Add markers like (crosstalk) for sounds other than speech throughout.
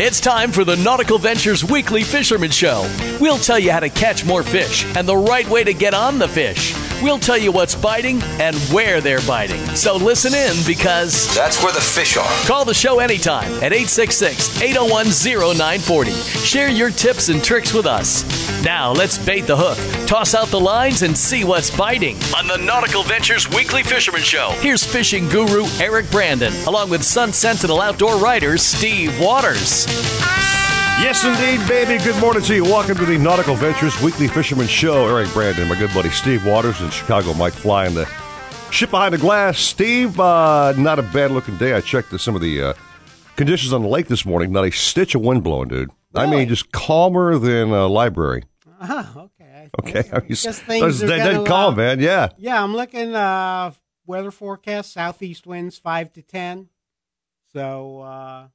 It's time for the Nautical Ventures Weekly Fisherman Show. We'll tell you how to catch more fish and the right way to get on the fish. We'll tell you what's biting and where they're biting. So listen in because That's where the fish are. call the show anytime at 866 801 0940. Share your tips and tricks with us. Now let's bait the hook, toss out the lines, and see what's biting on the Nautical Ventures Weekly Fisherman Show. Here's fishing guru Eric Brandon, along with Sun Sentinel outdoor writer Steve Waters. Yes, indeed, baby. Good morning to you. Welcome to the Nautical Ventures Weekly Fisherman Show. Eric Brandon, my good buddy Steve Waters in Chicago, Mike Fly in the ship behind the glass. Steve, uh, not a bad looking day. I checked some of the uh, conditions on the lake this morning. Not a stitch of wind blowing, dude. I mean, just calmer than a library. Okay. (laughs) Okay, I mean, that's things are dead, gonna calm, man. Yeah. Yeah, I'm looking uh weather forecast, southeast winds five to ten. So uh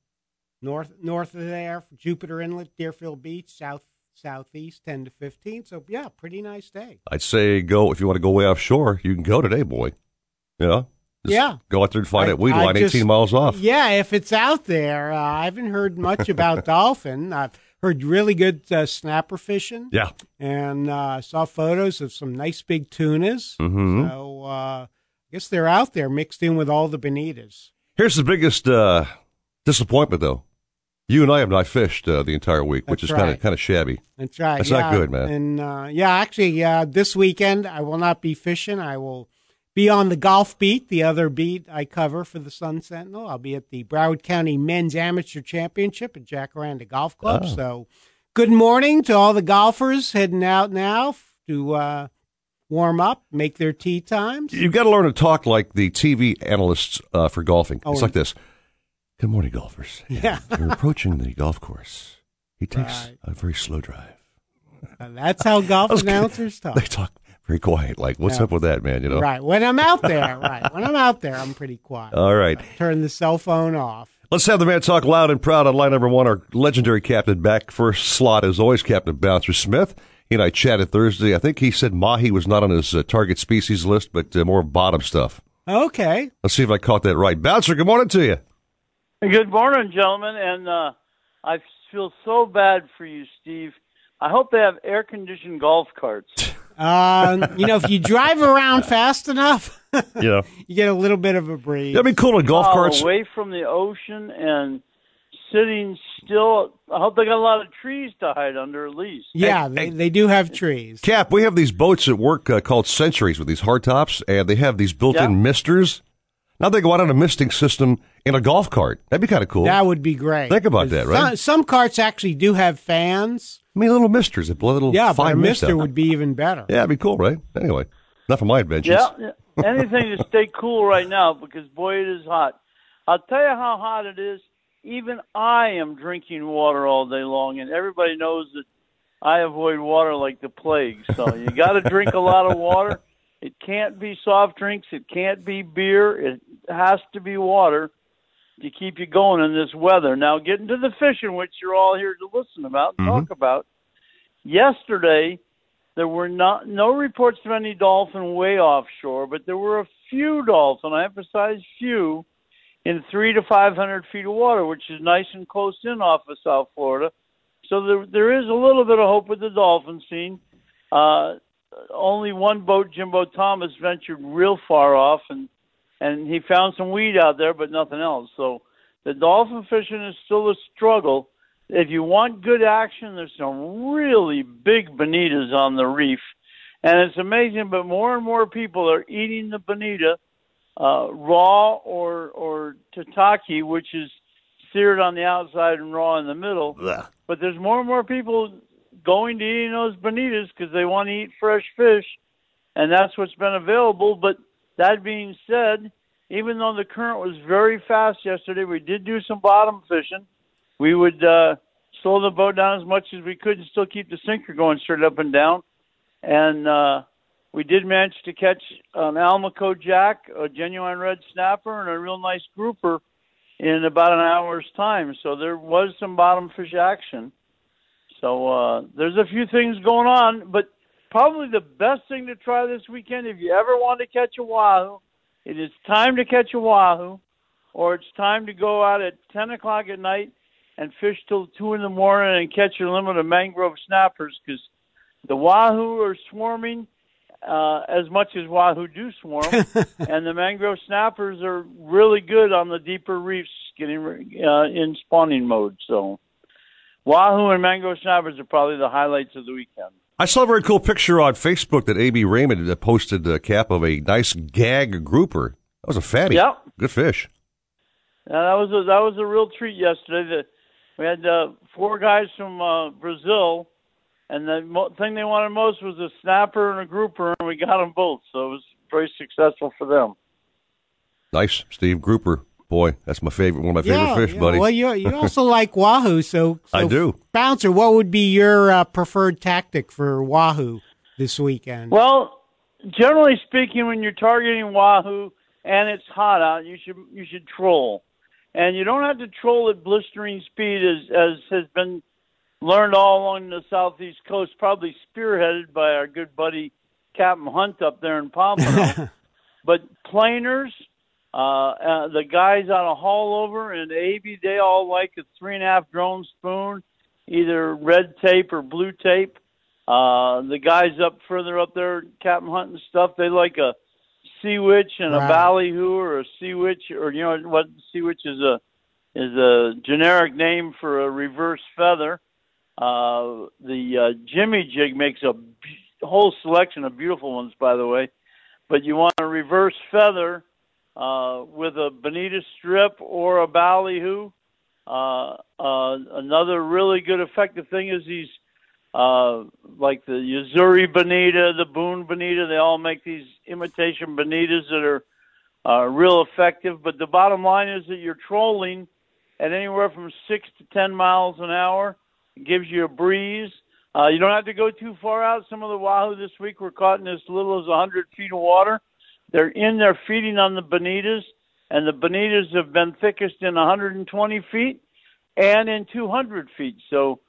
north north of there, Jupiter Inlet, Deerfield Beach, south southeast ten to fifteen. So yeah, pretty nice day. I'd say go if you want to go way offshore. You can go today, boy. You know, Just Yeah. Go out there and find I- that weed I line just- eighteen miles off. Yeah, if it's out there, uh, I haven't heard much about (laughs) dolphin. I've heard really good uh, snapper fishing. Yeah. and uh, saw photos of some nice big tunas. Mhm. So uh, I guess they're out there mixed in with all the bonitas. Here's the biggest uh, disappointment, though. You and I have not fished uh, the entire week, which That's is kind of right. kind of shabby. That's right. That's not good, man. And uh, yeah, actually, uh, this weekend I will not be fishing. I will be on the golf beat, the other beat I cover for the Sun Sentinel. I'll be at the Broward County Men's Amateur Championship at Jacaranda Golf Club. Oh. So, good morning to all the golfers heading out now to uh, warm up, make their tee times. You've got to learn to talk like the TV analysts uh, for golfing. Oh, it's like this. Good morning, golfers. Yeah. You're approaching the golf course. He takes Right. a very slow drive. That's how golf (laughs) announcers talk. They talk very quiet. Like, what's up with that, man? You know. Right. When I'm out (laughs) there, right. When I'm out there, I'm pretty quiet. All right. Turn the cell phone off. Let's have the man talk loud and proud on line number one. Our legendary captain back first slot is always, Captain Bouncer Smith. He and I chatted Thursday. I think he said mahi was not on his uh, target species list, but uh, more bottom stuff. Okay. Let's see if I caught that right. Bouncer, good morning to you. Good morning, gentlemen, and uh, I feel so bad for you, Steve. I hope they have air conditioned golf carts. Um, you know, if you drive around fast enough, (laughs) Yeah. you get a little bit of a breeze. That'd be cool in golf Oh, carts. away from the ocean and sitting still. I hope they got a lot of trees to hide under at least. yeah, they, they do have trees. Cap, we have these boats at work uh, called Centuries with these hard tops, and they have these built-in Yeah. misters. Now they go out on a misting system in a golf cart. That'd be kind of cool. That would be great. Think about that, right? Some, some carts actually do have fans. I mean, little misters that blow a little Yeah, but a fine mist mister out. would be even better. Yeah, it'd be cool, right? Anyway, enough of my adventures. Yeah, yeah. anything to stay cool right now because boy, it is hot. I'll tell you how hot it is. Even I am drinking water all day long, and everybody knows that I avoid water like the plague. So you got to drink a lot of water. It can't be soft drinks. It can't be beer. It has to be water to keep you going in this weather. Now, getting to the fishing, which you're all here to listen about and talk about. Yesterday, there were not no reports of any dolphin way offshore, but there were a few dolphin. I emphasize few in three to five hundred feet of water, which is nice and close in off of South Florida. So there there is a little bit of hope with the dolphin scene. Uh, only one boat, Jimbo Thomas, ventured real far off, and and he found some weed out there, but nothing else. So the dolphin fishing is still a struggle. If you want good action, there's some really big bonitas on the reef, and it's amazing. But more and more people are eating the bonita uh, raw or or tataki, which is seared on the outside and raw in the middle. But there's more and more people going to those bonitas because they want to eat fresh fish, and that's what's been available. But that being said, even though the current was very fast yesterday, we did do some bottom fishing. We would uh, slow the boat down as much as we could and still keep the sinker going straight up and down. And uh, we did manage to catch an Almaco jack, a genuine red snapper, and a real nice grouper in about an hour's time. So there was some bottom fish action. So uh, there's a few things going on, but probably the best thing to try this weekend if you ever want to catch a wahoo, it is time to catch a wahoo, or it's time to go out at 10 o'clock at night and fish till two in the morning and catch your limit of mangrove snappers because the wahoo are swarming uh, as much as wahoo do swarm, (laughs) and the mangrove snappers are really good on the deeper reefs, getting uh, in spawning mode. So, wahoo and mango snappers are probably the highlights of the weekend. I saw a very cool picture on Facebook that A.B. Raymond posted a cap of a nice gag grouper. That was a fatty. Yep. Good fish. Yeah, that was a, that was a real treat yesterday. The, we had uh, four guys from uh, Brazil, and the mo- thing they wanted most was a snapper and a grouper, and we got them both. So it was very successful for them. Nice, Steve Grouper. Boy, that's my favorite. One of my favorite yeah, fish, yeah. buddy. Well, you you also (laughs) like wahoo, so, so I do. Bouncer, what would be your uh, preferred tactic for wahoo this weekend? Well, generally speaking, when you're targeting wahoo and it's hot out, you should you should troll, and you don't have to troll at blistering speed as as has been learned all along the southeast coast, probably spearheaded by our good buddy Captain Hunt up there in Pompano. (laughs) but planers, uh, uh, the guys on a Haulover and AB, they all like a three and a half drone spoon, either red tape or blue tape. Uh, the guys up further up there, Captain Hunt and stuff, they like a sea witch and Right. a ballyhoo or a sea witch, or you know what sea witch is a is a generic name for a reverse feather. Uh, the uh, Jimmy jig makes a b- whole selection of beautiful ones, by the way. But you want a reverse feather uh, with a bonita strip or a ballyhoo. Uh, uh, another really good effective thing is these, uh, like the Yo-Zuri bonita, the Boone bonita. They all make these imitation bonitas that are uh, real effective. But the bottom line is that you're trolling at anywhere from six to ten miles an hour. It gives you a breeze. Uh, you don't have to go too far out. Some of the wahoo this week were caught in as little as 100 feet of water. They're in there feeding on the bonitas, and the bonitas have been thickest in 120 feet and in 200 feet. So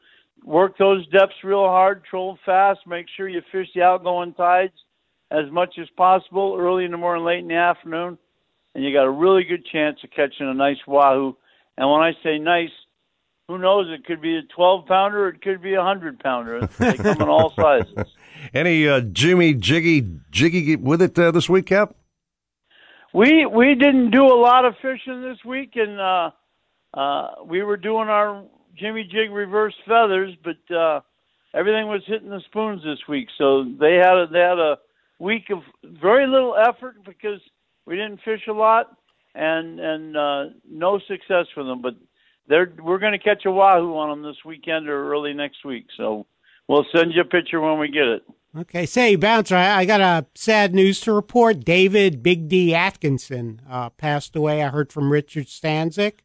work those depths real hard, troll fast, make sure you fish the outgoing tides as much as possible early in the morning, late in the afternoon, and you got a really good chance of catching a nice wahoo. And when I say nice, who knows? It could be a 12 pounder, it could be a 100 pounder. They come in all (laughs) sizes. Any uh, Jimmy Jiggy Jiggy with it uh, this week, Cap? We we didn't do a lot of fishing this week, and uh, uh, we were doing our Jimmy Jig reverse feathers, but uh, everything was hitting the spoons this week. So they had a, they had a week of very little effort because we didn't fish a lot, and and uh, no success for them. But they're we're going to catch a wahoo on them this weekend or early next week. So we'll send you a picture when we get it. Okay, say, Bouncer, I, I got a sad news to report. David Big D Atkinson uh, passed away. I heard from Richard Stanczyk.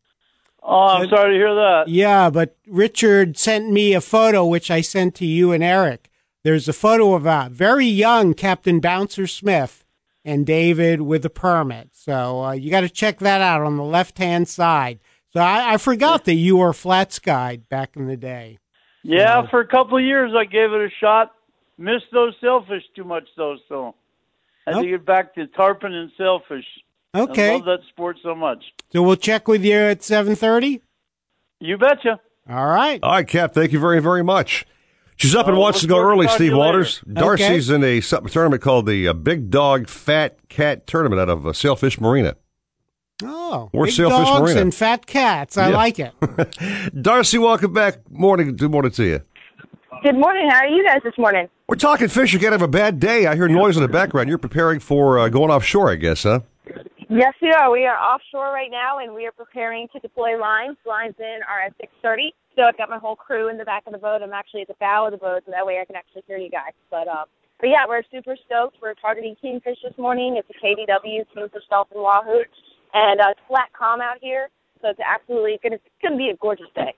Oh, I'm sorry to hear that. Yeah, but Richard sent me a photo, which I sent to you and Eric. There's a photo of a very young Captain Bouncer Smith and David with a permit. So uh, you got to check that out on the left hand side. So I, I forgot that you were a flats guide back in the day. Yeah, for a couple of years I gave it a shot. Missed those sailfish too much though, so I had Oh. to get back to tarpon and sailfish. I Okay, love that sport so much. so we'll check with you at seven thirty. You betcha. All right. All right, Cap. Thank you very, very much. She's up and Oh, wants to go forward to early. Steve to later. Waters. Darcy's in a tournament called the uh, Big Dog Fat Cat Tournament out of uh, Sailfish Marina. Oh, Or big Sailfish dogs Marina. and fat cats. I Yeah. like it. (laughs) Darcy, welcome back. Morning. Good morning to you. Good morning. How are you guys this morning? We're talking fish. You can't have a bad day. I hear noise in the background. You're preparing for uh, going offshore, I guess, huh? Yes, we are. We are offshore right now, and we are preparing to deploy lines. Lines in are at 6:30. So I've got my whole crew in the back of the boat. I'm actually at the bow of the boat, so that way I can actually hear you guys. But uh, but yeah, we're super stoked. We're targeting kingfish this morning. It's a KDW, kingfish, dolphin, wahoo, and uh, it's flat calm out here, so it's absolutely gonna be a gorgeous day.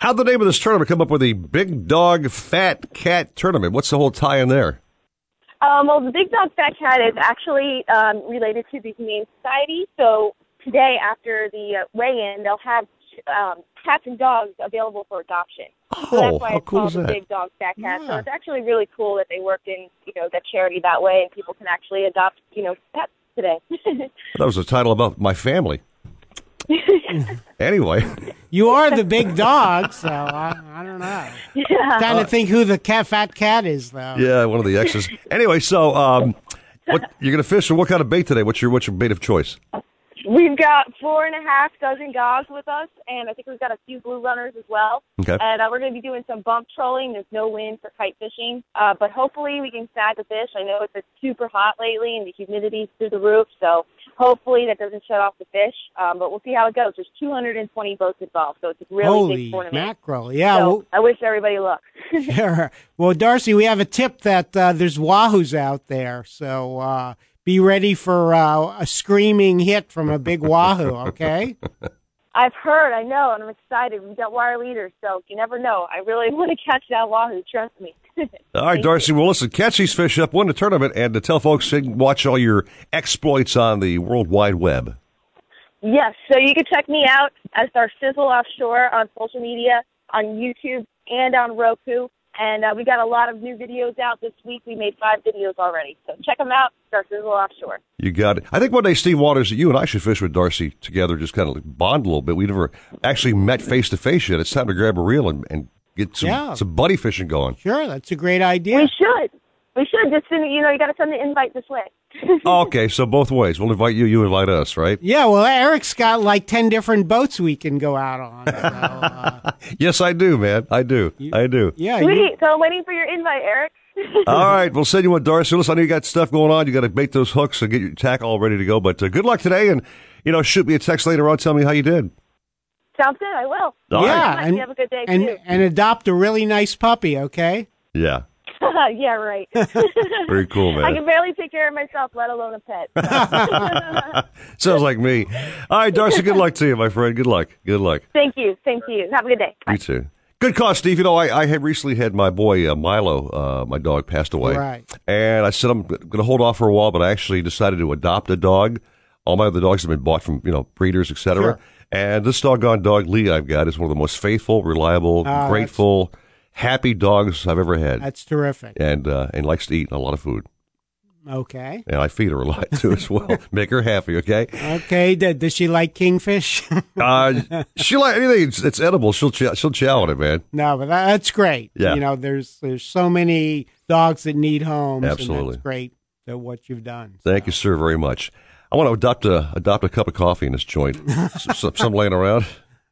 How'd the name of this tournament come up with the Big Dog Fat Cat Tournament? What's the whole tie in there? Um, well, the Big Dog Fat Cat is actually um, related to the Humane Society. So today, after the uh, weigh-in, they'll have um, cats and dogs available for adoption. so Oh, that's why how it's cool called is the that? Big Dog Fat Cat. So it's actually really cool that they worked in, you know, that charity that way, and people can actually adopt, you know, pets today. That was a title about my family. (laughs) anyway, You are the big dog, so I, I don't know. Yeah. Trying to think who the cat, fat cat is, though. Yeah, one of the exes. anyway, so um, (laughs) what you're gonna fish? And what kind of bait today? What's your what's your bait of choice? We've got four and a half dozen gogs with us, and I think we've got a few blue runners as well. Okay. And uh, we're going to be doing some bump trolling. There's no wind for kite fishing, uh, but hopefully we can snag the fish. I know it's been super hot lately, and the humidity's through the roof, so hopefully that doesn't shut off the fish. Um, but we'll see how it goes. There's 220 boats involved, so it's a really Holy big tournament. mackerel! Yeah. so well, I wish everybody luck. Sure. (laughs) (laughs) Well, Darcy, we have a tip that uh, there's wahoos out there, so uh, be ready for uh, a screaming hit from a big wahoo. Okay. (laughs) I've heard, I know, and I'm excited. We've got wire leaders, so you never know. I really (laughs) want to catch that wahoo. Trust me. (laughs) All right, Darcy. Well, listen, catch these fish up, win the tournament, and to tell folks they can watch all your exploits on the World Wide Web. Yes, so you can check me out as our Sizzle Offshore on social media, on YouTube, and on Roku. And uh, we got a lot of new videos out this week. We made five videos already. So check them out, Star Sizzle Offshore. You got it. I think one day, Steve Waters, you and I should fish with Darcy together, just kind of like bond a little bit. We never actually met face to face yet. It's time to grab a reel and, and get some Yeah. some buddy fishing going. Sure, that's a great idea. We should. We should. Just send, you know, you got to send the invite this way. (laughs) Oh, okay, so both ways. We'll invite you. You invite us, right? Yeah, well, Eric's got like 10 different boats we can go out on. So, uh, (laughs) Yes, I do, man. I do. I do. yeah, you, Sweet. So I'm waiting for your invite, Eric. (laughs) All right, we'll send you one, Darcy. Listen, I know you got stuff going on. You got to bait those hooks and get your tackle all ready to go. But uh, good luck today, and you know, shoot me a text later on. Tell me how you did. Sounds good. I will. All yeah, right. and, You have a good day, and, too. and adopt a really nice puppy, okay? Yeah, (laughs) yeah, right. (laughs) very cool, man. I can barely take care of myself, let alone a pet. (laughs) Sounds like me. All right, Darcy. Good luck to you, my friend. Good luck. Good luck. Thank you. Thank you. Have a good day. Bye. You too. Good cause, Steve. You know, I, I had recently had my boy uh, Milo, uh, my dog, passed away. Right. And I said I'm going to hold off for a while, but I actually decided to adopt a dog. All my other dogs have been bought from, you know, breeders, etc. Sure. And this doggone dog, Lee, I've got, is one of the most faithful, reliable, Oh, grateful, happy dogs I've ever had. That's terrific. and uh, and likes to eat a lot of food. Okay. And I feed her a lot too as well. (laughs) Make her happy, okay? Okay. d- Does she like kingfish? (laughs) Uh, she like anything it's, it's edible. She'll chow, she'll chow on it, man. no, but that, that's great. Yeah. You know, there's there's so many dogs that need homes. And Absolutely. that's great that what you've done. Thank you, sir, very much. I want to adopt a adopt a cup of coffee in this joint. (laughs) some, some laying around.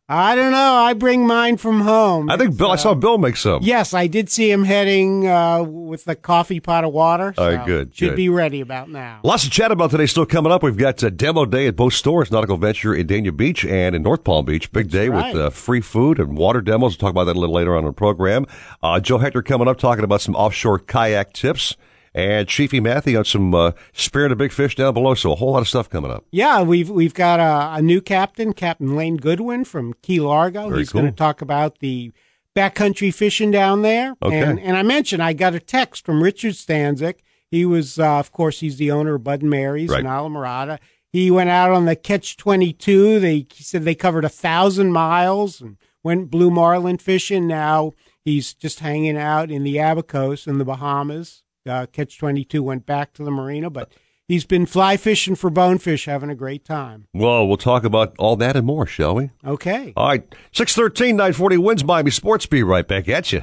I don't know. I bring mine from home. I think Bill. I saw Bill make some. Yes, I did see him heading uh, with the coffee pot of water. All right, good, Should good. be ready about now. Lots to chat about today. Still coming up. We've got a demo day at both stores, Nautical Venture in Dania Beach and in North Palm Beach. Big day right. with uh, free food and water demos. We'll talk about that a little later on in the program. Uh, Joe Hector coming up talking about some offshore kayak tips. And Chiefy Matthew on some uh, spearing a big fish down below. So a whole lot of stuff coming up. Yeah, we've we've got a, a new captain, Captain Lane Goodwin from Key Largo. Very He's going to talk about the backcountry fishing down there. Okay. And, and I mentioned I got a text from Richard Stanczyk. He was, uh, of course, he's the owner of Bud and Mary's Right. in Islamorada. He went out on the Catch 22. They he said they covered a thousand miles and went blue marlin fishing. Now he's just hanging out in the Abacos in the Bahamas. Uh, Catch 22 went back to the marina, but he's been fly fishing for bonefish, having a great time. Well, we'll talk about all that and more, shall we? Okay. All right. 613, 940 WINZ Miami Sports. Be right back at you.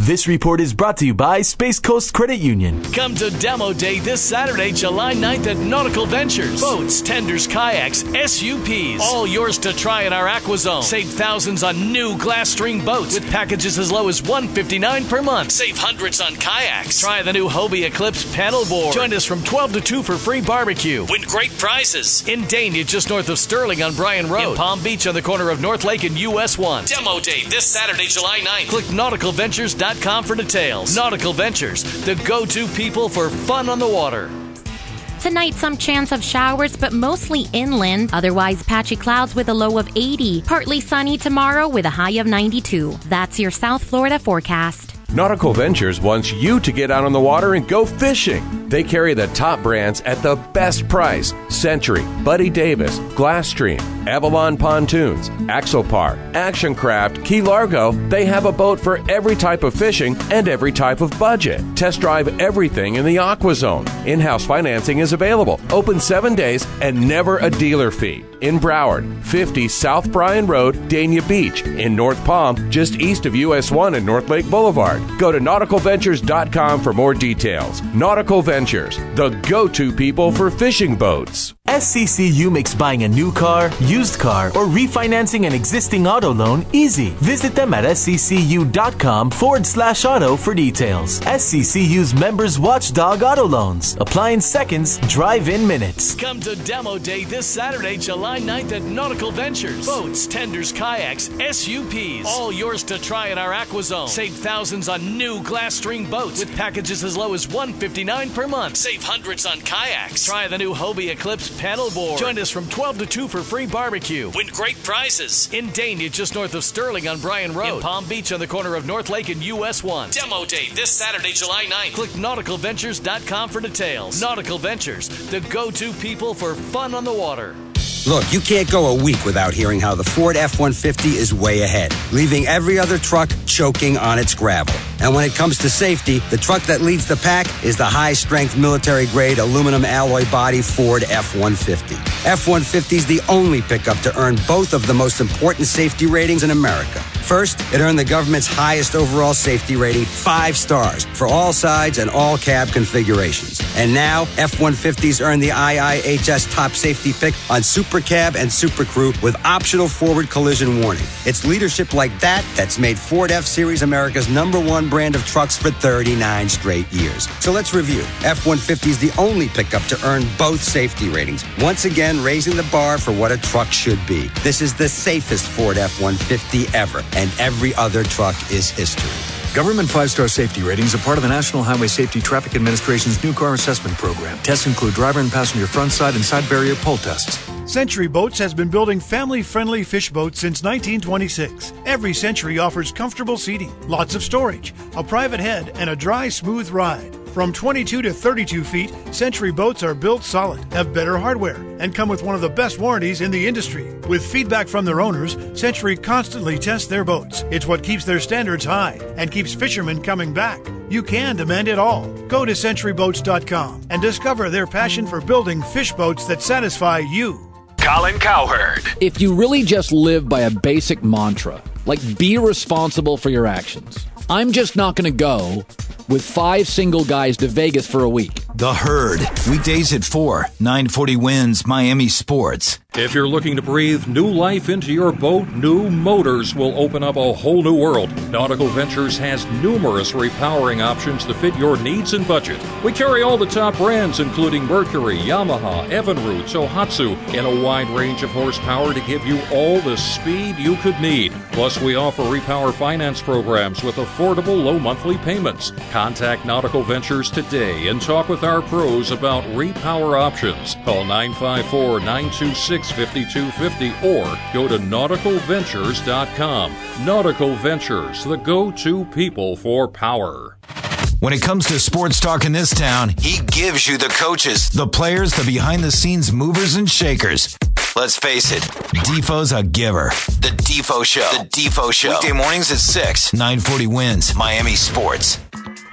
This report is brought to you by Space Coast Credit Union. Come to Demo Day this Saturday, July 9th at Nautical Ventures. Boats, tenders, kayaks, SUPs. All yours to try in our AquaZone. Save thousands on new Glasstream boats with packages as low as 159 per month. Save hundreds on kayaks. Try the new Hobie Eclipse paddleboard. Join us from 12 to 2 for free barbecue. Win great prizes. In Dania, just north of Sterling on Bryan Road. In Palm Beach on the corner of North Lake and US 1. Demo Day this Saturday, July 9th. Click nauticalventures.com for details. Nautical Ventures, the go to people for fun on the water. Tonight, some chance of showers, but mostly inland. Otherwise, patchy clouds with a low of 80. Partly sunny tomorrow with a high of 92. That's your South Florida forecast. Nautical Ventures wants you to get out on the water and go fishing. They carry the top brands at the best price Century, Buddy Davis, Glasstream, Avalon Pontoons, Axopar, Action Craft, Key Largo. They have a boat for every type of fishing and every type of budget. Test drive everything in the Aqua Zone. In house financing is available, open seven days, and never a dealer fee. In Broward, 50 South Bryan Road, Dania Beach. In North Palm, just east of US 1 and North Lake Boulevard. Go to nauticalventures.com for more details. Nautical Ventures, the go to people for fishing boats. SCCU makes buying a new car, used car, or refinancing an existing auto loan easy. Visit them at sccu.com forward slash auto for details. SCCU's members watchdog auto loans. Apply in seconds, drive in minutes. Come to Demo Day this Saturday, July 9th at Nautical Ventures. Boats, tenders, kayaks, SUPs. All yours to try in our AquaZone. Save thousands on new Glasstream boats with packages as low as 159 per month. Save hundreds on kayaks. Try the new Hobie Eclipse paddleboard. Join us from 12 to 2 for free barbecue. Win great prizes. In Dania, just north of Sterling on Bryan Road. In Palm Beach on the corner of North Lake and US 1. Demo Day this Saturday, July 9th. Click nauticalventures.com for details. Nautical Ventures, the go to people for fun on the water. Look, you can't go a week without hearing how the Ford F 150 is way ahead, leaving every other truck choking on its gravel. And when it comes to safety, the truck that leads the pack is the high strength military grade aluminum alloy body Ford F 150. F 150 is the only pickup to earn both of the most important safety ratings in America. First, it earned the government's highest overall safety rating, five stars, for all sides and all cab configurations. And now, F 150s earn the IIHS top safety pick on Super Cab and Super Crew with optional forward collision warning. It's leadership like that that's made Ford F Series America's number one brand of trucks for 39 straight years. So let's review. F 150 is the only pickup to earn both safety ratings, once again raising the bar for what a truck should be. This is the safest Ford F 150 ever, and every other truck is history. Government five star safety ratings are part of the National Highway Safety Traffic Administration's new car assessment program. Tests include driver and passenger front side and side barrier pull tests. Century Boats has been building family friendly fish boats since 1926. Every Century offers comfortable seating, lots of storage, a private head, and a dry, smooth ride. From 22 to 32 feet, Century boats are built solid, have better hardware, and come with one of the best warranties in the industry. With feedback from their owners, Century constantly tests their boats. It's what keeps their standards high and keeps fishermen coming back. You can demand it all. Go to centuryboats.com and discover their passion for building fish boats that satisfy you. Colin Cowherd. If you really just live by a basic mantra, like be responsible for your actions, I'm just not going to go with five single guys to Vegas for a week. The Herd. Weekdays at 4, 940 WINZ Miami Sports. If you're looking to breathe new life into your boat, new motors will open up a whole new world. Nautical Ventures has numerous repowering options to fit your needs and budget. We carry all the top brands, including Mercury, Yamaha, Evinrude, Tohatsu, in a wide range of horsepower to give you all the speed you could need. Plus, we offer repower finance programs with affordable low monthly payments. Contact Nautical Ventures today and talk with our pros about repower options. Call 954 926 5250 or go to nauticalventures.com. Nautical Ventures, the go to people for power. When it comes to sports talk in this town, he gives you the coaches, the players, the behind the scenes movers and shakers. Let's face it, Defoe's a giver. The Defo Show. The Defo Show. Weekday mornings at 6, 940 WINZ, Miami Sports.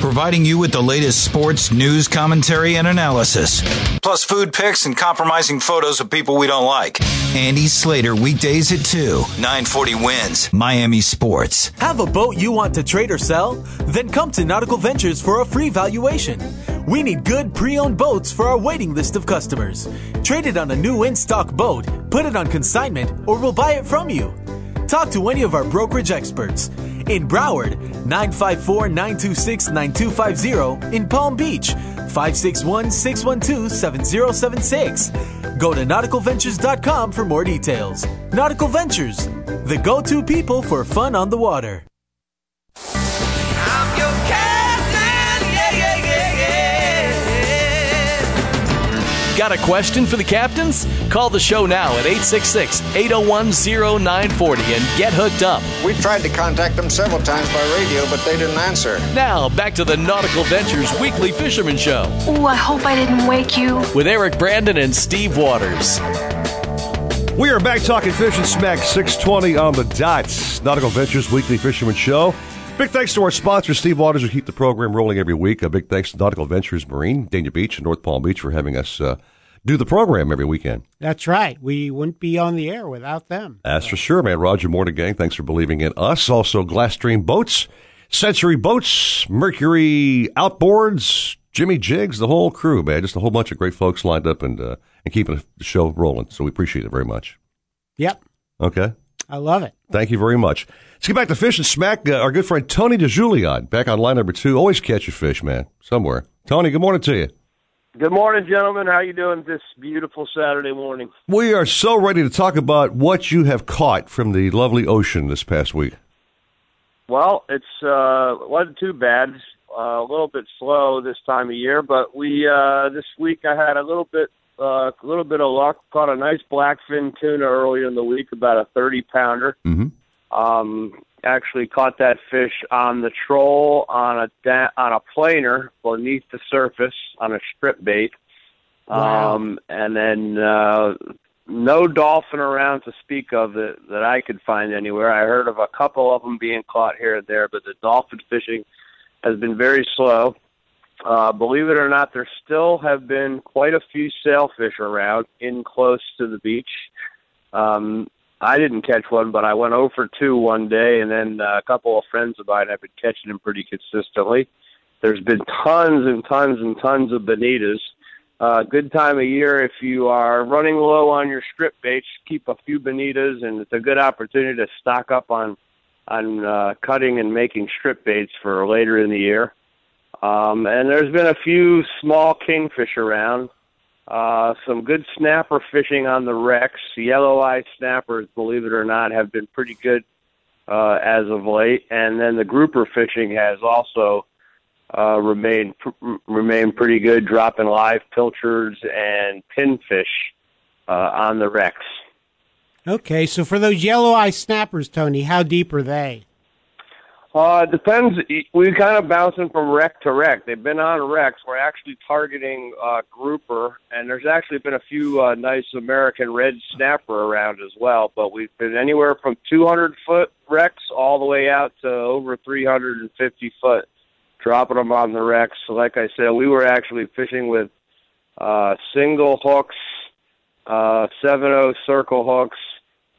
providing you with the latest sports, news, commentary, and analysis. Plus food pics and compromising photos of people we don't like. Andy Slater, weekdays at 2, 940 WINZ, Miami Sports. Have a boat you want to trade or sell? Then come to Nautical Ventures for a free valuation. We need good pre owned boats for our waiting list of customers. Trade it on a new in stock boat, put it on consignment, or we'll buy it from you. Talk to any of our brokerage experts. In Broward, 954 926 9250. In Palm Beach, 561 612 7076. Go to nauticalventures.com for more details. Nautical Ventures, the go to people for fun on the water. Got a question for the captains? Call the show now at 866 801 0940 and get hooked up. We tried to contact them several times by radio, but they didn't answer. Now, back to the Nautical Ventures Weekly Fisherman Show Ooh, I hope I didn't wake you. with Eric Brandon and Steve Waters. We are back talking fishing smack 620 on the dot. Nautical Ventures Weekly Fisherman Show. Big thanks to our sponsor, Steve Waters, who keep the program rolling every week. A big thanks to Nautical Ventures Marine, Dania Beach, and North Palm Beach for having us uh, do the program every weekend. That's right. We wouldn't be on the air without them. That's for sure, man. Roger Morning Gang, thanks for believing in us. Also, Glasstream Boats, Century Boats, Mercury Outboards, Jimmy Jigs, the whole crew, man. Just a whole bunch of great folks lined up and uh, and keeping the show rolling. So we appreciate it very much. Yep. Okay. I love it. Thank you very much. Let's get back to fish and smack. Uh, our good friend Tony DeJulian back on line number two. Always catch a fish, man, somewhere. Tony, good morning to you. Good morning, gentlemen. How you doing this beautiful Saturday morning? We are so ready to talk about what you have caught from the lovely ocean this past week. Well, it's uh wasn't too bad. Uh, a little bit slow this time of year, but we uh this week I had a little bit uh, a little bit of luck. Caught a nice blackfin tuna earlier in the week, about a thirty pounder. Mm-hmm. Um, actually caught that fish on the troll on a da- on a planer beneath the surface on a strip bait. Wow. Um, and then uh, no dolphin around to speak of that that I could find anywhere. I heard of a couple of them being caught here and there, but the dolphin fishing has been very slow. Uh, believe it or not, there still have been quite a few sailfish around in close to the beach. Um, I didn't catch one, but I went over two one day, and then uh, a couple of friends of mine have been catching them pretty consistently. There's been tons and tons and tons of bonitas. Uh, good time of year if you are running low on your strip baits. Keep a few bonitas, and it's a good opportunity to stock up on on uh, cutting and making strip baits for later in the year. Um, and there's been a few small kingfish around. Uh, some good snapper fishing on the wrecks. Yellow eye snappers, believe it or not, have been pretty good uh, as of late. And then the grouper fishing has also uh, remained pr- remained pretty good, dropping live pilchards and pinfish uh, on the wrecks. Okay, so for those yellow eye snappers, Tony, how deep are they? Uh, depends. We're kind of bouncing from wreck to wreck. They've been on wrecks. We're actually targeting uh, grouper, and there's actually been a few uh, nice American red snapper around as well. But we've been anywhere from 200 foot wrecks all the way out to over 350 foot, dropping them on the wrecks. So, like I said, we were actually fishing with uh, single hooks, uh, 7-0 circle hooks,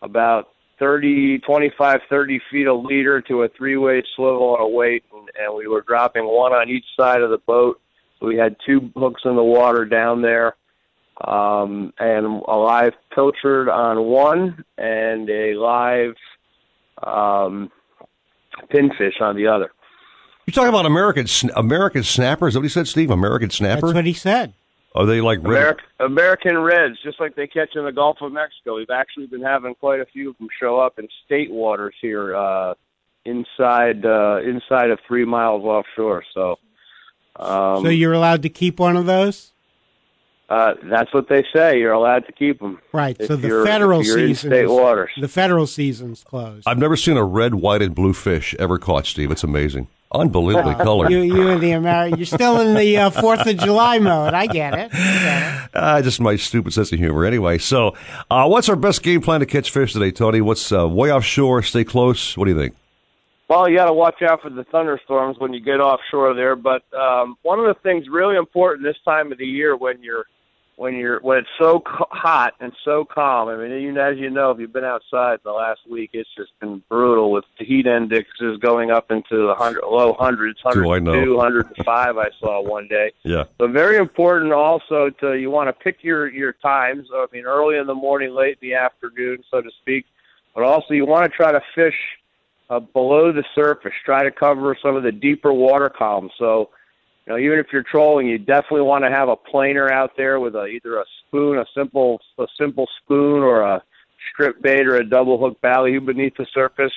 about 30, 25, 30 feet a leader to a three-way swivel and a weight, and, and we were dropping one on each side of the boat. So we had two hooks in the water down there, um, and a live pilchard on one, and a live um, pinfish on the other. You're talking about American sn- American snappers. Is that what he said, Steve? American snapper? That's what he said. Are they like red? American, American Reds, just like they catch in the Gulf of Mexico. We've actually been having quite a few of them show up in state waters here, uh, inside uh, inside of three miles offshore. So, um, so you're allowed to keep one of those? uh, that's what they say. You're allowed to keep them. Right. If so the you're- federal if you're in season state is- waters. The federal season's closed. I've never seen a red, white, and blue fish ever caught, Steve. It's amazing. Unbelievably (laughs) Uh, colored. You, you and the Ameri- You're still in the uh, Fourth of July mode. I get it. Uh, just my stupid sense of humor. Anyway, so uh, what's our best game plan to catch fish today, Tony? What's uh, way offshore? Stay close. What do you think? Well, you got to watch out for the thunderstorms when you get offshore there. But um, one of the things really important this time of the year when you're when you're when it's so co- hot and so calm. I mean, even as you know, if you've been outside the last week, it's just been brutal with the heat indexes going up into the hundred low hundreds, I know? 102, 105. I saw one day. Yeah. So very important also to you want to pick your your times. I mean, early in the morning, late in the afternoon, so to speak. But also you want to try to fish uh, below the surface. Try to cover some of the deeper water columns. So you know, even if you're trolling, you definitely want to have a planer out there with a, either a spoon, a simple a simple spoon, or a strip bait or a double hook ballyhoo beneath the surface.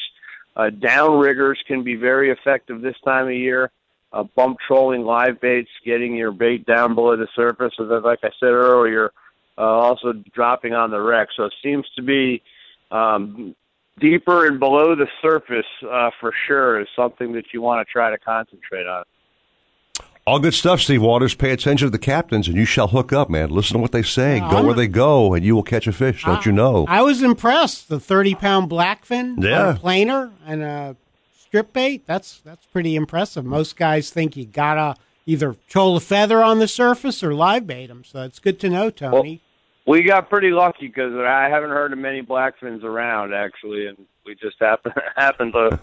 Uh, down riggers can be very effective this time of year. Uh, bump trolling live baits, getting your bait down below the surface, and then, like I said earlier, uh, also dropping on the wreck. So it seems to be um, deeper and below the surface uh, for sure is something that you want to try to concentrate on. All good stuff, Steve Waters. Pay attention to the captains, and you shall hook up, man. Listen to what they say. Yeah, go I'm- where they go, and you will catch a fish. Don't you know? I was impressed. The thirty pound blackfin, Yeah. on a planer, and a strip bait. That's that's pretty impressive. Most guys think you gotta either troll a feather on the surface or live bait them. So it's good to know, Tony. We got pretty lucky because I haven't heard of many blackfins around actually, and we just happened (laughs) happened to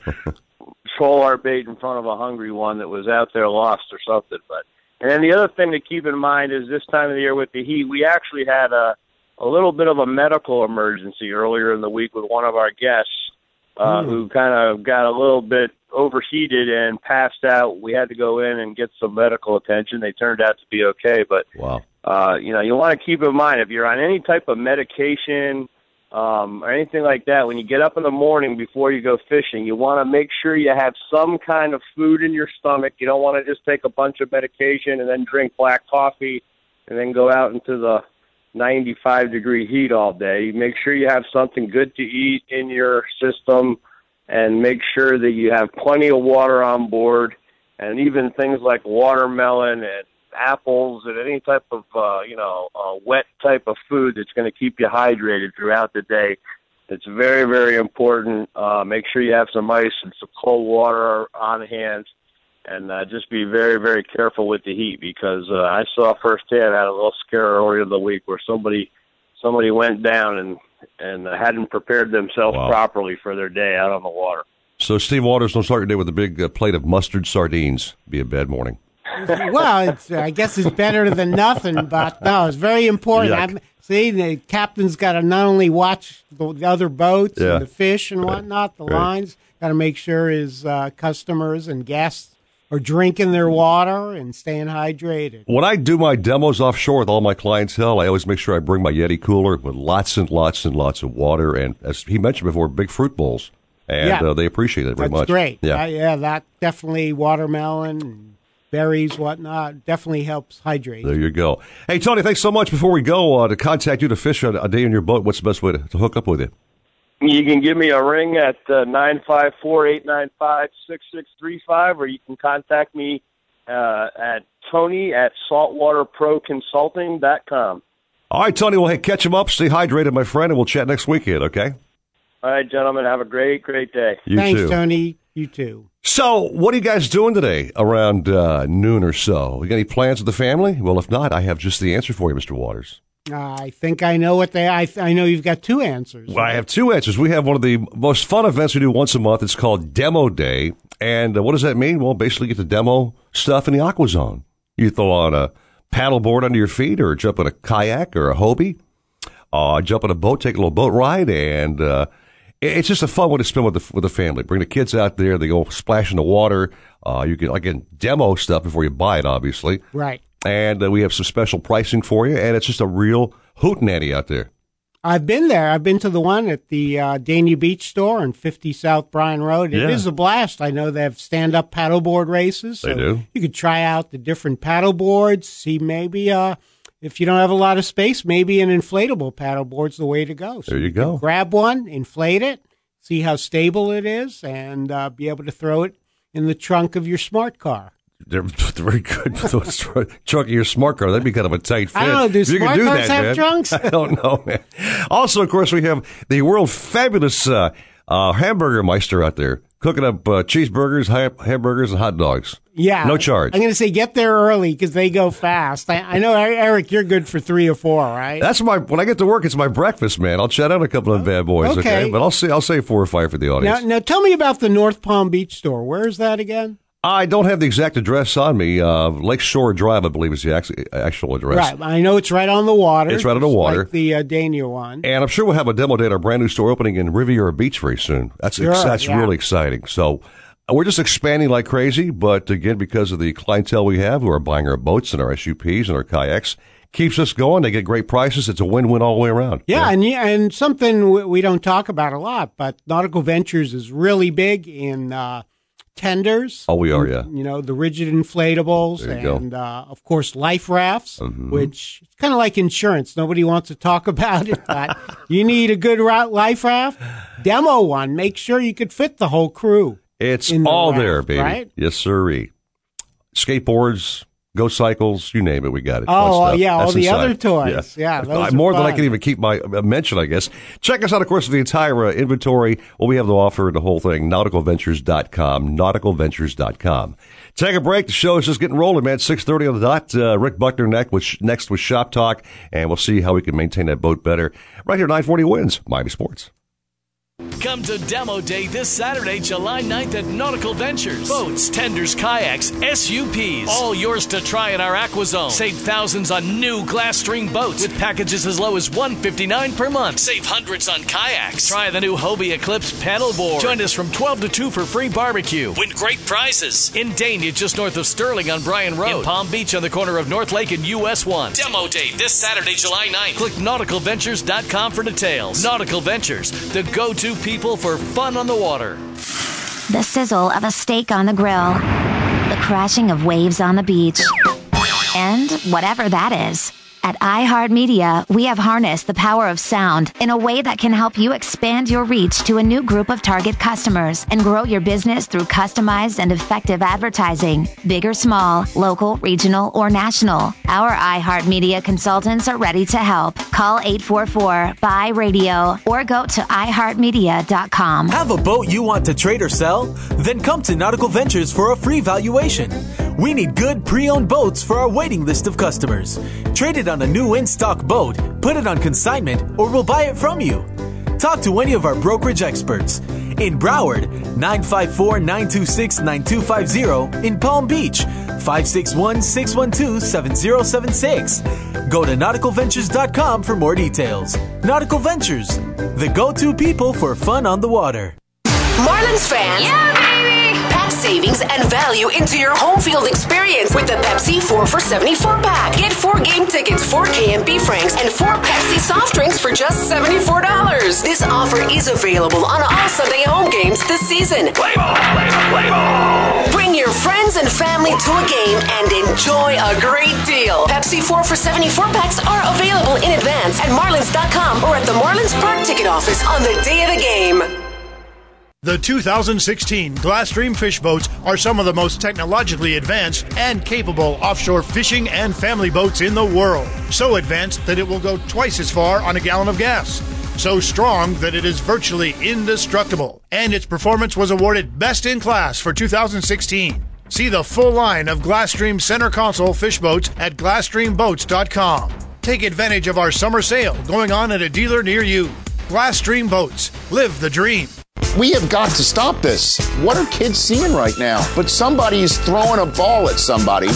troll our bait in front of a hungry one that was out there lost or something. But and then the other thing to keep in mind is this time of the year with the heat, we actually had a a little bit of a medical emergency earlier in the week with one of our guests uh, Hmm. who kind of got a little bit overheated and passed out. We had to go in and get some medical attention. They turned out to be okay, but wow. uh, you know, you want to keep in mind if you're on any type of medication um, or anything like that, when you get up in the morning before you go fishing, you want to make sure you have some kind of food in your stomach. You don't want to just take a bunch of medication and then drink black coffee and then go out into the 95 degree heat all day. Make sure you have something good to eat in your system and make sure that you have plenty of water on board and even things like watermelon and apples and any type of uh, you know uh, wet type of food that's going to keep you hydrated throughout the day. It's very very important. Uh, make sure you have some ice and some cold water on hand, and uh, just be very very careful with the heat because uh, I saw firsthand. I had a little scare earlier in the week where somebody somebody went down and and uh, hadn't prepared themselves properly for their day out on the water. So, Steve Waters, don't start your day with a big uh, plate of mustard sardines. Be a bad morning. Well, it's, I guess it's better than nothing, but no, it's very important. I'm, see, the captain's got to not only watch the, the other boats Yeah. and the fish and whatnot, the Right. lines, got to make sure his uh, customers and guests are drinking their water and staying hydrated. When I do my demos offshore with all my clientele, I always make sure I bring my Yeti cooler with lots and lots and lots of water, and as he mentioned before, big fruit bowls, and Yeah. uh, they appreciate it very That's much. great. Yeah. Uh, yeah, that definitely watermelon, and berries, whatnot, definitely helps hydrate. There you go. Hey, Tony, thanks so much. Before we go, uh, to contact you to fish a, a day in your boat, what's the best way to, to hook up with you? You can give me a ring at uh, nine five four eight nine five six six three five, or you can contact me uh, at Tony at saltwaterproconsulting.com. All right, Tony, well, hey, catch him up, stay hydrated, my friend, and we'll chat next weekend, okay? All right, gentlemen, have a great, great day. You Thanks, too. Tony. You too. So, what are you guys doing today around uh, noon or so? You got any plans with the family? Well, if not, I have just the answer for you, Mr. Waters. I think I know what they. I I know you've got two answers. Well, I have two answers. We have one of the most fun events we do once a month. It's called Demo Day. And uh, what does that mean? Well, basically, get to demo stuff in the Aqua Zone. You throw on a paddleboard under your feet or jump in a kayak or a Hobie, uh, jump in a boat, take a little boat ride, and uh, it's just a fun way to spend with the, with the family. Bring the kids out there. They go splash in the water. Uh, you can, again, demo stuff before you buy it, obviously. Right. And uh, we have some special pricing for you, and it's just a real hootenanny out there. I've been there. I've been to the one at the uh, Dania Beach store on 50 South Bryan Road. It is Yeah. a blast. I know they have stand up paddleboard races. They do. You could try out the different paddleboards, see maybe uh, if you don't have a lot of space, maybe an inflatable paddleboard's the way to go. So There you go. grab one, inflate it, see how stable it is, and uh, be able to throw it in the trunk of your smart car. They're (laughs) very good for those trunk of your smart car. That'd be kind of a tight fit. I don't know, do If you smart do cars that, have man. trunks? (laughs) I don't know, man. Also, of course, we have the world fabulous uh, uh, hamburger meister out there, cooking up uh, cheeseburgers, hamburgers, and hot dogs. Yeah. No charge. I'm going to say get there early because they go fast. I, I know, Eric, you're good for three or four, right? That's my when I get to work. It's my breakfast, man. I'll chat out a couple of bad boys, okay? Okay. But I'll say I'll say four or five for the now, audience. now, tell me about the North Palm Beach store. Where is that again? I don't have the exact address on me. Uh, Lakeshore Drive, I believe, is the actual, actual address. Right. I know it's right on the water. It's right on the water. Like the uh, Dania one. And I'm sure we'll have a demo day at our brand new store opening in Riviera Beach very soon. That's Sure, that's yeah. really exciting. So uh, we're just expanding like crazy, but again, because of the clientele we have who are buying our boats and our SUPs and our kayaks, keeps us going. They get great prices. It's a win-win all the way around. Yeah, and yeah, and something we, we don't talk about a lot, but Nautical Ventures is really big in uh, tenders. Oh, we are, yeah. You know, the rigid inflatables There you go. and, uh, of course, life rafts, Mhm. which it's kind of like insurance. Nobody wants to talk (laughs) about it, but you need a good life raft. Demo one. Make sure you could fit the whole crew. It's the all raft, there, baby. right? Yes, sirree. Skateboards, go cycles, you name it, we got it. Oh, stuff. yeah, all the inside. other toys. Yeah, those Uh, are more than I can even keep my uh, mention, I guess. Check us out, of course, the entire uh, inventory, what we have to offer, the whole thing, nauticalventures.com, nauticalventures.com. Take a break. The show is just getting rolling, man. 6.30 on the dot. Uh, Rick Buckner next with, next with Shop Talk, and we'll see how we can maintain that boat better. Right here, 940 WINZ, Miami Sports. Come to Demo Day this Saturday, July 9th at Nautical Ventures. Boats, tenders, kayaks, SUPs. All yours to try in our AquaZone. Save thousands on new Glasstream boats with packages as low as 159 per month. Save hundreds on kayaks. Try the new Hobie Eclipse paddleboard. Join us from 12 to 2 for free barbecue. Win great prizes. In Dania, just north of Sterling on Bryan Road. In Palm Beach on the corner of North Lake and US 1. Demo Day this Saturday, July 9th. Click nauticalventures.com for details. Nautical Ventures, the go-to people for fun on the water. The sizzle of a steak on the grill, the crashing of waves on the beach, and whatever that is. At iHeartMedia, we have harnessed the power of sound in a way that can help you expand your reach to a new group of target customers and grow your business through customized and effective advertising, big or small, local, regional, or national. Our iHeartMedia consultants are ready to help. Call 844 buy radio or go to iHeartMedia.com. Have a boat you want to trade or sell? Then come to Nautical Ventures for a free valuation. We need good pre owned boats for our waiting list of customers. Trade it on a new in stock boat, put it on consignment, or we'll buy it from you. Talk to any of our brokerage experts. In Broward, 954 926 9250. In Palm Beach, 561 612 7076. Go to nauticalventures.com for more details. Nautical Ventures, the go to people for fun on the water. Marlins fans. Yeah, baby! Savings and value into your home field experience with the Pepsi 4 for 74 pack. Get four game tickets, four KMB Franks, and four Pepsi soft drinks for just $74. This offer is available on all Sunday home games this season. Play ball, play ball, play ball. Bring your friends and family to a game and enjoy a great deal. Pepsi 4 for 74 packs are available in advance at marlins.com or at the Marlins Park ticket office on the day of the game. The 2016 Glasstream fish boats are some of the most technologically advanced and capable offshore fishing and family boats in the world. So advanced that it will go twice as far on a gallon of gas. So strong that it is virtually indestructible. And its performance was awarded Best in Class for 2016. See the full line of Glasstream center console fish boats at GlasstreamBoats.com. Take advantage of our summer sale going on at a dealer near you. Glasstream Boats. Live the dream. We have got to stop this. What are kids seeing right now? But somebody's throwing a ball at somebody,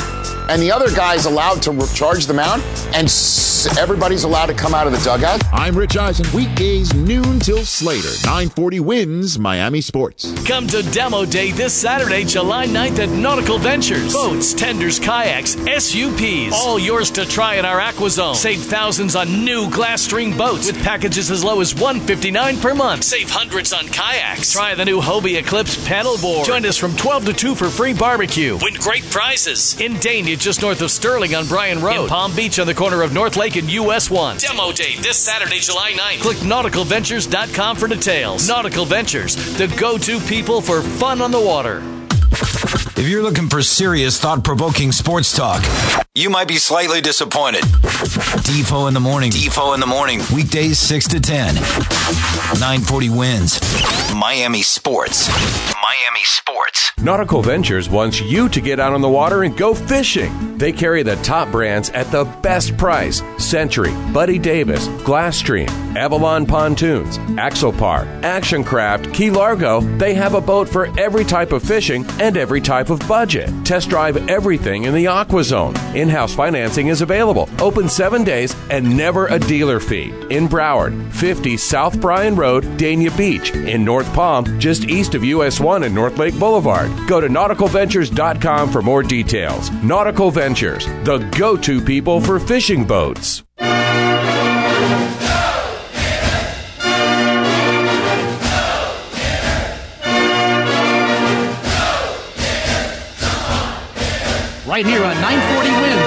and the other guy's allowed to re- charge the mound, and s- everybody's allowed to come out of the dugout. I'm Rich Eisen, weekdays noon till Slater. 940 WINZ Miami Sports. Come to Demo Day this Saturday, July 9th at Nautical Ventures. Boats, tenders, kayaks, SUPs. All yours to try in our AquaZone. Save thousands on new Glasstream boats with packages as low as 159 per month. Save hundreds on kayaks. Try the new Hobie Eclipse paddleboard. Join us from 12 to 2 for free barbecue. Win great prizes. In Dania, just north of Sterling on Bryan Road. In Palm Beach on the corner of North Lake and US 1. Demo Day this Saturday, July 9th. Click nauticalventures.com for details. Nautical Ventures, the go-to people for fun on the water. If you're looking for serious, thought provoking sports talk, you might be slightly disappointed. Defo in the morning. Defo in the morning. Weekdays 6 to 10. 940 WINZ. Miami Sports. Miami Sports. Nautical Ventures wants you to get out on the water and go fishing. They carry the top brands at the best price Century, Buddy Davis, Glasstream, Avalon Pontoons, Axopar, Action Craft, Key Largo. They have a boat for every type of fishing and every type of budget. Test drive everything in the Aqua Zone. In house financing is available, open seven days, and never a dealer fee. In Broward, 50 South Bryan Road, Dania Beach. In North Palm, just east of US 1 and North Lake Boulevard. Go to nauticalventures.com for more details. Nautical Ventures, the go to people for fishing boats. Right here on 940 WINZ.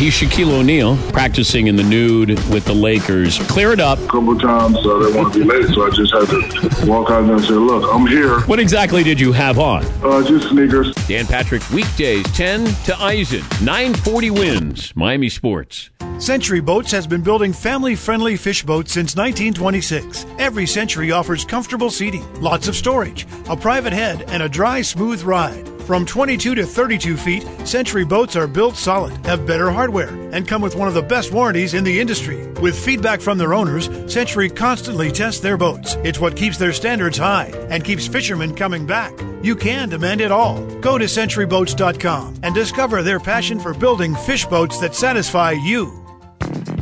He's Shaquille O'Neal practicing in the nude with the Lakers. Clear it up. A couple times uh, they want to be late, so I just had to walk out there and say, "Look, I'm here." What exactly did you have on? Uh, just sneakers. Dan Patrick, weekdays 10 to Eisen. 940 WINZ. Miami Sports. Century Boats has been building family friendly fish boats since 1926. Every Century offers comfortable seating, lots of storage, a private head, and a dry, smooth ride. From 22 to 32 feet, Century boats are built solid, have better hardware, and come with one of the best warranties in the industry. With feedback from their owners, Century constantly tests their boats. It's what keeps their standards high and keeps fishermen coming back. You can demand it all. Go to centuryboats.com and discover their passion for building fish boats that satisfy you.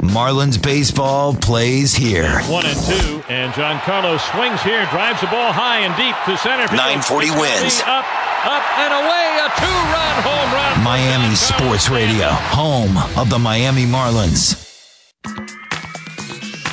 Marlins baseball plays here. One and two, and Giancarlo swings here, drives the ball high and deep to center field. 940 WINZ. Up, up, and away, a two-run home run. Miami Sports Radio, home of the Miami Marlins.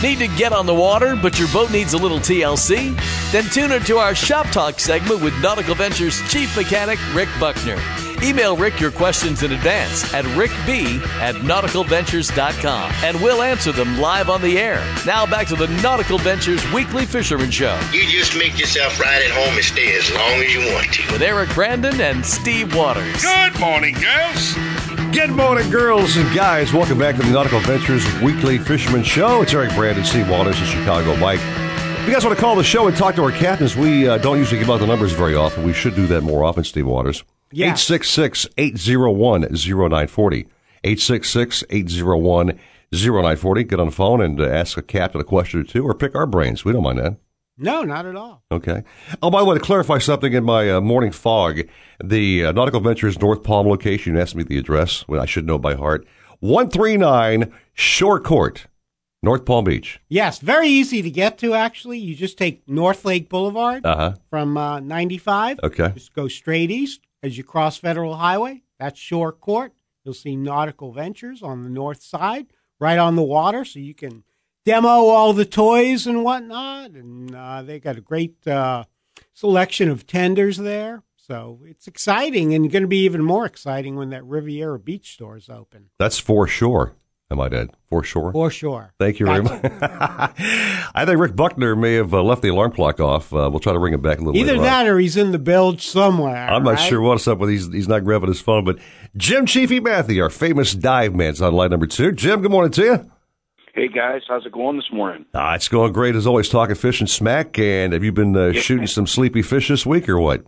Need to get on the water, but your boat needs a little TLC? Then tune in to our Shop Talk segment with Nautical Ventures Chief Mechanic Rick Buckner. Email Rick your questions in advance at rickb at nauticalventures.com and we'll answer them live on the air. Now back to the Nautical Ventures Weekly Fisherman Show You just make yourself right at home and stay as long as you want to. with Eric Brandon and Steve Waters. Good morning, girls. Good morning, girls and guys. Welcome back to the Nautical Ventures Weekly Fisherman Show. It's Eric Brandon, Steve Waters, and Chicago Mike. If you guys want to call the show and talk to our captains, we uh, don't usually give out the numbers very often. We should do that more often, Steve Waters. Yeah. 866 801 0940. 866 801 0940. Get on the phone and uh, ask a captain a question or two or pick our brains. We don't mind that. No, not at all. Okay. Oh, by the way, to clarify something in my uh, morning fog, the uh, Nautical Ventures North Palm location, you asked me the address, well, I should know by heart. 139 Shore Court, North Palm Beach. Yes, very easy to get to, actually. You just take North Lake Boulevard Uh huh. from uh, 95. Okay. Just go straight east as you cross Federal Highway. That's Shore Court. You'll see Nautical Ventures on the north side, right on the water, so you can demo all the toys and whatnot. And uh, they got a great uh, selection of tenders there. So it's exciting and going to be even more exciting when that Riviera Beach store is open. That's for sure. Am I dead? For sure. For sure. Thank you very much. (laughs) I think Rick Buckner may have uh, left the alarm clock off. Uh, we'll try to ring him back a little Either later on. that or he's in the bilge somewhere. I'm not right? sure what's up with he's he's not grabbing his phone, but Jim Chiefy Mathie, our famous dive man, is on line number two. Jim, good morning to you. Hey guys, how's it going this morning? Uh, it's going great as always. Talking fish and smack. And have you been uh, Yeah. shooting some sleepy fish this week or what?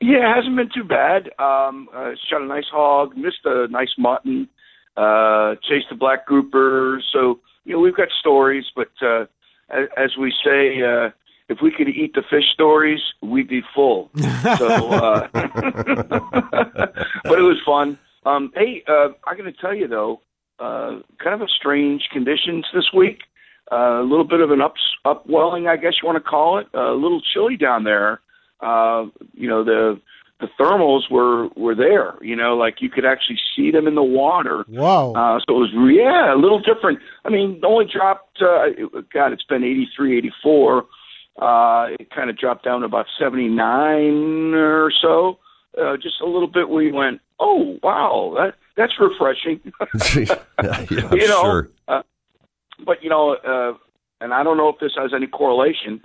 Yeah, it hasn't been too bad. Um, uh, shot a nice hog, missed a nice mutton, uh, chased a black grouper. So you know we've got stories, but uh, as, as we say, uh, if we could eat the fish stories, we'd be full. (laughs) So, uh, (laughs) but it was fun. Um, hey, uh, I got to tell you though, uh, kind of a strange conditions this week. Uh, a little bit of an ups, upwelling, I guess you want to call it. a little chilly down there. Uh, you know the the thermals were were there. You know, like you could actually see them in the water. Whoa! Uh, so it was yeah, a little different. I mean, it only dropped. Uh, it- God, it's been 83, 84. Uh, it kind of dropped down to about 79 or so. Uh, just a little bit. We went, oh wow, that that's refreshing. (laughs) (laughs) yeah, you know, sure. uh, but you know, uh, and I don't know if this has any correlation.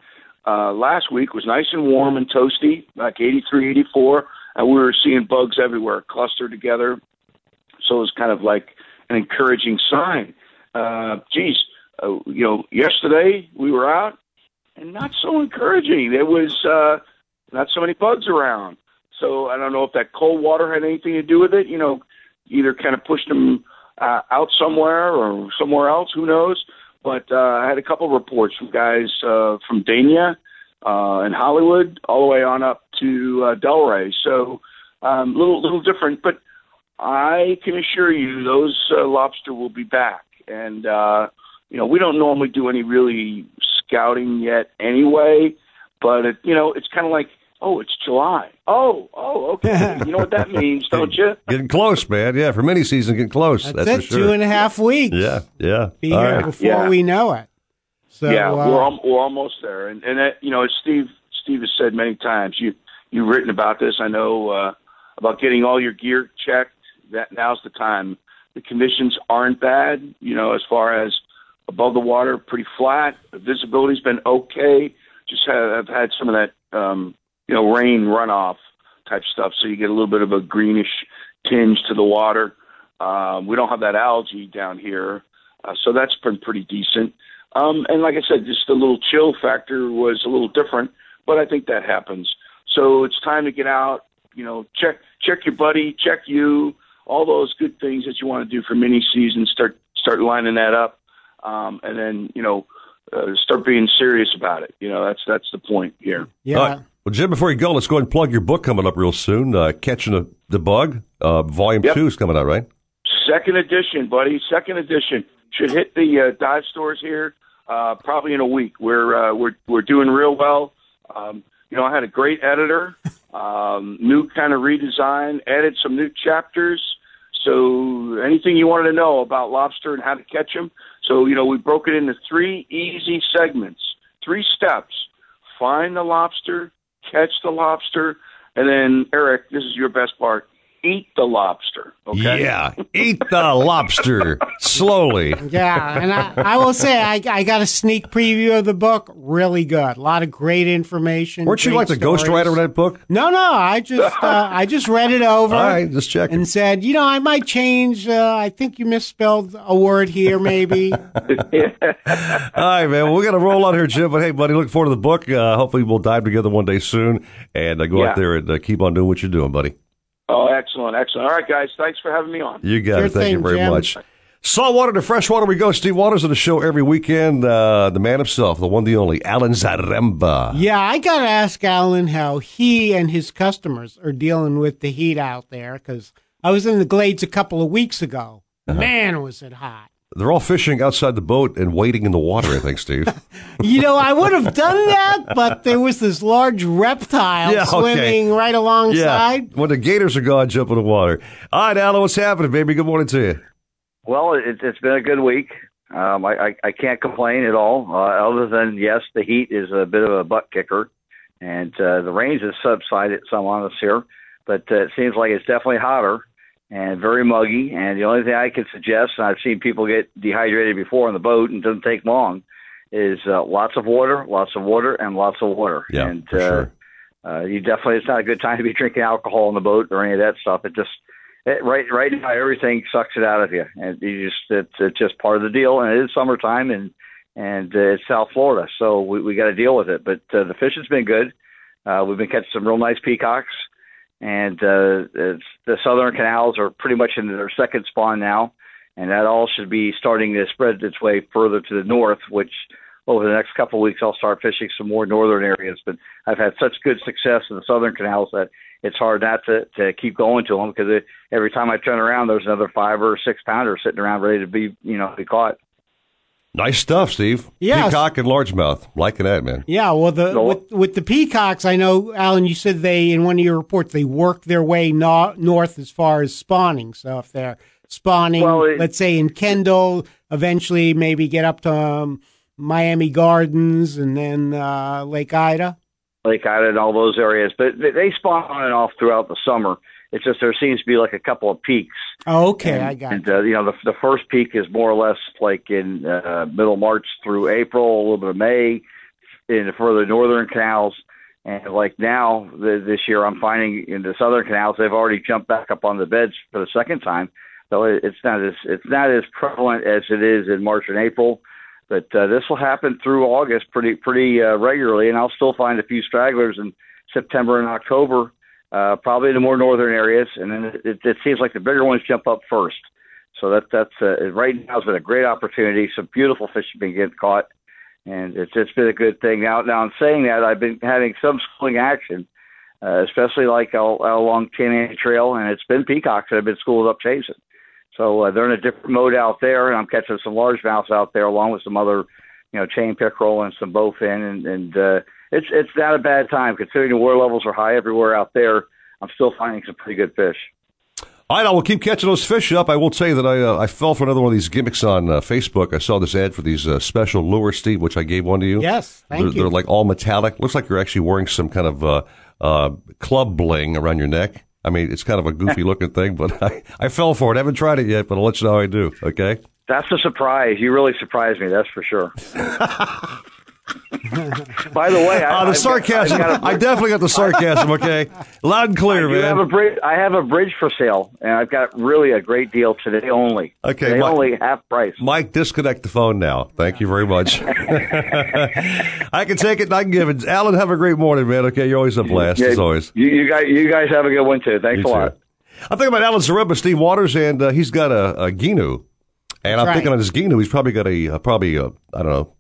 Uh, last week was nice and warm and toasty, like 83, 84, and we were seeing bugs everywhere clustered together. So it was kind of like an encouraging sign. Uh, geez, uh, you know, yesterday we were out and not so encouraging. There was uh, not so many bugs around. So I don't know if that cold water had anything to do with it. You know, either kind of pushed them uh, out somewhere or somewhere else. Who knows? But uh, I had a couple reports from guys uh, from Dania uh, and Hollywood, all the way on up to uh, Delray. So um, little little different, but I can assure you those uh, lobster will be back. And uh, you know, we don't normally do any really scouting yet, anyway. But it, you know, it's kind of like, oh, it's July. Oh, oh, okay. (laughs) you know what that means, don't you? (laughs) Getting close, man. Yeah, for many seasons, getting close. That's, That's, for it. sure. Two and a half weeks. Yeah, yeah. Be All here right. before Yeah. we know it. So yeah, uh, we're al- we're almost there, and and that, you know, as Steve Steve has said many times, you you've written about this. I know uh, about getting all your gear checked. That now's the time. The conditions aren't bad, you know, as far as above the water, pretty flat. The visibility's been okay. Just have, I've had some of that, um, you know, rain runoff type stuff, so you get a little bit of a greenish tinge to the water. Um, we don't have that algae down here, uh, so that's been pretty decent. Um, and like I said, just the little chill factor was a little different, but I think that happens. So it's time to get out. You know, check check your buddy, check you, all those good things that you want to do for mini season. Start start lining that up, um, and then you know uh, start being serious about it. You know, that's that's the point here. All right. Well, Jim, before you go, let's go ahead and plug your book coming up real soon. Uh, Catching the, the Bug, uh, Volume Yep. 2 is coming out, right? Second edition, buddy. Second edition should hit the uh, dive stores here uh, probably in a week. We're uh, we're we're doing real well. Um, you know, I had a great editor, um, new kind of redesign, added some new chapters. So anything you wanted to know about lobster and how to catch them. So you know, we broke it into three easy segments, three steps: find the lobster, catch the lobster, and then Eric, this is your best part: eat the lobster. Okay? Yeah. Eat the lobster slowly. Yeah, and I, I will say I, I got a sneak preview of the book. Really good. A lot of great information. Weren't you great like the ghostwriter of that book? No, no. I just uh, I just read it over. All right, just checking. And said, you know, I might change. Uh, I think you misspelled a word here, maybe. (laughs) All right, man. Well, we're going to roll on here, Jim. But hey, buddy, look forward to the book. Uh, hopefully, we'll dive together one day soon and uh, go Yeah. out there and uh, keep on doing what you're doing, buddy. Oh, excellent, excellent. All right, guys, thanks for having me on. You got Sure it. Thank you very Jim. much. Saltwater to freshwater we go. Steve Waters on the show every weekend. Uh, the man himself, the one, the only, Alan Zaremba. yeah, I got to ask Alan how he and his customers are dealing with the heat out there because I was in the Glades a couple of weeks ago. Uh-huh. Man, was it hot. They're all fishing outside the boat and waiting in the water, I think, Steve. (laughs) You know, I would have done that, but there was this large reptile Yeah, okay. swimming right alongside. yeah. When the gators are gone, jump in the water. All right, Alan, what's happening, baby? Good morning to you. Well, it, it's been a good week. Um, I, I, I can't complain at all, uh, other than yes, the heat is a bit of a butt kicker, and uh, the rain has subsided some on us here, but uh, it seems like it's definitely hotter and very muggy. And the only thing I can suggest, and I've seen people get dehydrated before on the boat, and it doesn't take long, is uh, lots of water, lots of water, and lots of water. Yeah, and for uh, sure. uh, you definitely it's not a good time to be drinking alcohol on the boat or any of that stuff. It just it, right right now everything sucks it out of you, and you just it's, it's just part of the deal. And it is summertime, and and uh, it's South Florida, so we we got to deal with it. But uh, the fishing's been good. Uh, we've been catching some real nice peacocks, and uh, the southern canals are pretty much in their second spawn now, and that all should be starting to spread its way further to the north, which over the next couple of weeks I'll start fishing some more northern areas. But I've had such good success in the southern canals that it's hard not to to keep going to them because it, every time I turn around, there's another five or six pounder sitting around ready to be you know be caught. Nice stuff, Steve. Yes. Peacock and largemouth. Liking that, man. Yeah, well, the with, with the peacocks, I know, Alan. You said they in one of your reports they work their way no, north as far as spawning. So if they're spawning, Well, it- let's say in Kendall, eventually maybe get up to um, Miami Gardens and then uh, Lake Ida. Lake Ida and all those areas, but they, they spawn on and off throughout the summer. It's just there seems to be like a couple of peaks. Oh, okay, and, I got And uh, you know, the the first peak is more or less like in uh, middle March through April, a little bit of May, in the further northern canals. And like now, the, this year, I'm finding in the southern canals they've already jumped back up on the beds for the second time. So it, it's not as it's not as prevalent as it is in March and April. But uh, this will happen through August pretty pretty uh, regularly, and I'll still find a few stragglers in September and October uh, probably the more northern areas, and then it, it, seems like the bigger ones jump up first. So that that's uh, right now has been a great opportunity. Some beautiful fish have been getting caught, and it's it's been a good thing. Now now in saying that, I've been having some schooling action, uh, especially like out, out along Tamiami Trail, and it's been peacocks that have been schooled up chasing. So uh, they're in a different mode out there, and I'm catching some largemouths out there along with some other, you know, chain pickerel and some bowfin, and and uh, it's it's not a bad time considering the water levels are high everywhere out there. I'm still finding some pretty good fish. All right, I will keep catching those fish up. I will tell you that I uh, I fell for another one of these gimmicks on uh, Facebook. I saw this ad for these uh, special lures, Steve, which I gave one to you. Yes, thank they're, you. They're like all metallic. Looks like you're actually wearing some kind of uh, uh, club bling around your neck. I mean, it's kind of a goofy (laughs) looking thing, but I, I fell for it. I haven't tried it yet, but I'll let you know how I do. Okay. That's a surprise. You really surprised me. That's for sure. (laughs) By the way, I, Ah, the I've sarcasm. I've got a- I definitely got the sarcasm. Okay, loud and clear, I man. have a bridge. I have a bridge for sale, and I've got really a great deal today only. Okay, today Mike- only half price. Mike, disconnect the phone now. Thank you very much. (laughs) I can take it and I can give it. Alan, have a great morning, man. Okay, you're always a blast, Yeah, as always. You, you guys, you guys have a good one too. Thanks You a lot. too. I'm thinking about Alan Zaremba, Steve Waters, and uh, he's got a, a Gheenoe. And I'm That's thinking on his Gheenoe, he's probably got a, uh probably a, I don't know,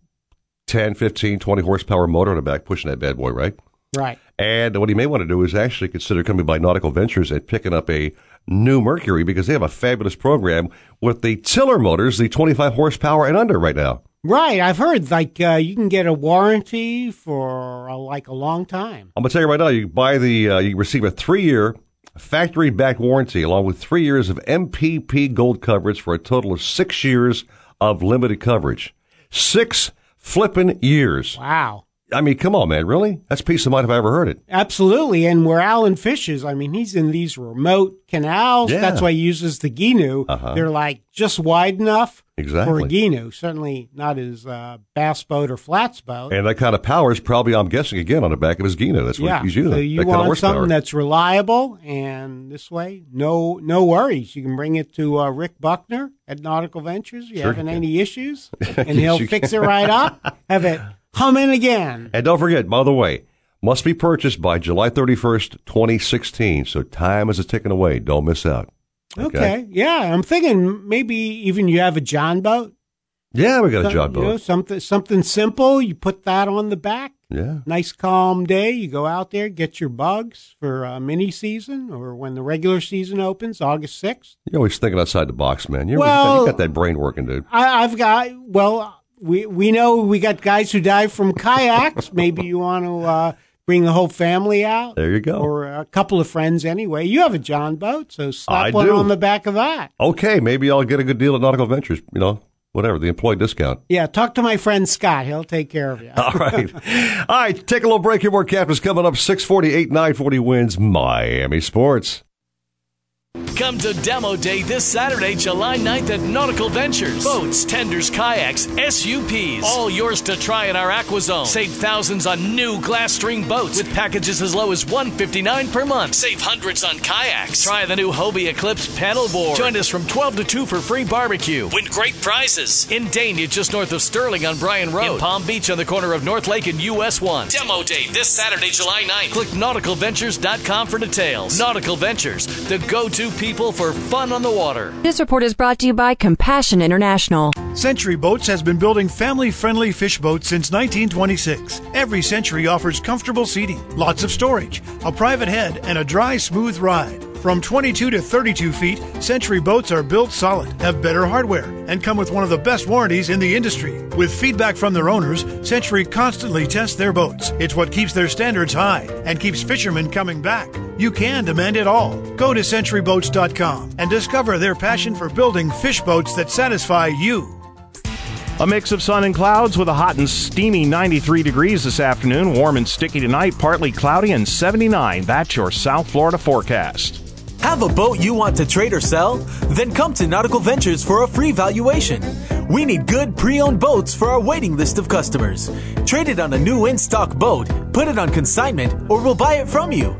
10, 15, 20 horsepower motor on the back pushing that bad boy, right? Right. And what he may want to do is actually consider coming by Nautical Ventures and picking up a new Mercury because they have a fabulous program with the tiller motors, the 25 horsepower and under right now. Right. I've heard like uh, you can get a warranty for uh, like a long time. I'm gonna tell you right now, you buy the, uh, you receive a three year factory back warranty along with three years of MPP gold coverage for a total of six years of limited coverage. Six flippin' years. Wow. I mean, come on, man, really? That's peace of mind if I ever heard it. Absolutely. And where Alan fishes, I mean, he's in these remote canals. Yeah. That's why he uses the Gheenoe. Uh-huh. They're like just wide enough for Exactly. a Gheenoe. Certainly not his uh, bass boat or flats boat. And that kind of power is probably, I'm guessing, again, on the back of his Gheenoe. That's what yeah. he's using. So you that kind of want something that's reliable, and this way, no no worries. You can bring it to uh, Rick Buckner at Nautical Ventures. You Sure having you any issues, (laughs) and he'll fix it right up. (laughs) Have it humming again. And don't forget, by the way, must be purchased by July 31st, 2016. So time is a ticking away. Don't miss out. Okay. Yeah, I'm thinking maybe even you have a John boat. Yeah, we got a Some- job you know, boat. something something simple. You put that on the back. Yeah. Nice calm day. You go out there, get your bugs for uh, mini season or when the regular season opens, August sixth. You're always thinking outside the box, man. You're Well- you got that brain working, dude. I, I've got well, we we know we got guys who dive from kayaks. Maybe you want to uh, bring the whole family out. There you go. Or a couple of friends anyway. You have a John boat, so slap I one do. on the back of that. Okay, maybe I'll get a good deal at Nautical Ventures. You know, whatever the employee discount. Yeah, talk to my friend Scott. He'll take care of you. (laughs) All right, all right. Take a little break here. More captains coming up. Six forty eight, nine forty WINZ Miami Sports. Come to Demo Day this Saturday, July 9th at Nautical Ventures. Boats, tenders, kayaks, SUPs. All yours to try in our AquaZone. Save thousands on new Glasstream boats with packages as low as 159 per month. Save hundreds on kayaks. Try the new Hobie Eclipse paddleboard. Join us from 12 to 2 for free barbecue. Win great prizes. In Dania, just north of Sterling on Bryan Road. In Palm Beach on the corner of North Lake and US 1. Demo Day this Saturday, July 9th. Click nauticalventures.com for details. Nautical Ventures, the go-to people for fun on the water. This report is brought to you by Compassion International. Century Boats has been building family friendly fish boats since 1926. Every Century offers comfortable seating, lots of storage, a private head, and a dry, smooth ride. From 22 to 32 feet, Century boats are built solid, have better hardware, and come with one of the best warranties in the industry. With feedback from their owners, Century constantly tests their boats. It's what keeps their standards high and keeps fishermen coming back. You can demand it all. Go to centuryboats.com and discover their passion for building fish boats that satisfy you. A mix of sun and clouds with a hot and steamy 93 degrees this afternoon. Warm and sticky tonight, partly cloudy and 79. That's your South Florida forecast. Have a boat you want to trade or sell? Then come to Nautical Ventures for a free valuation. We need good pre owned boats for our waiting list of customers. Trade it on a new in stock boat, put it on consignment, or we'll buy it from you.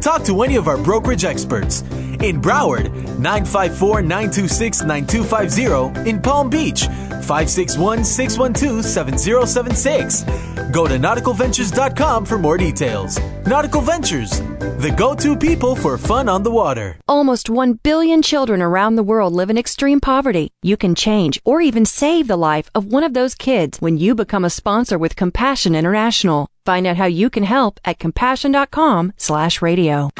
Talk to any of our brokerage experts. In Broward, 954 926 9250. In Palm Beach, 561 612 7076. Go to nauticalventures.com for more details. Nautical Ventures, the go to people for fun on the water. Almost 1 billion children around the world live in extreme poverty. You can change or even save the life of one of those kids when you become a sponsor with Compassion International. Find out how you can help at compassion.com slash radio.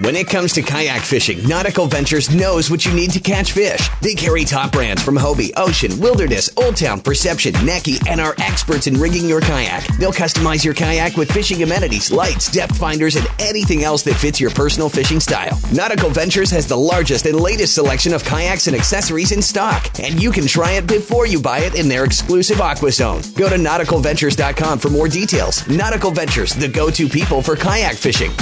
When it comes to kayak fishing, Nautical Ventures knows what you need to catch fish. They carry top brands from Hobie, Ocean, Wilderness, Old Town, Perception, Necky, and are experts in rigging your kayak. They'll customize your kayak with fishing amenities, lights, depth finders, and anything else that fits your personal fishing style. Nautical Ventures has the largest and latest selection of kayaks and accessories in stock, and you can try it before you buy it in their exclusive AquaZone. Go to nauticalventures.com for more details. Nautical Ventures, the go-to people for kayak fishing.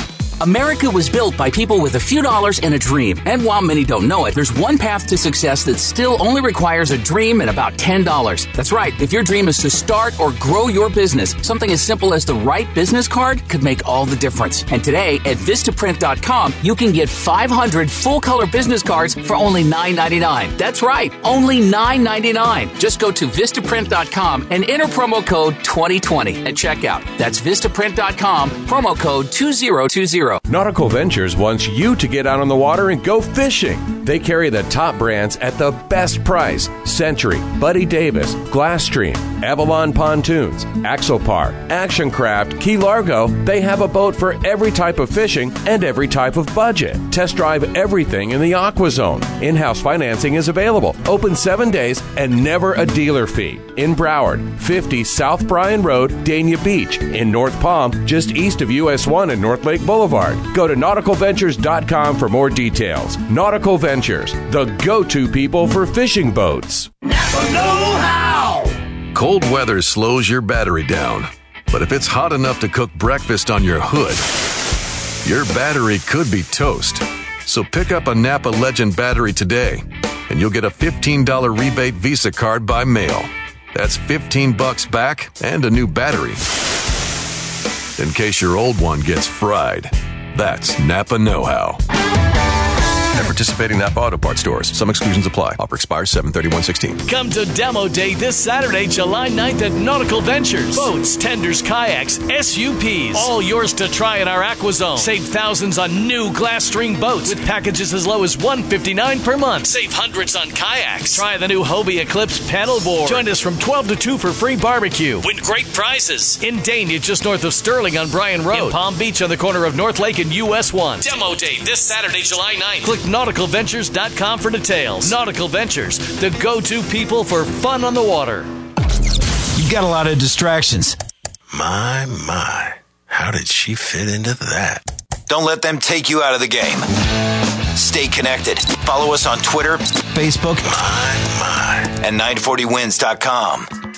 America was built by people with a few dollars and a dream. And while many don't know it, there's one path to success that still only requires a dream and about $10. That's right. If your dream is to start or grow your business, something as simple as the right business card could make all the difference. And today at Vistaprint.com, you can get 500 full color business cards for only $9.99. That's right. Only $9.99. Just go to Vistaprint.com and enter promo code 2020 at checkout. That's Vistaprint.com, promo code 2020. Nautical Ventures wants you to get out on the water and go fishing. They carry the top brands at the best price Century, Buddy Davis, Glasstream, Avalon Pontoons, Axopar, Action Craft, Key Largo. They have a boat for every type of fishing and every type of budget. Test drive everything in the AquaZone. In house financing is available, open seven days, and never a dealer fee. In Broward, 50 South Bryan Road, Dania Beach. In North Palm, just east of US 1 and North Lake Boulevard. Go to nauticalventures.com for more details. Nautical Ventures, the go to people for fishing boats. Never know how! Cold weather slows your battery down. But if it's hot enough to cook breakfast on your hood, your battery could be toast. So pick up a Napa Legend battery today, and you'll get a $15 rebate Visa card by mail. That's 15 bucks back and a new battery. In case your old one gets fried. That's Napa Know How. At participating Napa Auto Parts stores. Some exclusions apply. Offer expires 73116. Come to Demo Day this Saturday, July 9th at Nautical Ventures. Boats, tenders, kayaks, SUPs. All yours to try in our AquaZone. Save thousands on new Glasstream boats with packages as low as 159 per month. Save hundreds on kayaks. Try the new Hobie Eclipse paddleboard. Join us from 12 to 2 for free barbecue. Win great prizes. In Dania, just north of Sterling on Bryan Road. In Palm Beach on the corner of North Lake and US 1. Demo Day this Saturday, July 9th. Click nauticalventures.com for details. Nautical Ventures, the go to people for fun on the water. You've got a lot of distractions. My, my. How did she fit into that? Don't let them take you out of the game. Stay connected. Follow us on Twitter, Facebook, and 940winz.com.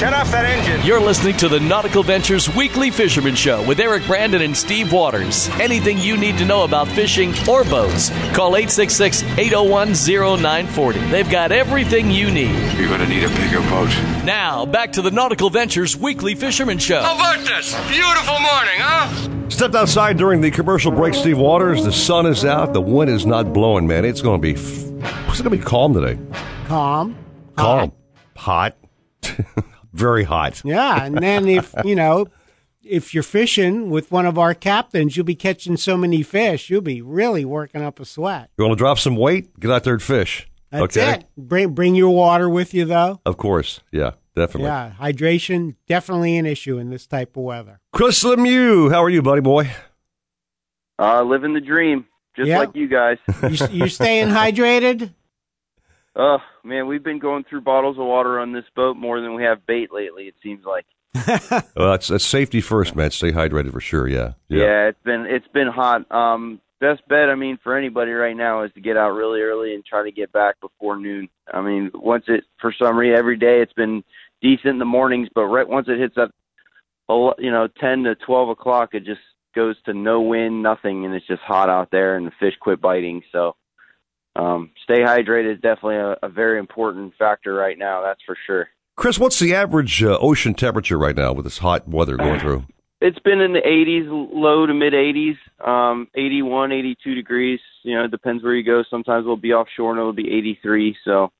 Shut off that engine. You're listening to the Nautical Ventures Weekly Fisherman Show with Eric Brandon and Steve Waters. Anything you need to know about fishing or boats, call 866 801 0940. They've got everything you need. You're going to need a bigger boat. Now, back to the Nautical Ventures Weekly Fisherman Show. How about this? Beautiful morning, huh? Stepped outside during the commercial break, Steve Waters. The sun is out. The wind is not blowing, man. It's going to be, it's going to be calm today. Calm. Calm. Hot. (laughs) Very hot. (laughs) Yeah, and then if (laughs) you know, if you're fishing with one of our captains, you'll be catching so many fish, you'll be really working up a sweat. You want to drop some weight? Get out there and fish. That's okay. it. Bring bring your water with you though. Of course. Yeah, definitely. Yeah, hydration definitely an issue in this type of weather. Chris Lemieux, how are you, buddy boy? Uh, living the dream, just Yeah. like you guys. You, you staying hydrated? (laughs) Oh man, we've been going through bottles of water on this boat more than we have bait lately. It seems like. (laughs) Well, that's, that's safety first, man. Stay hydrated for sure. Yeah. Yeah. it's been it's been hot. Um, best bet, I mean, for anybody right now is to get out really early and try to get back before noon. I mean, once it for some reason every day it's been decent in the mornings, but right once it hits that, el- you know, ten to twelve o'clock, it just goes to no wind, nothing, and it's just hot out there, and the fish quit biting. So, um, stay hydrated is definitely a, a very important factor right now. That's for sure. Chris, what's the average uh, ocean temperature right now with this hot weather going (sighs) through? It's been in the 80s, low to mid 80s, um, 81, 82 degrees. You know, it depends where you go. Sometimes we'll be offshore and it'll be 83. So,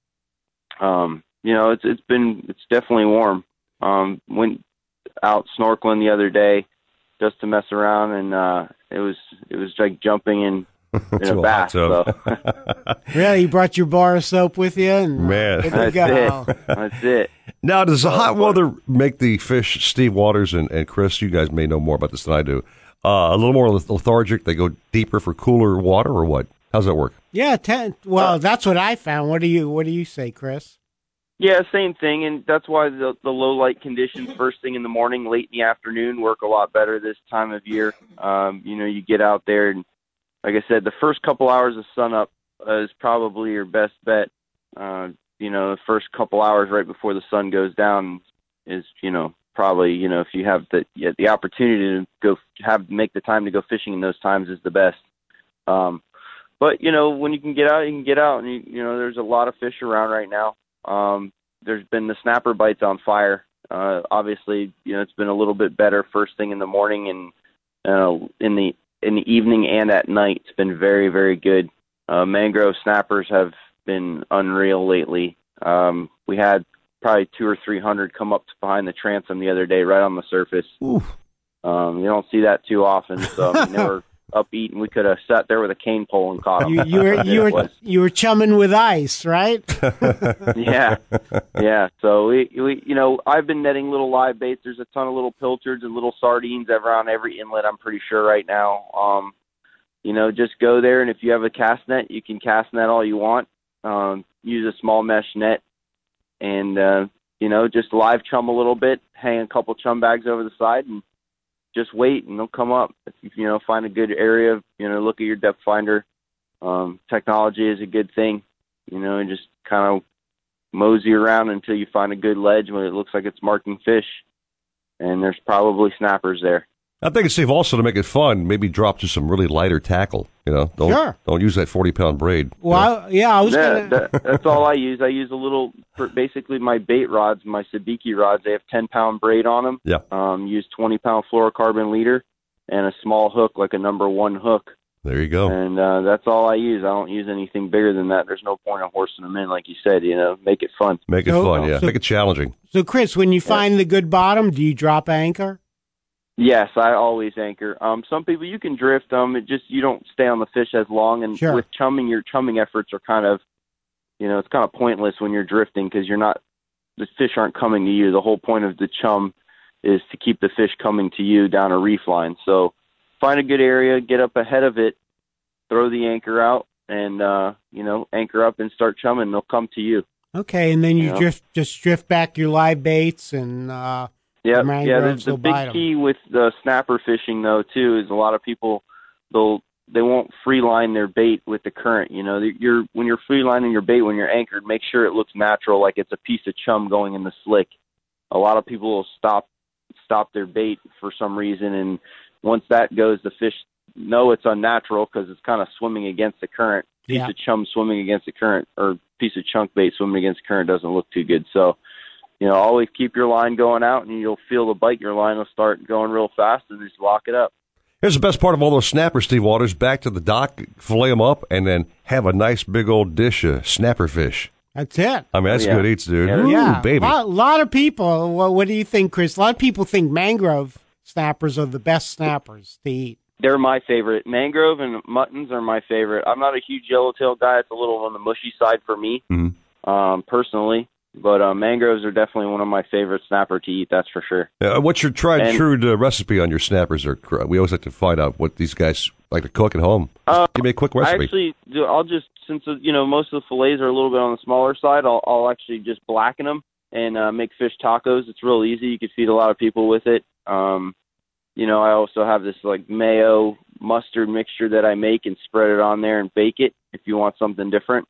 um, you know, it's it's been it's definitely warm. Um, went out snorkeling the other day just to mess around, and uh, it was it was like jumping in (laughs) in To a a bath. So. (laughs) Really, you brought your bar of soap with you, and Man. That's go. it. That's it. Now, does the hot weather make the fish, Steve Waters and, and Chris, you guys may know more about this than I do, uh, a little more lethargic? They go deeper for cooler water or what? How's that work? Yeah, ten, well, that's what I found. What do you What do you say, Chris? Yeah, same thing, and that's why the the low light conditions first thing in the morning, late in the afternoon work a lot better this time of year. Um, you know, you get out there and, like I said, the first couple hours of sun up uh, is probably your best bet. Uh, you know, the first couple hours right before the sun goes down is, you know, probably you know if you have the yeah, the opportunity to go have make the time to go fishing in those times is the best. Um, but you know when you can get out, you can get out, and you, you know there's a lot of fish around right now. Um, there's been the snapper bites on fire. Uh, obviously, you know it's been a little bit better first thing in the morning and uh, in the in the evening and at night. It's been very very good. Uh, mangrove snappers have been unreal lately. Um, we had probably two or three hundred come up to behind the transom the other day, right on the surface. Um, you don't see that too often, so I mean, they (laughs) were up eating. We could have sat there with a cane pole and caught them. You, you were (laughs) you were you were chumming with ice, right? (laughs) yeah, yeah. So we, we, you know, I've been netting little live baits. There's a ton of little pilchards and little sardines around every inlet. I'm pretty sure right now. Um, you know, just go there, and if you have a cast net, you can cast net all you want. Um, use a small mesh net, and uh, you know, just live chum a little bit. Hang a couple chum bags over the side, and just wait, and they'll come up. If you, know, find a good area, you know, look at your depth finder. Um, technology is a good thing, you know, and just kind of mosey around until you find a good ledge when it looks like it's marking fish, and there's probably snappers there. I think it's safe also to make it fun. Maybe drop to some really lighter tackle. You know, don't Sure. don't use that forty pound braid. Well, I, yeah, I was Yeah, gonna. that, that's all I use. I use a little, for basically my bait rods, my sabiki rods. They have 10 pound braid on them. Yeah. Um, use 20 pound fluorocarbon leader and a small hook, like a number one hook. There you go. And uh, that's all I use. I don't use anything bigger than that. There's no point in horsing them in, like you said. You know, make it fun. Make it So- fun. Yeah, so- make it challenging. So, Chris, when you find the good bottom, do you drop anchor? Yes, I always anchor. Um, some people you can drift them. it just you don't stay on the fish as long. And Sure. with chumming, your chumming efforts are kind of, you know, it's kind of pointless when you're drifting because you're not the fish aren't coming to you. The whole point of the chum is to keep the fish coming to you down a reef line. So find a good area, get up ahead of it, throw the anchor out, and uh, you know anchor up and start chumming. They'll come to you. Okay, and then you You know? drift just drift back your live baits and uh, Yeah, the yeah. The, the big key with the snapper fishing though too is a lot of people they'll they won't free line their bait with the current. You know, you're when you're free lining your bait when you're anchored, make sure it looks natural, like it's a piece of chum going in the slick. A lot of people will stop stop their bait for some reason, and once that goes, the fish know it's unnatural because it's kind of swimming against the current. Piece Yeah. of chum swimming against the current, or piece of chunk bait swimming against the current doesn't look too good. So, you know, always keep your line going out, and you'll feel the bite. Your line will start going real fast, and just lock it up. Here's the best part of all those snappers, Steve Waters. Back to the dock, fillet them up, and then have a nice big old dish of snapper fish. That's it. I mean, that's Yeah. good eats, dude. Yeah, Ooh, yeah. baby. A lot, lot of people. What, what do you think, Chris? A lot of people think mangrove snappers are the best snappers to eat. They're my favorite. Mangrove and muttons are my favorite. I'm not a huge yellowtail guy. It's a little on the mushy side for me, um, personally. But uh, mangroves are definitely one of my favorite snapper to eat. That's for sure. Uh, what's your tried and true uh, recipe on your snappers? Or cr- we always like to find out what these guys like to cook at home. Uh, Give me a quick I recipe. actually, do, I'll just since uh, you know most of the fillets are a little bit on the smaller side, I'll, I'll actually just blacken them and uh, make fish tacos. It's real easy. You could feed a lot of people with it. Um, you know, I also have this like mayo mustard mixture that I make and spread it on there and bake it if you want something different.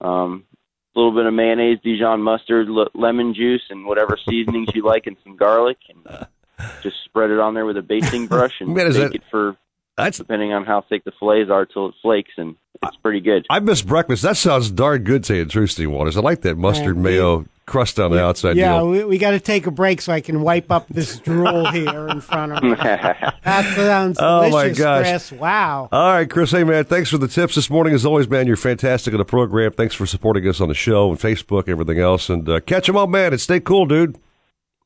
Um, a little bit of mayonnaise, Dijon mustard, le- lemon juice, and whatever seasonings you like, and some garlic, and uh, (laughs) just spread it on there with a basting brush and (laughs) Man, is bake that- it for That's depending on how thick the fillets are till it flakes, and it's pretty good. I miss breakfast. That sounds darn good, to tell you the Steve Waters. I like that mustard mayo crust on the outside. yeah, deal. we, we got to take a break so I can wipe up this drool (laughs) here in front of me. That (laughs) sounds Oh, my delicious, gosh. Chris. Wow. All right, Chris. Hey, man, thanks for the tips this morning. As always, man, you're fantastic on the program. Thanks for supporting us on the show and Facebook, everything else. And uh, catch them up, man, and stay cool, dude.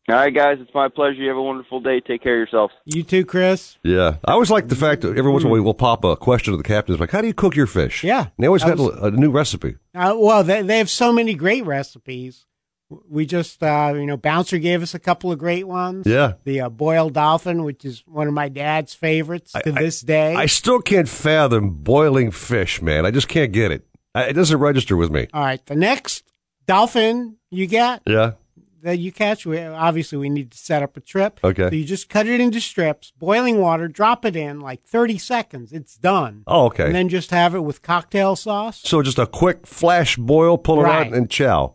All right, guys, it's my pleasure. You have a wonderful day. Take care of yourselves. You too, Chris. Yeah, I always like the fact that every once in a while we'll pop a question to the captains like, "How do you cook your fish?" Yeah, and they always I got was- a, a new recipe. Uh, well, they, they have so many great recipes. We just, uh, you know, Bouncer gave us a couple of great ones. Yeah. The uh, boiled dolphin, which is one of my dad's favorites to this day. I still can't fathom boiling fish, man. I just can't get it. I, it doesn't register with me. All right, the next dolphin you get Yeah. that you catch, we, obviously we need to set up a trip. Okay. So you just cut it into strips, boiling water, drop it in like 30 seconds. It's done. Oh, okay. And then just have it with cocktail sauce. So just a quick flash boil, pull it Right. out, and chow.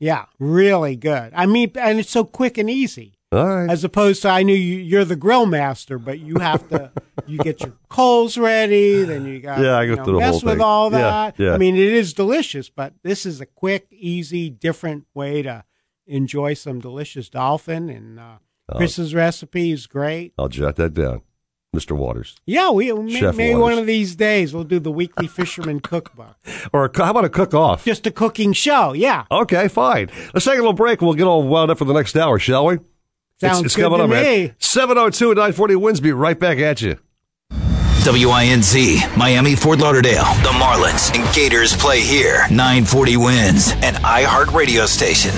Yeah, really good. I mean, and it's so quick and easy. All right. As opposed to, I knew you, you're the grill master, but you have to, you get your coals ready, then you got, Yeah, I you go know, through the mess with thing. all that. yeah. I mean, it is delicious, but this is a quick, easy, different way to enjoy some delicious dolphin. And uh, Oh. Chris's recipe is great. I'll jot that down, Mr. Waters. Yeah, we may, Chef maybe Waters. one of these days we'll do the weekly fisherman cookbook. (laughs) Or a how about a cook off? Just a cooking show. Yeah. Okay, fine. Let's take a little break. We'll get all wound up for the next hour, shall we? Sounds it's, it's good coming to up, me. man. 702 at 940 Winsby, right back at you. WINZ, Miami, Fort Lauderdale, the Marlins and Gators play here. 940 WINZ, an iHeart radio station.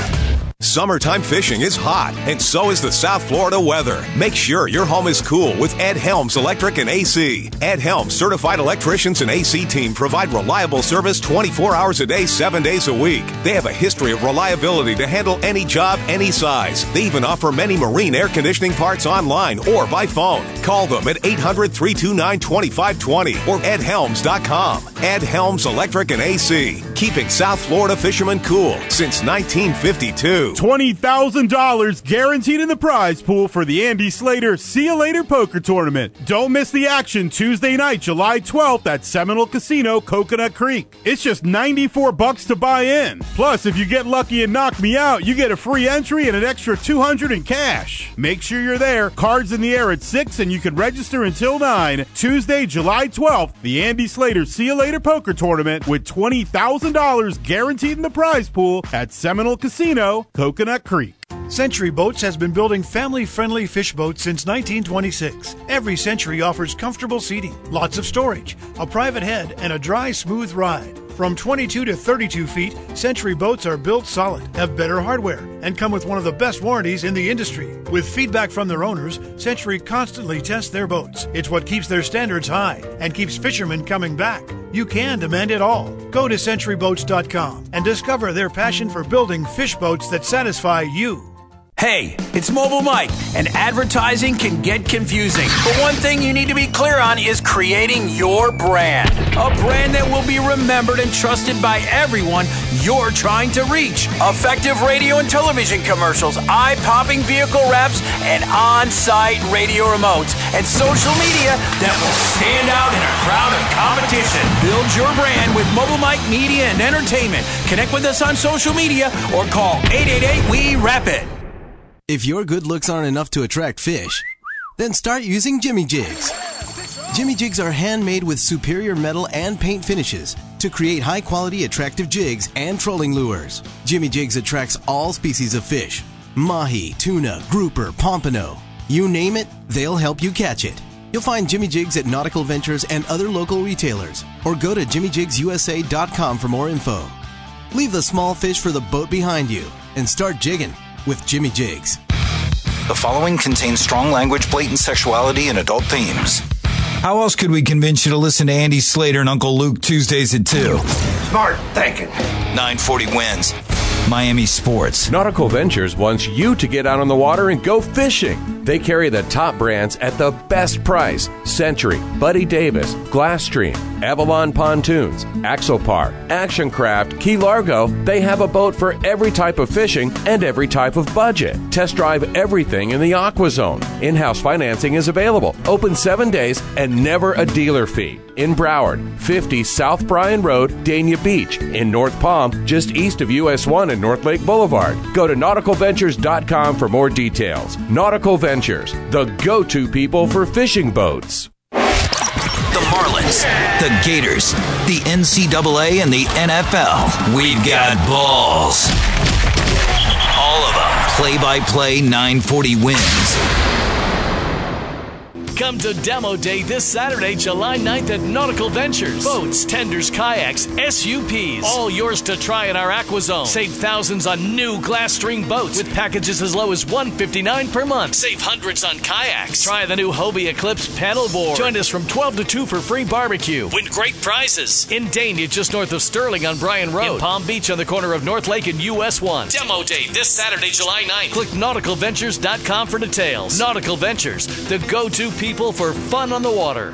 Summertime fishing is hot, and so is the South Florida weather. Make sure your home is cool with Edd Helms Electric and AC. Edd Helms certified electricians and AC team provide reliable service 24 hours a day, 7 days a week. They have a history of reliability to handle any job, any size. They even offer many marine air conditioning parts online or by phone. Call them at 800 329 2520 or eddhelms.com. Edd Helms Electric and AC, keeping South Florida fishermen cool since 1952. $20,000 guaranteed in the prize pool for the Andy Slater See You Later Poker Tournament. Don't miss the action Tuesday night, July 12th at Seminole Casino, Coconut Creek. It's just 94 bucks to buy in. Plus, if you get lucky and knock me out, you get a free entry and an extra 200 in cash. Make sure you're there. Cards in the air at 6 and you can register until 9. Tuesday, July 12th, the Andy Slater See You Later Poker Tournament with $20,000 guaranteed in the prize pool at Seminole Casino, Coconut Creek. Century Boats has been building family friendly fish boats since 1926. Every Century offers comfortable seating, lots of storage, a private head, and a dry, smooth ride. From 22 to 32 feet, Century boats are built solid, have better hardware, and come with one of the best warranties in the industry. With feedback from their owners, Century constantly tests their boats. It's what keeps their standards high and keeps fishermen coming back. You can demand it all. Go to centuryboats.com and discover their passion for building fish boats that satisfy you. Hey, it's Mobile Mike, and advertising can get confusing. But one thing you need to be clear on is creating your brand. A brand that will be remembered and trusted by everyone you're trying to reach. Effective radio and television commercials, eye popping vehicle wraps, and on site radio remotes, and social media that will stand out in a crowd of competition. Build your brand with Mobile Mike Media and Entertainment. Connect with us on social media or call 888 We Rap It. If your good looks aren't enough to attract fish, then start using Jimmy Jigs. Jimmy Jigs are handmade with superior metal and paint finishes to create high quality attractive jigs and trolling lures. Jimmy Jigs attracts all species of fish mahi, tuna, grouper, pompano. You name it, they'll help you catch it. You'll find Jimmy Jigs at Nautical Ventures and other local retailers, or go to jimmyjigsusa.com for more info. Leave the small fish for the boat behind you and start jigging with Jimmy Jigs. The following contains strong language, blatant sexuality, and adult themes. How else could we convince you to listen to Andy Slater and Uncle Luke Tuesdays at 2? Smart thinking. 940 WINZ. Miami Sports. Nautical Ventures wants you to get out on the water and go fishing. They carry the top brands at the best price Century, Buddy Davis, Glasstream, Avalon Pontoons, Axopar, Action Craft, Key Largo. They have a boat for every type of fishing and every type of budget. Test drive everything in the Aqua Zone. In house financing is available, open seven days, and never a dealer fee. In Broward, 50 South Bryan Road, Dania Beach. In North Palm, just east of US 1 and North Lake Boulevard. Go to nauticalventures.com for more details. Nautical Ventures, the go to people for fishing boats. The Marlins, the Gators, the NCAA, and the NFL. We've got balls. All of them. Play by play 940 WINZ. Come to Demo Day this Saturday, July 9th at Nautical Ventures. Boats, tenders, kayaks, SUPs. All yours to try in our AquaZone. Save thousands on new Glasstream boats with packages as low as 159 per month. Save hundreds on kayaks. Try the new Hobie Eclipse paddleboard. Join us from 12 to 2 for free barbecue. Win great prizes. In Dania, just north of Sterling on Bryan Road. In Palm Beach on the corner of North Lake and US 1. Demo Day this Saturday, July 9th. Click nauticalventures.com for details. Nautical Ventures, the go-to people for fun on the water.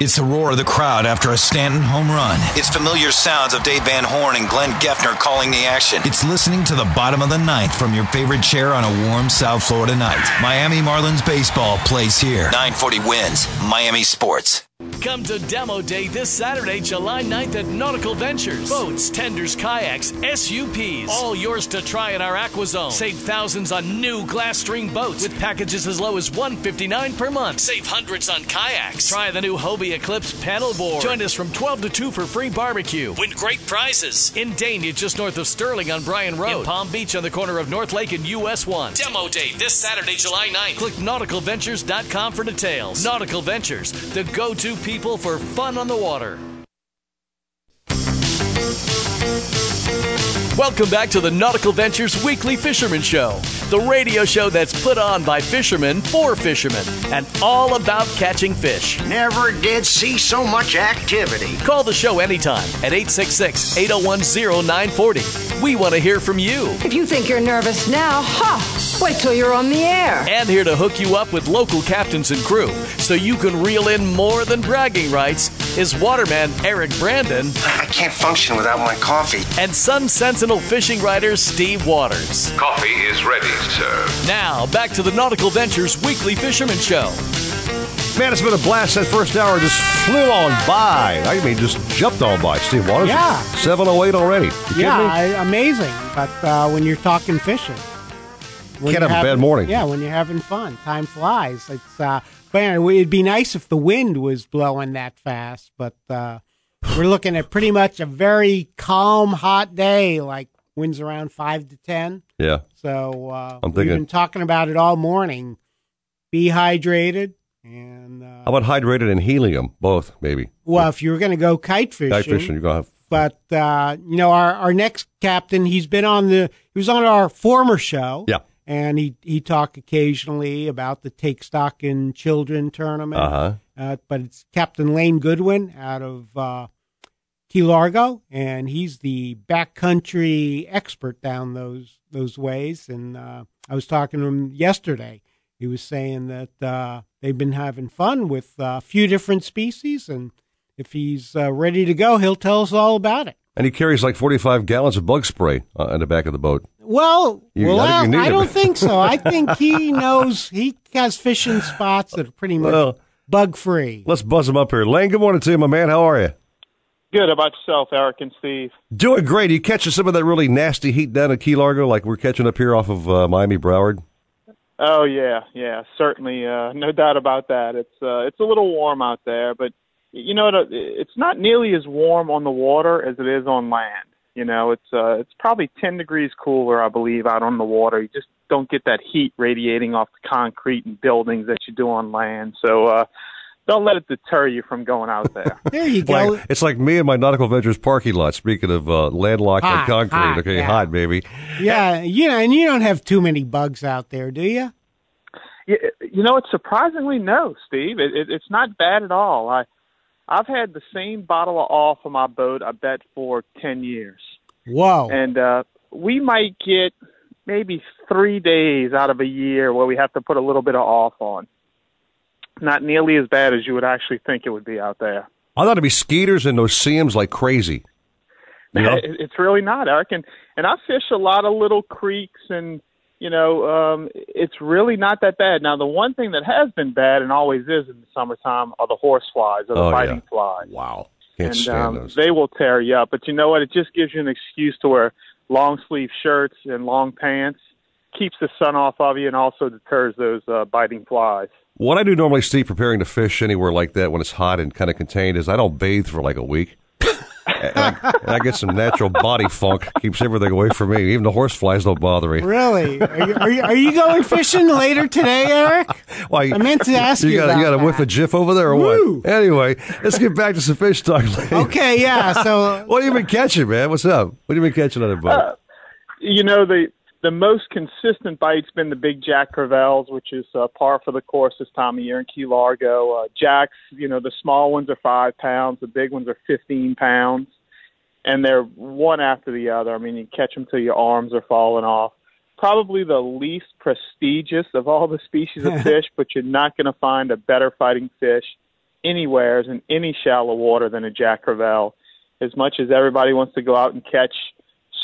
It's the roar of the crowd after a Stanton home run. It's familiar sounds of Dave Van Horn and Glenn Geffner calling the action. It's listening to the bottom of the ninth from your favorite chair on a warm South Florida night. Miami Marlins baseball plays here. 940 WINZ. Miami Sports. Come to Demo Day this Saturday, July 9th at Nautical Ventures. Boats, tenders, kayaks, SUPs. All yours to try in our AquaZone. Save thousands on new Glasstream boats with packages as low as 159 per month. Save hundreds on kayaks. Try the new Hobie Eclipse paddleboard. Join us from 12 to 2 for free barbecue. Win great prizes. In Dania, just north of Sterling on Bryan Road. In Palm Beach on the corner of North Lake and US 1. Demo Day this Saturday, July 9th. Click nauticalventures.com for details. Nautical Ventures, the go-to people for fun on the water. Welcome back to the Nautical Ventures Weekly Fisherman Show, the radio show that's put on by fishermen for fishermen and all about catching fish. Never did see so much activity. Call the show anytime at 866 801 0940. We want to hear from you. If you think you're nervous now, huh, Wait till you're on the air. And here to hook you up with local captains and crew so you can reel in more than bragging rights is waterman Eric Brandon. I can't function without my coffee. And Sun Sentinel fishing writer Steve Waters. Coffee is ready, sir. Now, back to the Nautical Ventures Weekly Fisherman Show. Man, it's been a blast. That first hour just flew on by. I mean, just jumped on by. Steve Waters. Yeah. 708 already. You Yeah, me? I, amazing. But uh, when you're talking fishing, when Can't you're have a bad morning. Yeah, when you're having fun, time flies. It's uh, man, it'd be nice if the wind was blowing that fast, but uh, we're looking at pretty much a very calm, hot day. Like winds around five to ten. Yeah. So uh, I'm we've thinking- been talking about it all morning. Be hydrated, and uh, How about hydrated and helium? Both, maybe. well, if you were going to go kite fishing, Kite fishing, you're going to have But uh, you know, our our next captain, he's been on the he was on our former show. Yeah. And he he talked occasionally about the Take Stock in Children tournament. Uh-huh. Uh, but it's Captain Lane Goodwin out of uh, Key Largo, and he's the backcountry expert down those those ways. And uh, I was talking to him yesterday. He was saying that uh, they've been having fun with uh, a few different species, and if he's uh, ready to go, he'll tell us all about it. And he carries like 45 gallons of bug spray uh, in the back of the boat. Well, You- well, I I, think you need I it. don't (laughs) think so. I think he (laughs) knows he has fishing spots that are pretty much Well- bug free. Let's buzz him up here. Lane, good morning to you, my man. How are you? Good. How about yourself, Eric and Steve? Doing great. Are you catching some of that really nasty heat down at Key Largo like we're catching up here off of uh, Miami Broward? Oh yeah, yeah, certainly, uh, no doubt about that. It's uh, it's a little warm out there, but you know, what, it's not nearly as warm on the water as it is on land. You know, it's uh, it's probably ten degrees cooler, I believe, out on the water. You just don't get that heat radiating off the concrete and buildings that you do on land. So uh, don't let it deter you from going out there. (laughs) There you Like, it's like me and my Nautical Ventures parking lot. Speaking of uh, landlocked and concrete, hot, okay, yeah. hot baby. Yeah, you know, and you don't have too many bugs out there, do you? You, you know, it's surprisingly no, Steve. It, it, it's not bad at all. I I've had the same bottle of off on my boat. I bet for ten years. Wow. And uh, we might get maybe three days out of a year where we have to put a little bit of off on. Not nearly as bad as you would actually think it would be out there. I thought it'd be skeeters and those seams like crazy. You (laughs) know? It- It's really not, Eric. And and I fish a lot of little creeks, and you know, um, it's really not that bad. Now, the one thing that has been bad and always is in the summertime are the horse flies or the Oh, biting yeah. flies. Wow, can't and stand um, those. they will tear you up. But you know what? It just gives you an excuse to wear long sleeve shirts and long pants. Keeps the sun off of you and also deters those uh, biting flies. What I do normally, Steve, preparing to fish anywhere like that when it's hot and kind of contained, is I don't bathe for like a week. And, I, I get some natural body funk, keeps everything away from me. Even the horse flies don't bother me. Really? Are you, are you, are you going fishing later today, Eric? Why, I meant to ask you, got, about you got a that. whiff of jiff over there or what? Anyway, let's get back to some fish talk. Okay, yeah. So, what have you been catching, man? What's up? What have you been catching on the boat? Uh, you know the the most consistent bite's been the big jack crevalles, which is uh, par for the course this time of year in Key Largo. Uh, jacks, you know, the small ones are five pounds, the big ones are fifteen pounds, and they're one after the other. I mean, you catch them till your arms are falling off. Probably the least prestigious of all the species of (laughs) fish, but you're not going to find a better fighting fish anywhere in any shallow water than a jack crevalle. As much as everybody wants to go out and catch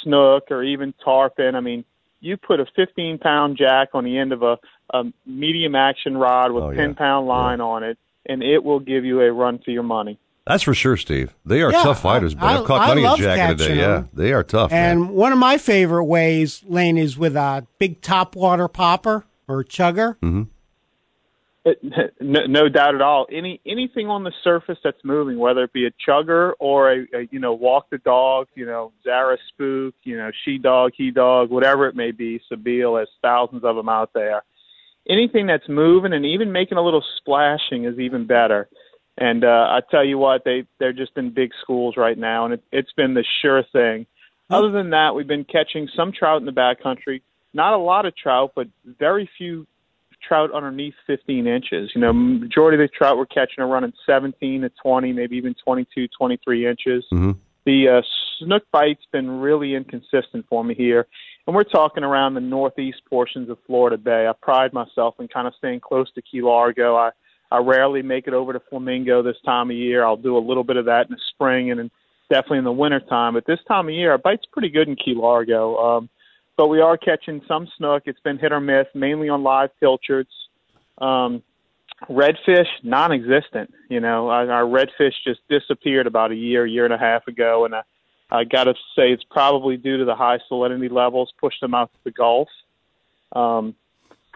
snook or even tarpon, I mean, you put a 15 pound jack on the end of a, a medium action rod with Oh, yeah. 10 pound line on it, and it will give you a run for your money. That's for sure, Steve. They are Yeah, tough fighters, but I- I've caught I plenty of jack in a day. Yeah, they are tough, man. and one of my favorite ways, Lane, is with a big topwater popper or chugger. Mm-hmm. (laughs) No, no doubt at all. Any anything on the surface that's moving, whether it be a chugger or a, a you know walk the dog, you know Zara spook, you know she dog, he dog, whatever it may be. Sebile has thousands of them out there. Anything that's moving and even making a little splashing is even better. And uh, I tell you what, they they're just in big schools right now, and it, it's been the sure thing. Other than that, we've been catching some trout in the backcountry. Not a lot of trout, but very few trout underneath 15 inches. You know, majority of the trout we're catching are running 17 to 20, maybe even 22, 23 inches. Mm-hmm. The uh, snook bite's been really inconsistent for me here, and we're talking around the northeast portions of Florida Bay. I pride myself in kind of staying close to Key Largo. I I rarely make it over to Flamingo this time of year. I'll do a little bit of that in the spring and in, definitely in the winter time. But this time of year, our bite's pretty good in Key Largo. Um, but we are catching some snook. It's been hit or miss, mainly on live pilchards. Um, redfish, non-existent. You know, our, redfish just disappeared about a year, year and a half ago, and I, I got to say it's probably due to the high salinity levels, pushed them out to the Gulf. Um,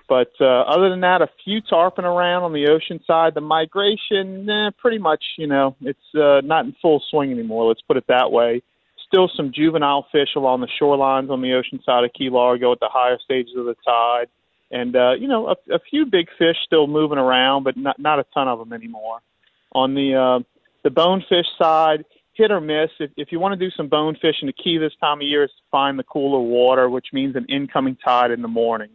but uh, other than that, a few tarpon around on the ocean side. The migration, eh, pretty much, you know, it's uh, not in full swing anymore. Let's put it that way. Still some juvenile fish along the shorelines on the ocean side of Key Largo at the higher stages of the tide, and uh, you know, a, a few big fish still moving around, but not not a ton of them anymore. On the uh, the bonefish side, hit or miss. If, if you want to do some bone fishing, the key this time of year is to find the cooler water, which means an incoming tide in the morning.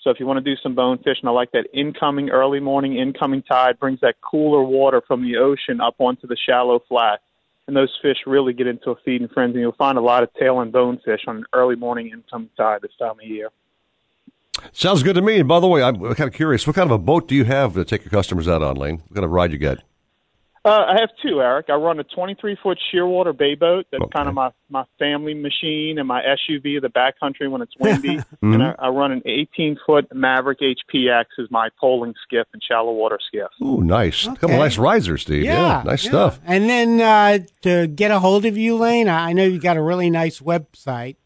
So if you want to do some bone fishing, I like that incoming early morning incoming tide brings that cooler water from the ocean up onto the shallow flat. And those fish really get into a feeding frenzy. You'll find a lot of tail and bone fish on an early morning incoming tide this time of year. Sounds good to me. And by the way, I'm kind of curious. What kind of a boat do you have to take your customers out on, Lane? What kind of ride you got? Uh, I have two, Eric. I run a 23 foot shearwater bay boat. That's okay. kind of my my family machine, and my SUV, of the backcountry when it's windy. (laughs) mm-hmm. And I, I run an 18 foot Maverick HPX as my poling skiff and shallow water skiff. Ooh, nice. Okay. Couple nice risers, Steve. Yeah, yeah nice yeah. stuff. And then uh, to get a hold of you, Lane, I know you've got a really nice website.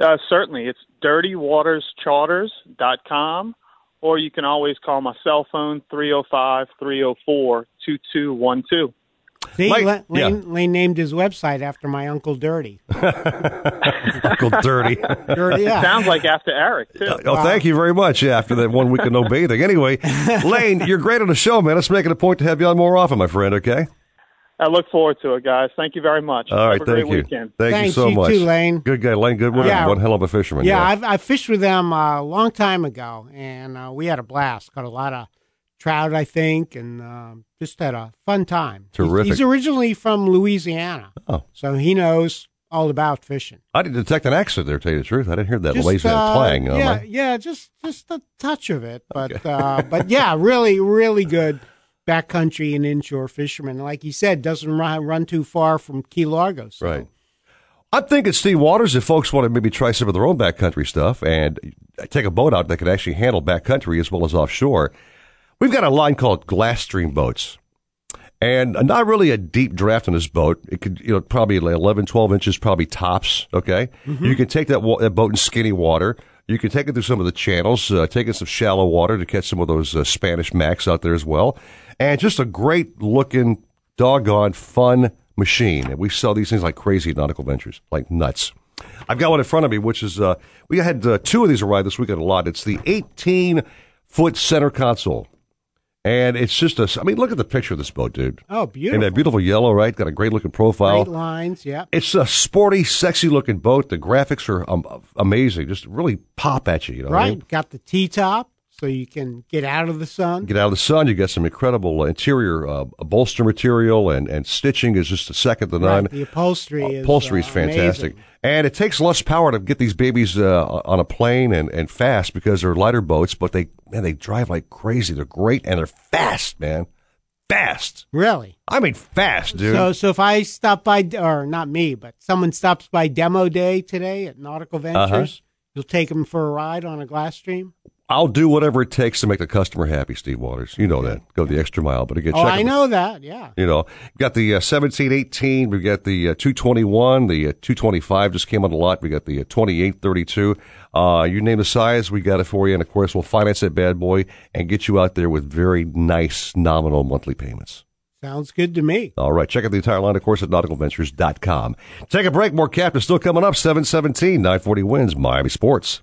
Uh, certainly, it's dirtywaterscharters.com or you can always call my cell phone 305 304 2212. See, Mike, Lane, yeah. Lane, named his website after my Uncle Dirty. (laughs) Uncle Dirty. Dirty, yeah. Sounds like after Eric, too. Oh, wow. thank you very much. Yeah, after that one week of no bathing. Anyway, (laughs) Lane, you're great on the show, man. Let's make it a point to have you on more often, my friend, okay? I look forward to it, guys. Thank you very much. All right, Have a thank you. Weekend. Thank Thanks, you so you much. Too, Lane. Good guy, Lane Goodwin. Yeah. One hell of a fisherman. Yeah, yeah. I've, I fished with them a long time ago, and uh, we had a blast. Got a lot of trout, I think, and uh, just had a fun time. Terrific. He's, he's, originally from Louisiana, oh. so he knows all about fishing. I didn't detect an accent there. Tell you the truth, I didn't hear that just, Louisiana uh, twang. Yeah, yeah, just just a touch of it, but okay. uh, but yeah, really, really good backcountry and inshore fisherman. Like you said, doesn't run, run too far from Key Largo. So. Right. I'm thinking Steve Waters, if folks want to maybe try some of their own backcountry stuff and take a boat out that can actually handle backcountry as well as offshore, we've got a line called Glasstream boats. And not really a deep draft on this boat. It could, you know, probably like 11, 12 inches, probably tops. Okay. Mm-hmm. You can take that, that boat in skinny water. You can take it through some of the channels, uh, take it some shallow water to catch some of those uh, Spanish macks out there as well and just a great looking, doggone fun machine. And we sell these things like crazy at Nautical Ventures, like nuts. I've got one in front of me, which is uh, we had uh, two of these arrive this week at a lot. It's the 18 foot center console. And it's just a, I mean, look at the picture of this boat, dude. Oh, beautiful. And that beautiful yellow, right? Got a great looking profile. Great lines, yeah. It's a sporty, sexy looking boat. The graphics are um, amazing. Just really pop at you, you know Right. I mean? Got the T top so you can get out of the sun. Get out of the sun. You got some incredible interior uh, bolster material, and, and stitching is just a second to none. Right. The upholstery, uh, is, upholstery is fantastic, amazing. and it takes less power to get these babies uh, on a plane and, and fast because they're lighter boats. But they man, they drive like crazy. They're great and they're fast, man. Fast, really? I mean, fast, dude. So, so if I stop by, or not me, but someone stops by demo day today at Nautical Uh-huh. Ventures, you'll take them for a ride on a Glasstream. I'll do whatever it takes to make the customer happy, Steve Waters. You know that. Go the extra mile. But again, Oh, check I know that. Yeah. You know, we've got the uh, 1718, we've got the uh, 221, the uh, 225 just came on the lot. We got the uh, 2832. Uh, you name the size, we got it for you. And of course, we'll finance that bad boy and get you out there with very nice nominal monthly payments. Sounds good to me. All right. Check out the entire line, of course, at nauticalventures.com. Take a break. More captain still coming up. 717, 940 WINZ Miami Sports.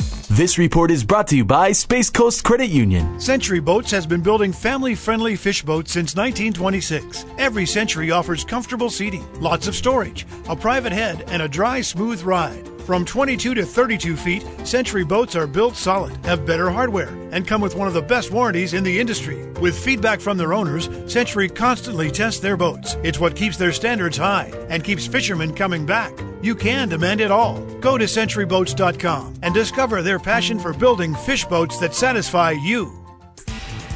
This report is brought to you by Space Coast Credit Union. Century Boats has been building family friendly fish boats since 1926. Every Century offers comfortable seating, lots of storage, a private head, and a dry, smooth ride. From 22 to 32 feet, Century boats are built solid, have better hardware, and come with one of the best warranties in the industry. With feedback from their owners, Century constantly tests their boats. It's what keeps their standards high and keeps fishermen coming back. You can demand it all. Go to centuryboats.com and discover their passion for building fish boats that satisfy you.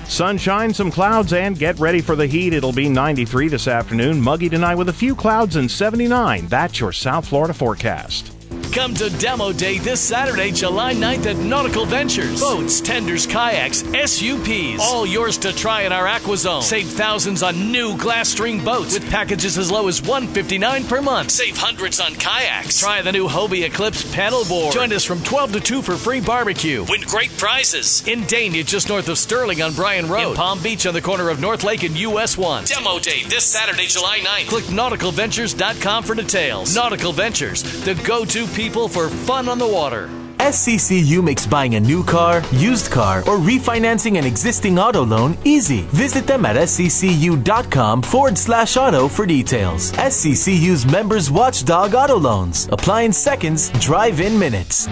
Sunshine, some clouds, and get ready for the heat. It'll be 93 this afternoon, muggy tonight with a few clouds and 79. That's your South Florida forecast. Come to Demo Day this Saturday, July 9th at Nautical Ventures. Boats, tenders, kayaks, SUPs. All yours to try in our AquaZone. Save thousands on new Glasstream boats with packages as low as 159 per month. Save hundreds on kayaks. Try the new Hobie Eclipse paddleboard. Join us from 12 to 2 for free barbecue. Win great prizes. In Dania, just north of Sterling on Bryan Road. In Palm Beach on the corner of North Lake and US 1. Demo Day this Saturday, July 9th. Click nauticalventures.com for details. Nautical Ventures, the go to people for fun on the water. SCCU makes buying a new car, used car, or refinancing an existing auto loan easy. Visit them at sccu.com forward slash auto for details. SCCU's members watchdog auto loans. Apply in seconds, drive in minutes.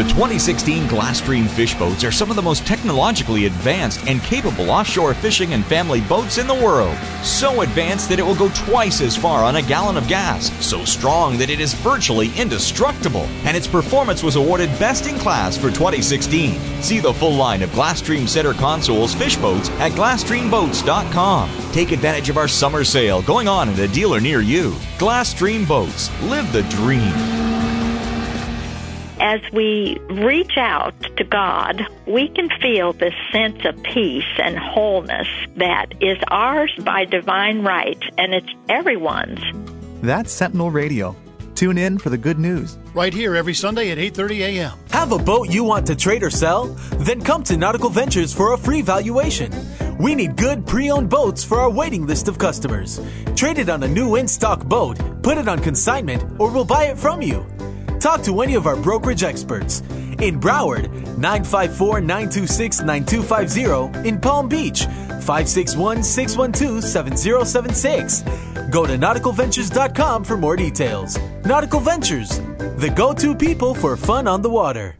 The 2016 Glasstream fish boats are some of the most technologically advanced and capable offshore fishing and family boats in the world. So advanced that it will go twice as far on a gallon of gas. So strong that it is virtually indestructible. And its performance was awarded Best in Class for 2016. See the full line of Glasstream center consoles fish boats at GlasstreamBoats.com. Take advantage of our summer sale going on at a dealer near you. Glasstream Boats. Live the dream. As we reach out to God, we can feel this sense of peace and wholeness that is ours by divine right, and it's everyone's. That's Sentinel Radio. Tune in for the good news. Right here every Sunday at 8:30 a.m. Have a boat you want to trade or sell? Then come to Nautical Ventures for a free valuation. We need good pre-owned boats for our waiting list of customers. Trade it on a new in-stock boat, put it on consignment, or we'll buy it from you. Talk to any of our brokerage experts. In Broward, 954 926 9250. In Palm Beach, 561 612 7076. Go to nauticalventures.com for more details. Nautical Ventures, the go to people for fun on the water.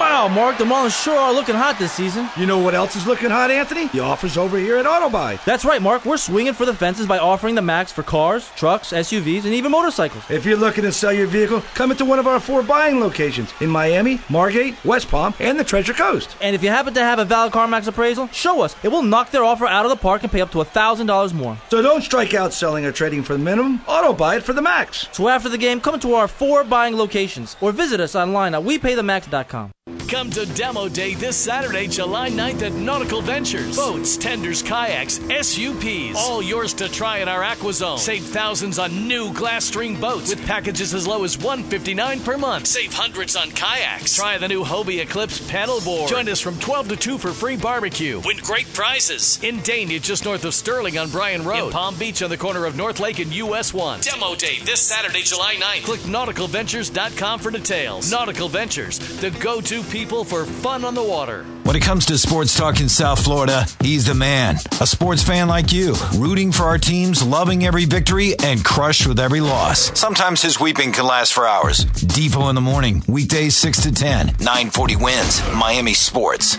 Wow, Mark, the Marlins sure are looking hot this season. You know what else is looking hot, Anthony? The offers over here at Autobuy. That's right, Mark. We're swinging for the fences by offering the max for cars, trucks, SUVs, and even motorcycles. If you're looking to sell your vehicle, come into one of our four buying locations in Miami, Margate, West Palm, and the Treasure Coast. And if you happen to have a valid CarMax appraisal, show us. It will knock their offer out of the park and pay up to $1,000 more. So don't strike out selling or trading for the minimum. Autobuy it for the max. So after the game, come to our four buying locations or visit us online at wepaythemax.com. Come to Demo Day this Saturday, July 9th at Nautical Ventures. Boats, tenders, kayaks, SUPs. All yours to try in our AquaZone. Save thousands on new Glasstream boats with packages as low as 159 per month. Save hundreds on kayaks. Try the new Hobie Eclipse paddleboard. Join us from 12 to 2 for free barbecue. Win great prizes. In Dania, just north of Sterling on Bryan Road. In Palm Beach on the corner of North Lake and US 1. Demo Day this Saturday, July 9th. Click nauticalventures.com for details. Nautical Ventures, the go to people for fun on the water. When it comes to sports talk in South Florida, he's the man. A sports fan like you, rooting for our teams, loving every victory, and crushed with every loss. Sometimes his weeping can last for hours. Devo in the morning, weekdays 6 to 10, 940 WINZ, Miami Sports.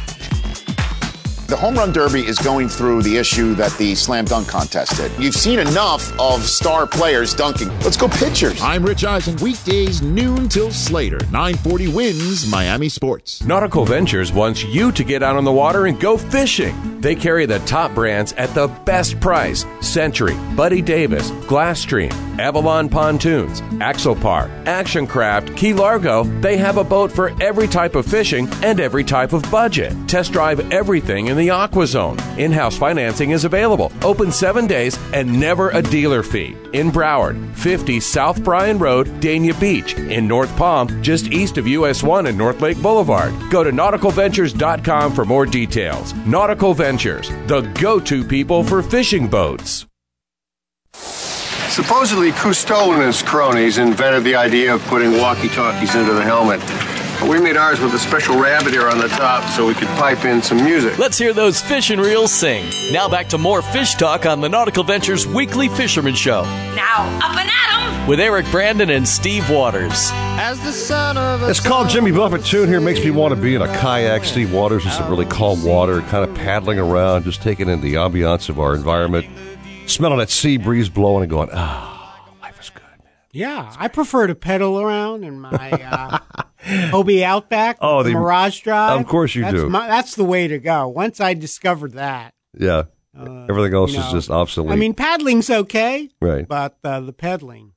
The Home Run Derby is going through the issue that the Slam Dunk Contest did. You've seen enough of star players dunking. Let's go pitchers. I'm Rich Eisen, weekdays noon till Slater. 940 WINZ Miami Sports. Nautical Ventures wants you to get out on the water and go fishing. They carry the top brands at the best price Century, Buddy Davis, Glasstream, Avalon Pontoons, Axopar, Action Craft, Key Largo. They have a boat for every type of fishing and every type of budget. Test drive everything in the AquaZone. In house financing is available, open seven days, and never a dealer fee. In Broward, 50 South Bryan Road, Dania Beach. In North Palm, just east of US 1 and North Lake Boulevard. Go to nauticalventures.com for more details. Nautical Ventures, the go to people for fishing boats. Supposedly, Cousteau and his cronies invented the idea of putting walkie talkies into the helmet. We made ours with a special rabbit ear on the top so we could pipe in some music. Let's hear those fish and reels sing. Now back to more fish talk on the Nautical Ventures Weekly Fisherman Show Now, up and at 'em! with Eric Brandon and Steve Waters. As the son of It's called Jimmy Buffett tune here. Makes me want to be in a kayak. Steve Waters is some really calm water, kind of paddling around, just taking in the ambiance of our environment, smelling that sea breeze blowing and going, ah. Oh, life is good. Yeah, I prefer to pedal around in my uh, (laughs) Hobie Outback, Oh, the, the- Mirage Drive. Of course you that's do. My, that's the way to go. Once I discovered that, Yeah. Everything else Uh, you is know, just obsolete. I mean, paddling's okay, Right. But uh, the pedaling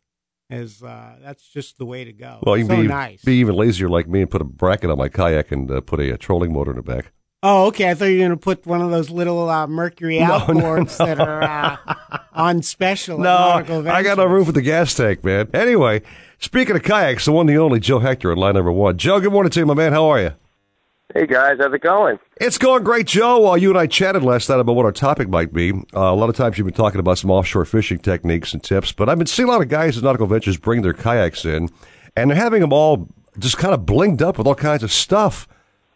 is uh, that's just the way to go. well, you so can be, nice. be even lazier like me and put a bracket on my kayak and uh, put a, uh trolling motor in the back. Oh, okay. I thought you were going to put one of those little uh, Mercury No, outboards no. that are uh, on special. No, Nautical I got no room for the gas tank, man. Anyway, speaking of kayaks, the one, the only Joe Hector at line number one. Joe, good morning to you, my man. How are you? Hey guys, how's it going? It's going great, Joe. While you and I chatted last night about what our topic might be, uh, a lot of times you've been talking about some offshore fishing techniques and tips, but I've been seeing a lot of guys at Nautical Ventures bring their kayaks in, and they're having them all just kind of blinged up with all kinds of stuff.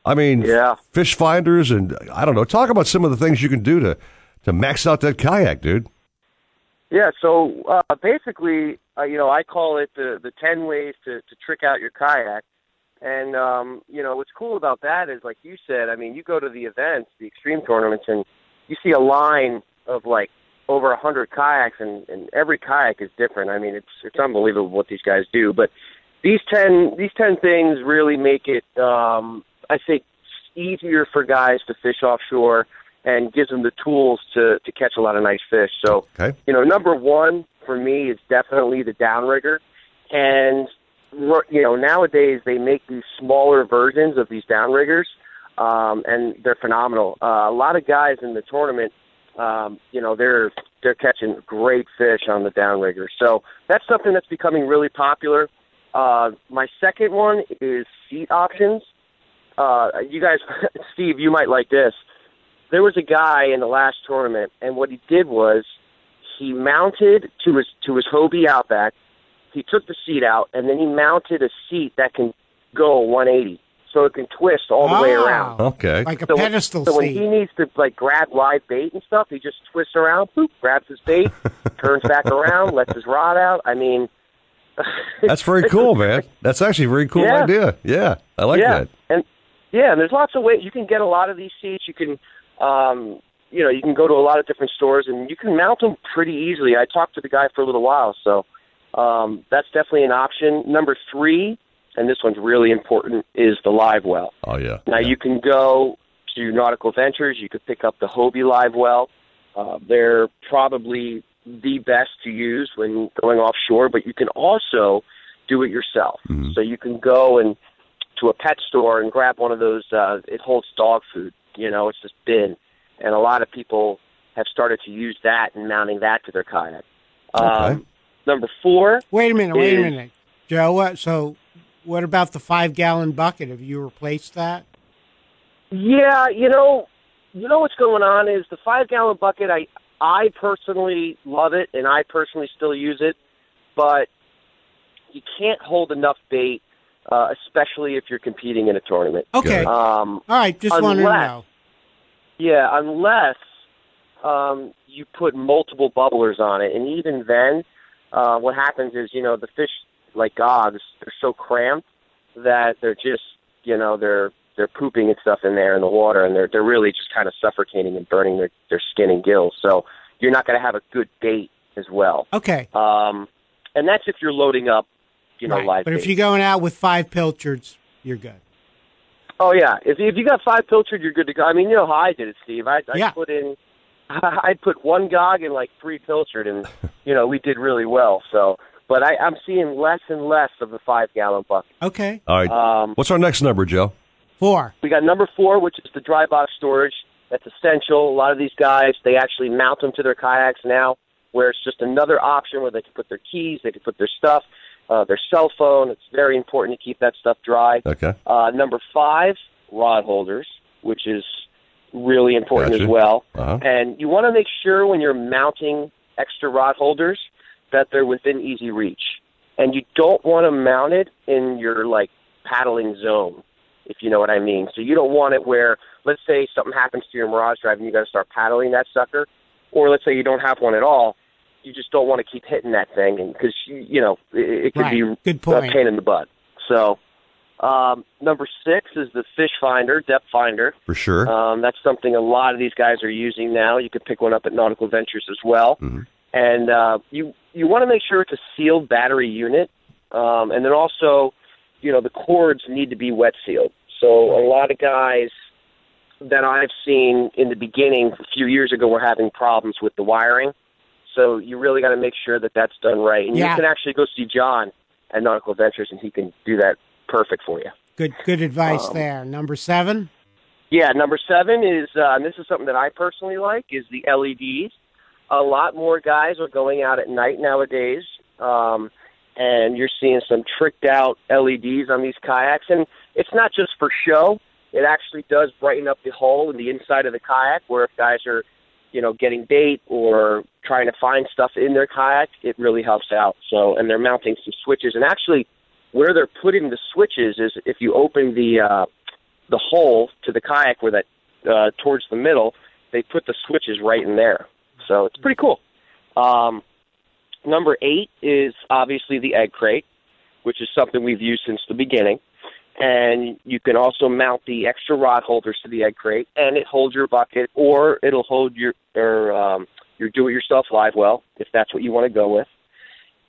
I mean, Yeah. fish finders, and I don't know. Talk about some of the things you can do to to max out that kayak, dude. Yeah, so uh, basically, uh, you know, I call it the the ten ways to to trick out your kayak. And um, you know, what's cool about that is, like you said, I mean, you go to the events, the extreme tournaments, and you see a line of like over a hundred kayaks, and, and every kayak is different. I mean, it's it's unbelievable what these guys do. But these ten these ten things really make it, um, I think, it's easier for guys to fish offshore and gives them the tools to to catch a lot of nice fish. So, Okay. you know, number one for me is definitely the downrigger, and you know nowadays they make these smaller versions of these downriggers, um, and they're phenomenal. Uh, a lot of guys in the tournament, um, you know, they're they're catching great fish on the downrigger. So that's something that's becoming really popular. Uh, my second one is seat options. Uh, you guys, (laughs) Steve, you might like this. There was a guy in the last tournament, and what he did was he mounted to his to his Hobie Outback. He took the seat out, and then he mounted a seat that can go 180, so it can twist all the way around. Okay. Like a So when- pedestal so when seat. he needs to like grab live bait and stuff, he just twists around, boop, grabs his bait, (laughs) turns back around, lets his rod out. I mean, (laughs) That's very cool, man. That's actually a very cool Yeah. idea. Yeah, I like yeah. that. And yeah, and there's lots of ways you can get a lot of these seats. You can, um, you know, you can go to a lot of different stores and you can mount them pretty easily. I talked to the guy for a little while, so um, that's definitely an option. Number three, and this one's really important, is the live well. Oh yeah. Now you can go to Nautical Ventures. You could pick up the Hobie Live Well. Uh, they're probably the best to use when going offshore, but you can also do it yourself. So you can go and to a pet store and grab one of those. Uh, it holds dog food. You know, it's this bin, and a lot of people have started to use that and mounting that to their kayak. Um, number four. Wait a minute. Wait a minute, Joe. What? So, what about the five gallon bucket? Have you replaced that? Yeah, you know, you know what's going on is the five gallon bucket. I I personally love it, and I personally still use it, but you can't hold enough bait, uh, especially if you're competing in a tournament. Okay. Um, All right. Just wanted to know. Yeah, unless um, you put multiple bubblers on it, and even then, uh, what happens is you know the fish like gogs they're so cramped that they're just you know they're they're pooping and stuff in there in the water, and they're they're really just kind of suffocating and burning their their skin and gills. So you're not going to have a good bait as well. Okay. Um, and that's if you're loading up, you know, Right. live. But if you're going out with five pilchards, you're good. Oh yeah, if if you got five pilchard, you're good to go. I mean, you know how I did it, Steve. I, I Yeah. put in, (laughs) I put one gog and like three pilchard, and (laughs) you know we did really well. So, but I, I'm seeing less and less of the five gallon bucket. Okay. All right. Um, What's our next number, Joe? Four. We got number four, which is the dry box storage. That's essential. A lot of these guys, they actually mount them to their kayaks now, where it's just another option where they can put their keys, they can put their stuff, uh, their cell phone. It's very important to keep that stuff dry. Okay. Uh, number five, rod holders, which is really important Gotcha. as well. Uh-huh. And you want to make sure when you're mounting extra rod holders that they're within easy reach. And you don't want to mount it in your like paddling zone, if you know what I mean. So you don't want it where, let's say something happens to your Mirage Drive and you got to start paddling that sucker, or let's say you don't have one at all. You just don't want to keep hitting that thing, and because you know it, it could Right. be a pain in the butt. So um, number six is the fish finder, depth finder. For sure. Um, that's something a lot of these guys are using now. You could pick one up at Nautical Ventures as well. Mm-hmm. And uh, you you want to make sure it's a sealed battery unit, um, and then also, you know, the cords need to be wet sealed. So a lot of guys that I've seen in the beginning a few years ago were having problems with the wiring. So you really got to make sure that that's done right. And Yeah. you can actually go see John at Nautical Ventures, and he can do that perfect for you. Good good advice Um, there. Number seven. Yeah, number seven is, uh, and this is something that I personally like, is the LEDs. A lot more guys are going out at night nowadays, um, and you're seeing some tricked out LEDs on these kayaks. And it's not just for show; it actually does brighten up the hull and the inside of the kayak. Where if guys are, you know, getting bait or trying to find stuff in their kayak, it really helps out. So, and they're mounting some switches, and actually, where they're putting the switches is if you open the uh, the hole to the kayak where that uh, towards the middle, they put the switches right in there. So it's pretty cool. Um, number eight is obviously the egg crate, which is something we've used since the beginning. And you can also mount the extra rod holders to the egg crate, and it holds your bucket, or it'll hold your or um, your do-it-yourself live well if that's what you want to go with.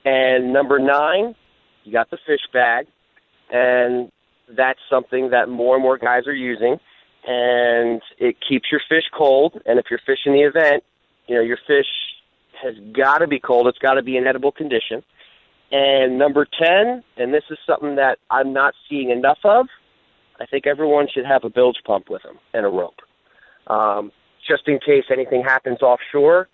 And number nine, you got the fish bag, and that's something that more and more guys are using, and it keeps your fish cold. And if you're fishing the event, you know your fish has got to be cold. It's got to be in edible condition. And number ten, and this is something that I'm not seeing enough of. I think everyone should have a bilge pump with them and a rope, um, just in case anything happens offshore.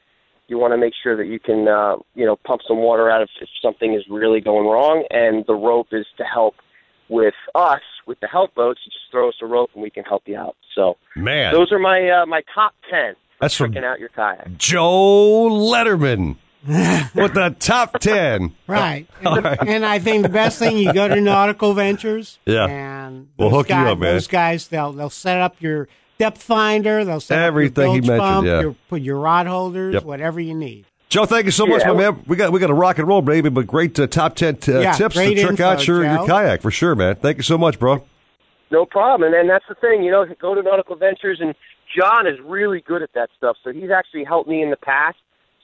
You want to make sure that you can, uh, you know, pump some water out if, if something is really going wrong. And the rope is to help with us with the help boats. You just throw us a rope and we can help you out. So Man. those are my uh, my top ten. for That's from- out your kayak. Joe Letterman (laughs) with the top 10. Right. (laughs) And, right. and I think the best thing you go to Nautical Ventures. Yeah. And We'll those hook you guys, up, man. Those guys, they'll they'll set up your depth finder. They'll set Everything up he your bilge mentioned, pump, yeah. your, put your rod holders, Yep. whatever you need. Joe, thank you so much, Yeah. my man. We got we got to rock and roll, baby. But great uh, top ten uh, Yeah, tips to great trick info, out your, your kayak for sure, man. Thank you so much, bro. No problem. And then that's the thing, you know, go to Nautical Ventures, and John is really good at that stuff. So he's actually helped me in the past.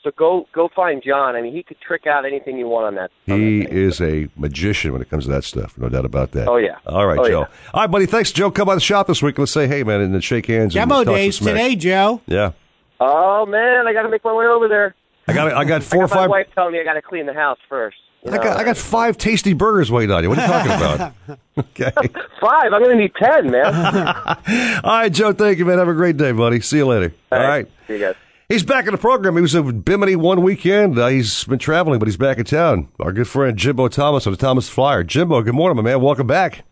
So go go find John. I mean, he could trick out anything you want on that. He is a magician when it comes to that stuff. No doubt about that. Oh, yeah. All right, Oh, Joe. yeah. All right, buddy. Thanks, Joe. Come by the shop this week. Let's say hey, man, and then shake hands. and Demo talk days smack. today, Joe. Yeah. Oh man, I got to make my way over there. I got I got (laughs) four I or got my wife telling me I got to clean the house first. you I got. I got five tasty burgers waiting on you. What are you talking about? (laughs) okay. (laughs) five. I'm going to need ten, man. All right, Joe. Thank you, man. Have a great day, buddy. See you later. All right. See you guys. He's back in the program. He was in Bimini one weekend. Uh, he's been traveling, but he's back in town. Our good friend Jimbo Thomas of the Thomas Flyer. Jimbo, good morning, my man. Welcome back.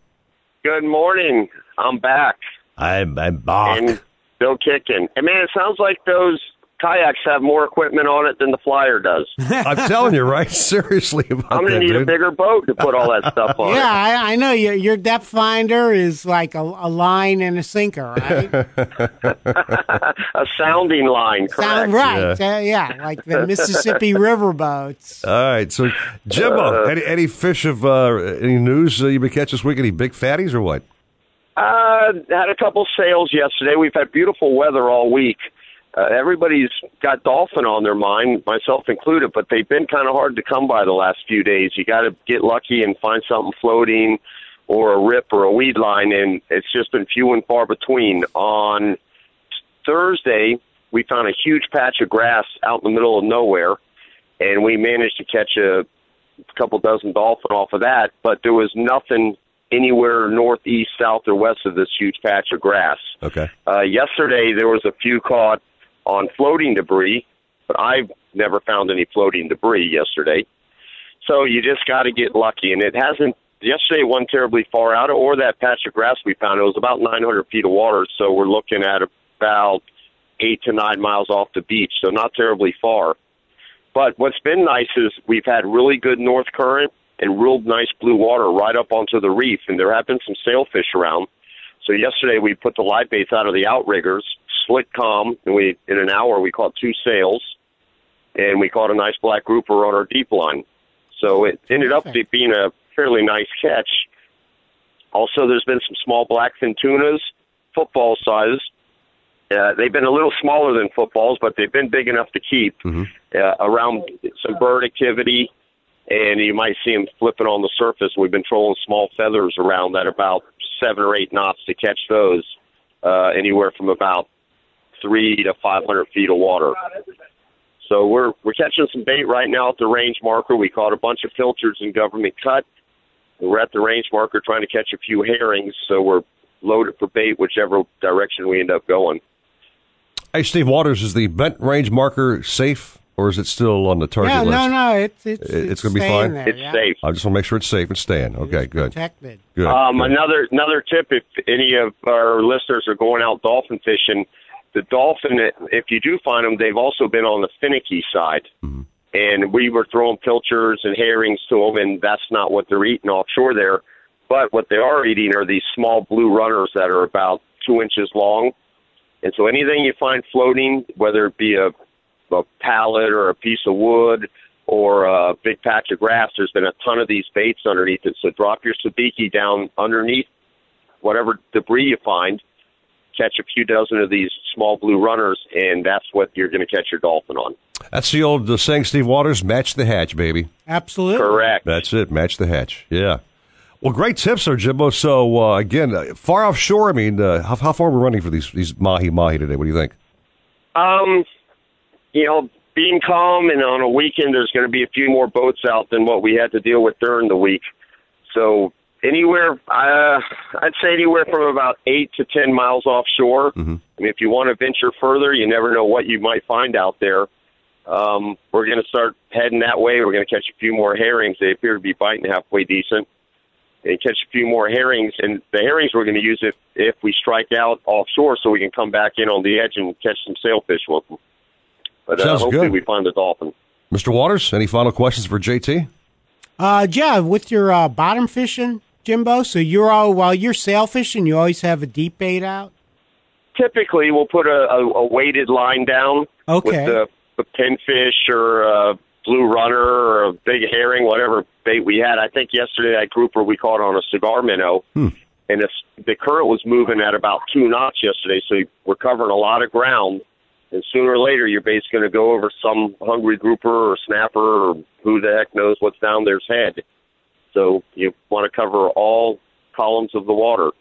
Good morning. I'm back I'm I'm back. and still kicking. And man, it sounds like those kayaks have more equipment on it than the Flyer does. (laughs) I'm telling you, right? (laughs) Seriously about I'm going that, to need a bigger boat to put all that stuff (laughs) on. Yeah, I, I know your your depth finder is like a, a line and a sinker, right? a sounding line, correct? Sound right? Yeah. Uh, yeah, like the Mississippi River boats. All right, so Jimbo, Uh, any any fish of uh, any news uh, you been catching this week? Any big fatties or what? Uh, had a couple sales yesterday. We've had beautiful weather all week. Uh, everybody's got dolphin on their mind, myself included, but they've been kind of hard to come by the last few days. You got to get lucky and find something floating or a rip or a weed line, and it's just been few and far between. On Thursday, we found a huge patch of grass out in the middle of nowhere, and we managed to catch a couple dozen dolphin off of that, but there was nothing anywhere northeast, south, or west of this huge patch of grass. Okay. Uh, yesterday, there was a few caught on floating debris, but I've never found any floating debris yesterday. So you just got to get lucky, and it hasn't. Yesterday, wasn't terribly far out, or that patch of grass we found. It was about 900 feet of water, so we're looking at about eight to nine miles off the beach, so not terribly far. But what's been nice is we've had really good north current, and real nice blue water right up onto the reef. And there have been some sailfish around. So yesterday we put the live baits out of the outriggers, slick calm, and we in an hour we caught two sails, and we caught a nice black grouper on our deep line. So it ended up being a fairly nice catch. Also, there's been some small blackfin tunas, football size. Uh, they've been a little smaller than footballs, but they've been big enough to keep uh, around some bird activity, and you might see them flipping on the surface. We've been trolling small feathers around at about seven or eight knots to catch those, uh, anywhere from about three to 500 feet of water. So we're we're catching some bait right now at the range marker. We caught a bunch of filters in government cut. We're at the range marker trying to catch a few herrings, so we're loaded for bait whichever direction we end up going. Hey, Steve Waters, is the bent range marker safe, or is it still on the target Yeah, list? no, no, it's it's, It- it's going to be fine. There, It's yeah. safe. I just want to make sure it's safe and staying. Okay, good. Protected. Good. Um, good. another another tip: if any of our listeners are going out dolphin fishing, the dolphin, if you do find them, they've also been on the finicky side. Mm-hmm. And we were throwing pilchards and herrings to them, and that's not what they're eating offshore there. But what they are eating are these small blue runners that are about two inches long. And so anything you find floating, whether it be a, a pallet or a piece of wood or a big patch of grass, there's been a ton of these baits underneath it. So drop your sabiki down underneath whatever debris you find, catch a few dozen of these small blue runners, and that's what you're going to catch your dolphin on. That's the old uh, saying, Steve Waters, match the hatch, baby. Absolutely. Correct. That's it, match the hatch. Yeah. Well, great tips there, Jimbo. So, uh, again, uh, far offshore, I mean, uh, how, how far are we running for these, these mahi-mahi today? What do you think? Um, you know, being calm and on a weekend, there's going to be a few more boats out than what we had to deal with during the week. So anywhere, uh, I'd say anywhere from about eight to ten miles offshore. Mm-hmm. I mean, if you want to venture further, you never know what you might find out there. Um, we're going to start heading that way. We're going to catch a few more herrings. They appear to be biting halfway decent. And catch a few more herrings, and the herrings we're going to use if if we strike out offshore, so we can come back in on the edge and catch some sailfish with them. But uh, Sounds hopefully good. we find the dolphin. Mr. Waters, any final questions for JT? Uh, yeah, with your uh, bottom fishing, Jimbo. So you're all while you're selfish and you always have a deep bait out. Typically, we'll put a, a, a weighted line down Okay. with the, the pinfish or a blue runner or a big herring, whatever bait we had. I think yesterday that grouper we caught on a cigar minnow, Hmm. and if the current was moving at about two knots yesterday, so we're covering a lot of ground. And sooner or later, your bait's going to go over some hungry grouper or snapper or who the heck knows what's down there's head. So you want to cover all columns of the water.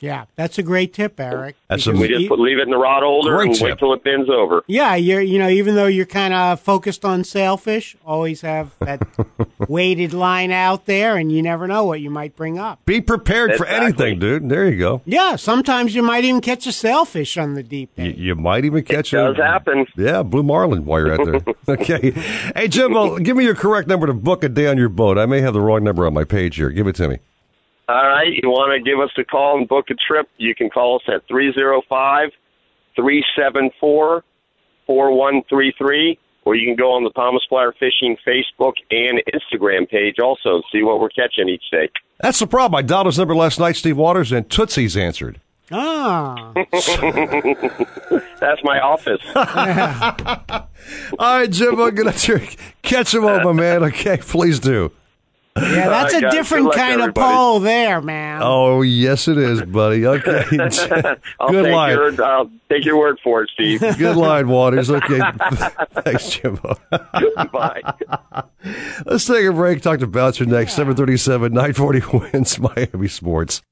Yeah, that's a great tip, Eric. That's we just put, leave it in the rod holder and tip. wait till it bends over. Yeah, you're you know even though you're kind of focused on sailfish, always have that (laughs) weighted line out there, and you never know what you might bring up. Be prepared for anything, dude. There you go. Yeah, sometimes you might even catch a sailfish on the deep You, end. you might even catch does a happen. Yeah, blue marlin while you're out there. (laughs) okay. Hey, Jimbo, give me your correct number to book a day on your boat. I may have the wrong number on my page here. Give it to me. All right, you want to give us a call and book a trip? You can call us at three zero five three seven four four one three three, or you can go on the Thomas Flyer Fishing Facebook and Instagram page also and see what we're catching each day. That's the problem. I dialed his number last night, Steve Waters, and Tootsie's answered. Ah, (laughs) (laughs) That's my office. (laughs) All right, Jimbo, get out here. Catch him up, my man. Okay, please do. Yeah, (laughs) that's All right, a guys. different Good luck, kind of everybody. pole there, man. Oh, yes, it is, buddy. (laughs) Okay. I'll (laughs) Good line. your I'll take your word for it, Steve. Good line, Waters. Okay. Thanks, Jimbo. Bye. Let's take a break. Talk to Bouncer next. 737, 940 WINZ Miami Sports.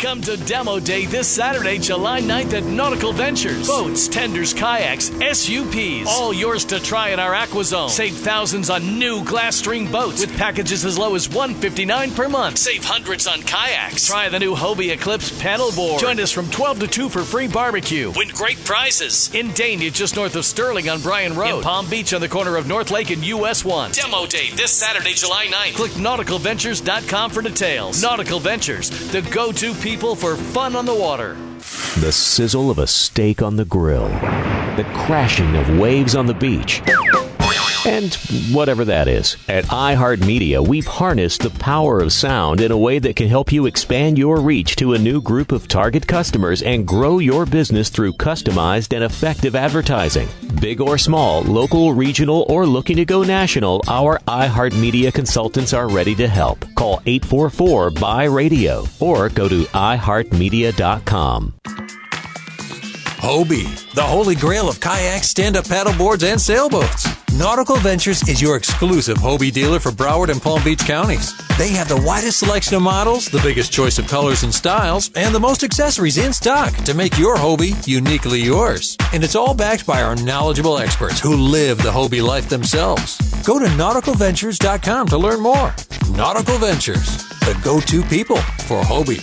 Come to Demo Day this Saturday, July 9th at Nautical Ventures. Boats, tenders, kayaks, SUPs. All yours to try in our AquaZone. Save thousands on new Glasstream boats with packages as low as 159 per month. Save hundreds on kayaks. Try the new Hobie Eclipse paddleboard. Join us from 12 to 2 for free barbecue. Win great prizes. In Dania, just north of Sterling on Bryan Road. In Palm Beach on the corner of North Lake and US 1. Demo Day this Saturday, July 9th. Click nauticalventures.com for details. Nautical Ventures, the go-to people for fun on the water. The sizzle of a steak on the grill. The crashing of waves on the beach. And whatever that is. At iHeartMedia, we've harnessed the power of sound in a way that can help you expand your reach to a new group of target customers and grow your business through customized and effective advertising. Big or small, local, regional, or looking to go national, our iHeartMedia consultants are ready to help. Call 844 BUY RADIO or go to iHeartMedia.com. Hobie, the holy grail of kayaks, stand up paddleboards, and sailboats. Nautical Ventures is your exclusive Hobie dealer for Broward and Palm Beach counties. They have the widest selection of models, the biggest choice of colors and styles, and the most accessories in stock to make your Hobie uniquely yours. And it's all backed by our knowledgeable experts who live the Hobie life themselves. Go to nauticalventures.com to learn more. Nautical Ventures, the go to people for Hobie.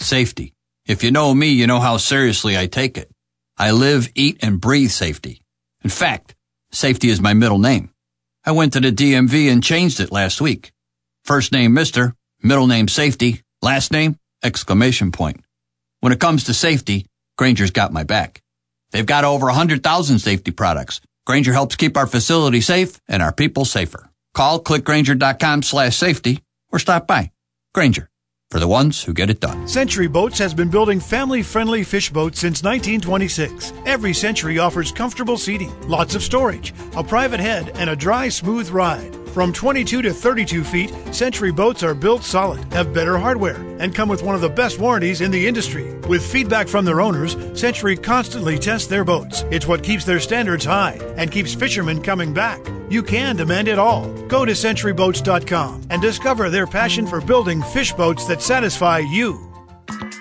Safety. If you know me, you know how seriously I take it. I live, eat, and breathe safety. In fact, safety is my middle name. I went to the DMV and changed it last week. First name Mr., middle name Safety, last name exclamation point. When it comes to safety, Grainger's got my back. They've got over 100,000 safety products. Granger helps keep our facility safe and our people safer. Call clickgrainger.com slash safety or stop by. Grainger for the ones who get it done. Century Boats has been building family friendly fish boats since 1926. Every Century offers comfortable seating, lots of storage, a private head, and a dry, smooth ride. From 22 to 32 feet, Century boats are built solid, have better hardware, and come with one of the best warranties in the industry. With feedback from their owners, Century constantly tests their boats. It's what keeps their standards high and keeps fishermen coming back. You can demand it all. Go to centuryboats.com and discover their passion for building fish boats that satisfy you.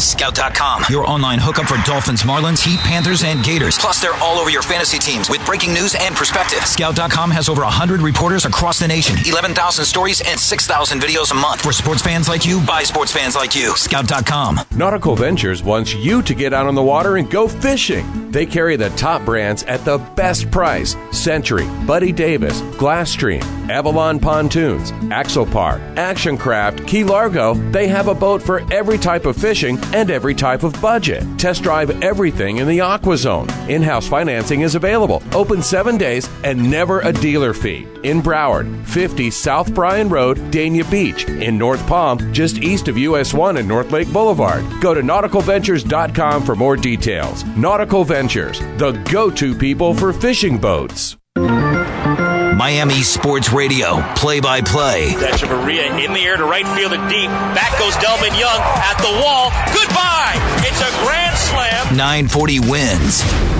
Scout.com, your online hookup for Dolphins, Marlins, Heat, Panthers, and Gators. Plus, they're all over your fantasy teams with breaking news and perspective. Scout.com has over 100 reporters across the nation, 11,000 stories, and 6,000 videos a month. For sports fans like you, by sports fans like you. Scout.com. Nautical Ventures wants you to get out on the water and go fishing. They carry the top brands at the best price Century, Buddy Davis, Glasstream, Avalon Pontoons, Axopar, Action Craft, Key Largo. They have a boat for every type of fishing and every type of budget. Test drive everything in the AquaZone. In-house financing is available. Open seven days and never a dealer fee. In Broward, 50 South Bryan Road, Dania Beach. In North Palm, just east of US 1 and North Lake Boulevard. Go to nauticalventures.com for more details. Nautical Ventures, the go-to people for fishing boats. Miami Sports Radio, play by play. That's Maria in the air to right field and deep. Back goes Delmon Young at the wall. Goodbye. It's a grand slam. 940 WINZ.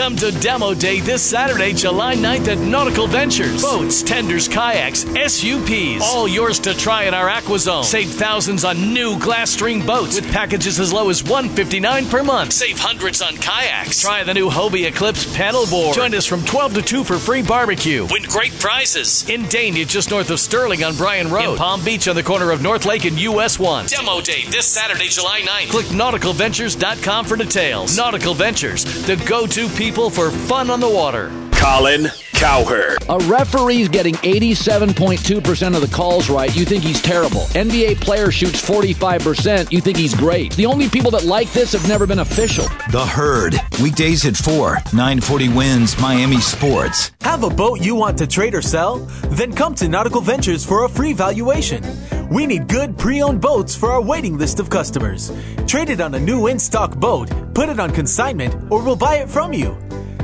Come to Demo Day this Saturday, July 9th at Nautical Ventures. Boats, tenders, kayaks, SUPs. All yours to try in our AquaZone. Save thousands on new Glasstream boats with packages as low as 159 per month. Save hundreds on kayaks. Try the new Hobie Eclipse paddleboard. Join us from 12 to 2 for free barbecue. Win great prizes. In Dania, just north of Sterling on Bryan Road. In Palm Beach on the corner of North Lake and US 1. Demo Day this Saturday, July 9th. Click nauticalventures.com for details. Nautical Ventures, the go-to people for fun on the water. Colin Cowherd. A referee's getting 87.2% of the calls right. You think he's terrible. NBA player shoots 45%. You think he's great. The only people that like this have never been official. The Herd. Weekdays at 4. 940 WINZ Miami Sports. Have a boat you want to trade or sell? Then come to Nautical Ventures for a free valuation. We need good pre-owned boats for our waiting list of customers. Trade it on a new in-stock boat, put it on consignment, or we'll buy it from you.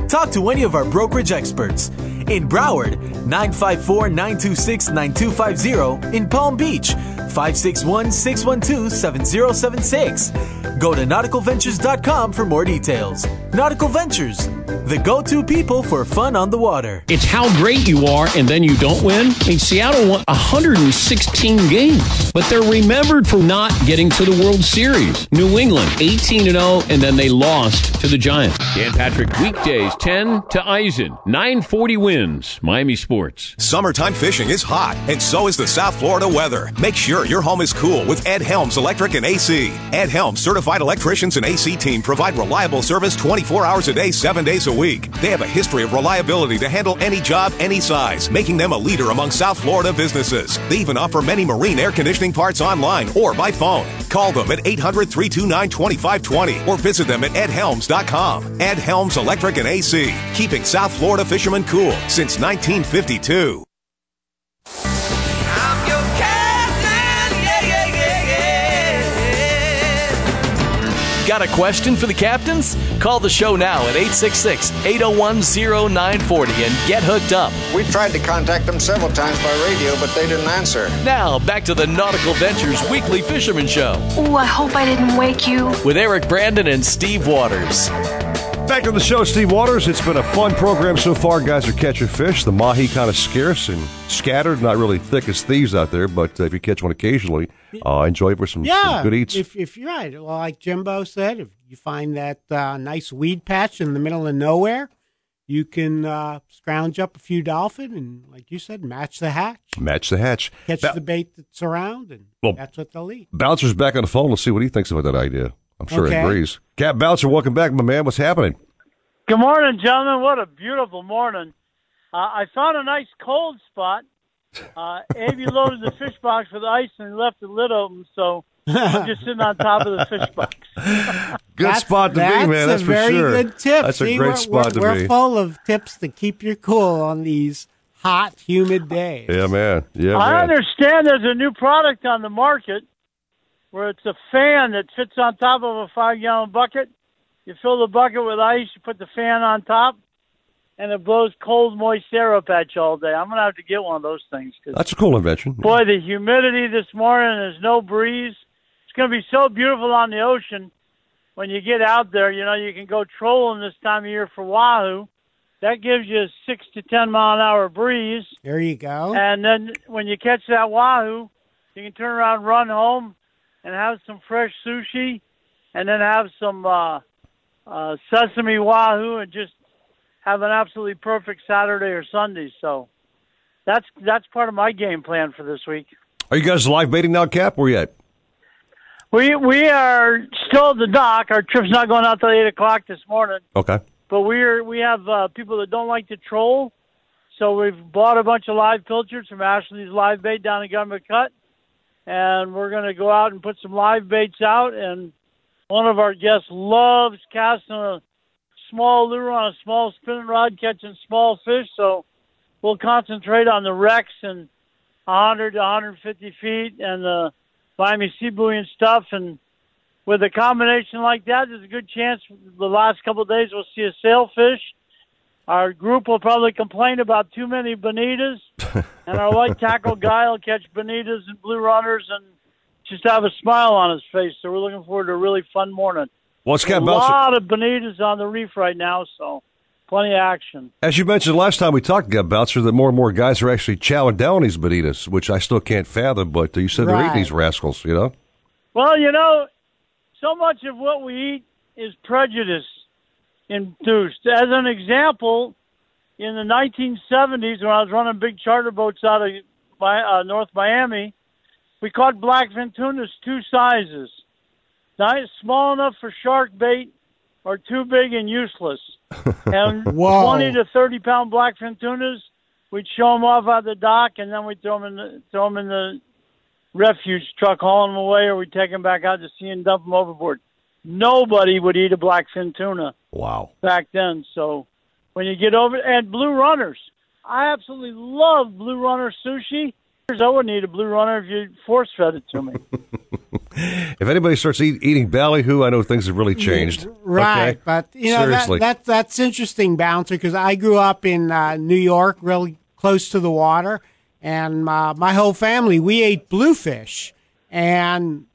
Talk to any of our brokerage experts. In Broward, 954 926 9250. In Palm Beach, 561 612 7076. Go to nauticalventures.com for more details. Nautical Ventures, the go to people for fun on the water. It's how great you are and then you don't win. I mean, Seattle won 116 games, but they're remembered for not getting to the World Series. New England, 18 0, and then they lost to the Giants. Dan Patrick, weekdays 10 to Eisen, 940 WINZ, Miami Sports. Summertime fishing is hot, and so is the South Florida weather. Make sure your home is cool with Edd Helms Electric and AC. Edd Helms certified electricians and AC team provide reliable service 24 hours a day, 7 days a week. They have a history of reliability to handle any job, any size, making them a leader among South Florida businesses. They even offer many marine air conditioning parts online or by phone. Call them at 800 329 2520 or visit them at eddhelms.com. Edd Helms Electric and AC, keeping South Florida fishermen cool since 1952. Got a question for the captains? Call the show now at 866 801 0940 and get hooked up. We tried to contact them several times by radio, but they didn't answer. Now, back to the Nautical Ventures Weekly Fisherman Show Ooh, I hope I didn't wake you. with Eric Brandon and Steve Waters. Back to the show, Steve Waters. It's been a fun program so far. Guys are catching fish. The mahi kind of scarce and scattered, not really thick as thieves out there. But uh, if you catch one occasionally, uh, enjoy it for some, some good eats. If if you're right, well, like Jimbo said, if you find that uh, nice weed patch in the middle of nowhere, you can uh, scrounge up a few dolphin and, like you said, match the hatch, Match the hatch. catch Ba- the bait that's around, and Well- that's what they'll eat. Bouncer's back on the phone. Let's see what he thinks about that idea. I'm sure Okay. he agrees. Cap Bouncer, welcome back, my man. What's happening? Good morning, gentlemen. What a beautiful morning. Uh, I found a nice cold spot. Uh, Abe loaded the fish box with ice and left the lid open, so I'm just sitting on top of the fish box. (laughs) Good That's- spot to be, that's man. That's a for very sure. good tip. That's a great we're, spot we're, to we're full of tips to keep you cool on these hot, humid days. Yeah, man. Yeah, I man. understand there's a new product on the market where it's a fan that fits on top of a five gallon bucket. You fill the bucket with ice, you put the fan on top, and it blows cold, moist air up at you all day. I'm going to have to get one of those things. 'cause That's a cool invention. Boy, the humidity this morning, there's no breeze. It's going to be so beautiful on the ocean when you get out there. You know, you can go trolling this time of year for wahoo. That gives you a six to ten mile an hour breeze. There you go. And then when you catch that wahoo, you can turn around, and run home, and have some fresh sushi, and then have some uh, uh, sesame wahoo, and just have an absolutely perfect Saturday or Sunday. So that's that's part of my game plan for this week. Are you guys live baiting now, Cap? Where you at? We we are still at the dock. Our trip's not going out till eight o'clock this morning. Okay. But we're we have uh, people that don't like to troll, so we've bought a bunch of live pilchards from Ashley's Live Bait down in Government Cut, and we're going to go out and put some live baits out. And one of our guests loves casting a small lure on a small spinning rod, catching small fish. So we'll concentrate on the wrecks and 100 to 150 feet and the Miami sea buoy and stuff. And with a combination like that, there's a good chance the last couple of days we'll see a sailfish. Our group will probably complain about too many bonitas, (laughs) and our light tackle guy will catch bonitas and blue runners and just have a smile on his face. So we're looking forward to a really fun morning. Well, it's Cap a Bouncer. lot of bonitas on the reef right now, so plenty of action. As you mentioned last time we talked, Cap Bouncer, that more and more guys are actually chowing down these bonitas, which I still can't fathom. But you said they're eating these rascals, you know? Well, you know, so much of what we eat is prejudice induced. As an example, in the 1970s, when I was running big charter boats out of uh, North Miami, we caught blackfin tunas two sizes, nice, small enough for shark bait, or too big and useless. (laughs) And Whoa. 20 to 30 pound blackfin tunas, we'd show them off at the dock, and then we'd throw them in the, throw 'em in the refuge truck hauling them away, or we'd take them back out to sea and dump them overboard. Nobody would eat a blackfin tuna Wow. back then. So when you get over and blue runners, I absolutely love blue runner sushi. I wouldn't eat a blue runner if you force fed it to me. (laughs) If anybody starts eat, eating ballyhoo, I know things have really changed. Right, Okay? but you know that, that that's interesting, bouncer, because I grew up in uh, New York, really close to the water, and uh, my whole family we ate bluefish, and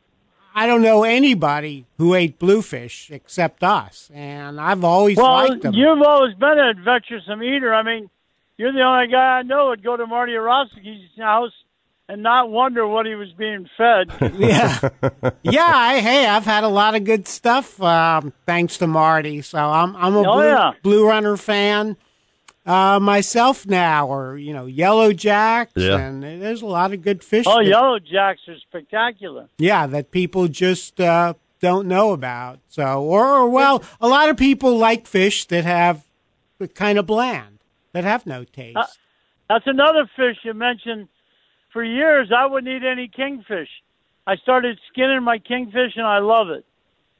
I don't know anybody who ate bluefish except us, and I've always well, liked them. you've always been an adventuresome eater. I mean, you're the only guy I know would go to Marty Arostegui's house and not wonder what he was being fed. (laughs) yeah, yeah. I, hey, I've had a lot of good stuff um, thanks to Marty. So I'm I'm a Oh, blue, yeah. blue Runner fan uh, myself now, or you know, Yellow Jacks, Yeah. and there's a lot of good fish. oh, that- yellow jacks are spectacular. Yeah, that people just uh, don't know about. So, or, or well, a lot of people like fish that have kind of bland, that have no taste. Uh, that's another fish you mentioned. For years, I wouldn't eat any kingfish. I started skinning my kingfish, and I love it.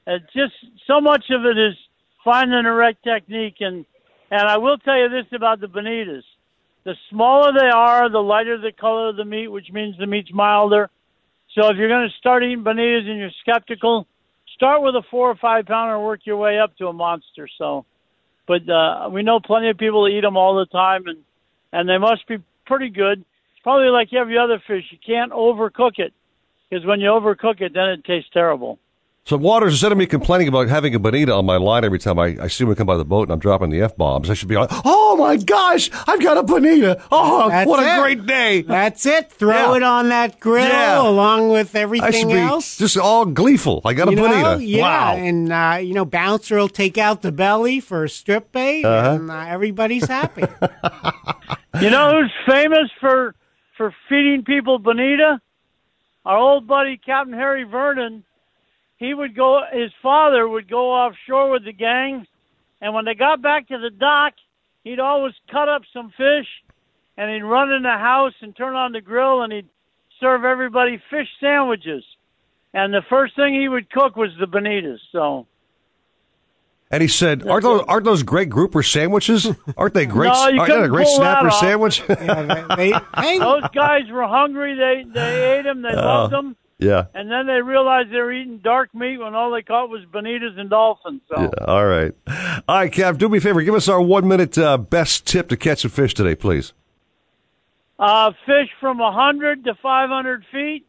It just so much of it is finding the right technique, and and I will tell you this about the bonitas: the smaller they are, the lighter the color of the meat, which means the meat's milder. So if you're going to start eating bonitas and you're skeptical, start with a four or five pounder and work your way up to a monster. So, but uh, we know plenty of people eat them all the time, and and they must be pretty good. It's probably like every other fish; you can't overcook it because when you overcook it, then it tastes terrible. So Waters, instead of me complaining about having a bonita on my line every time I, I see him come by the boat and I'm dropping the f bombs, I should be like, "Oh my gosh, I've got a bonita! Oh, That's what a it. great day!" That's it. Throw Yeah. it on that grill Yeah. along with I should everything be else. just all gleeful. I got a you know? bonita. Yeah, Wow. and uh, you know, bouncer will take out the belly for a strip bait, Uh-huh. and uh, everybody's happy. (laughs) You know who's famous for for feeding people bonita? Our old buddy Captain Harry Vernon. He would go. His father would go offshore with the gang, and when they got back to the dock, he'd always cut up some fish, and he'd run in the house and turn on the grill, and he'd serve everybody fish sandwiches. And the first thing he would cook was the bonitas. So And he said, "Aren't those, aren't those great grouper sandwiches? Aren't they (laughs) great? No, you aren't they a great pull that snapper off. sandwich?" those guys were hungry. They they ate them. They Oh. loved them. Yeah. And then they realized they were eating dark meat when all they caught was bonitas and dolphins. So Yeah, all right. All right, Cap, do me a favor. Give us our one minute uh, best tip to catch a fish today, please. uh, fish from 100 to 500 feet.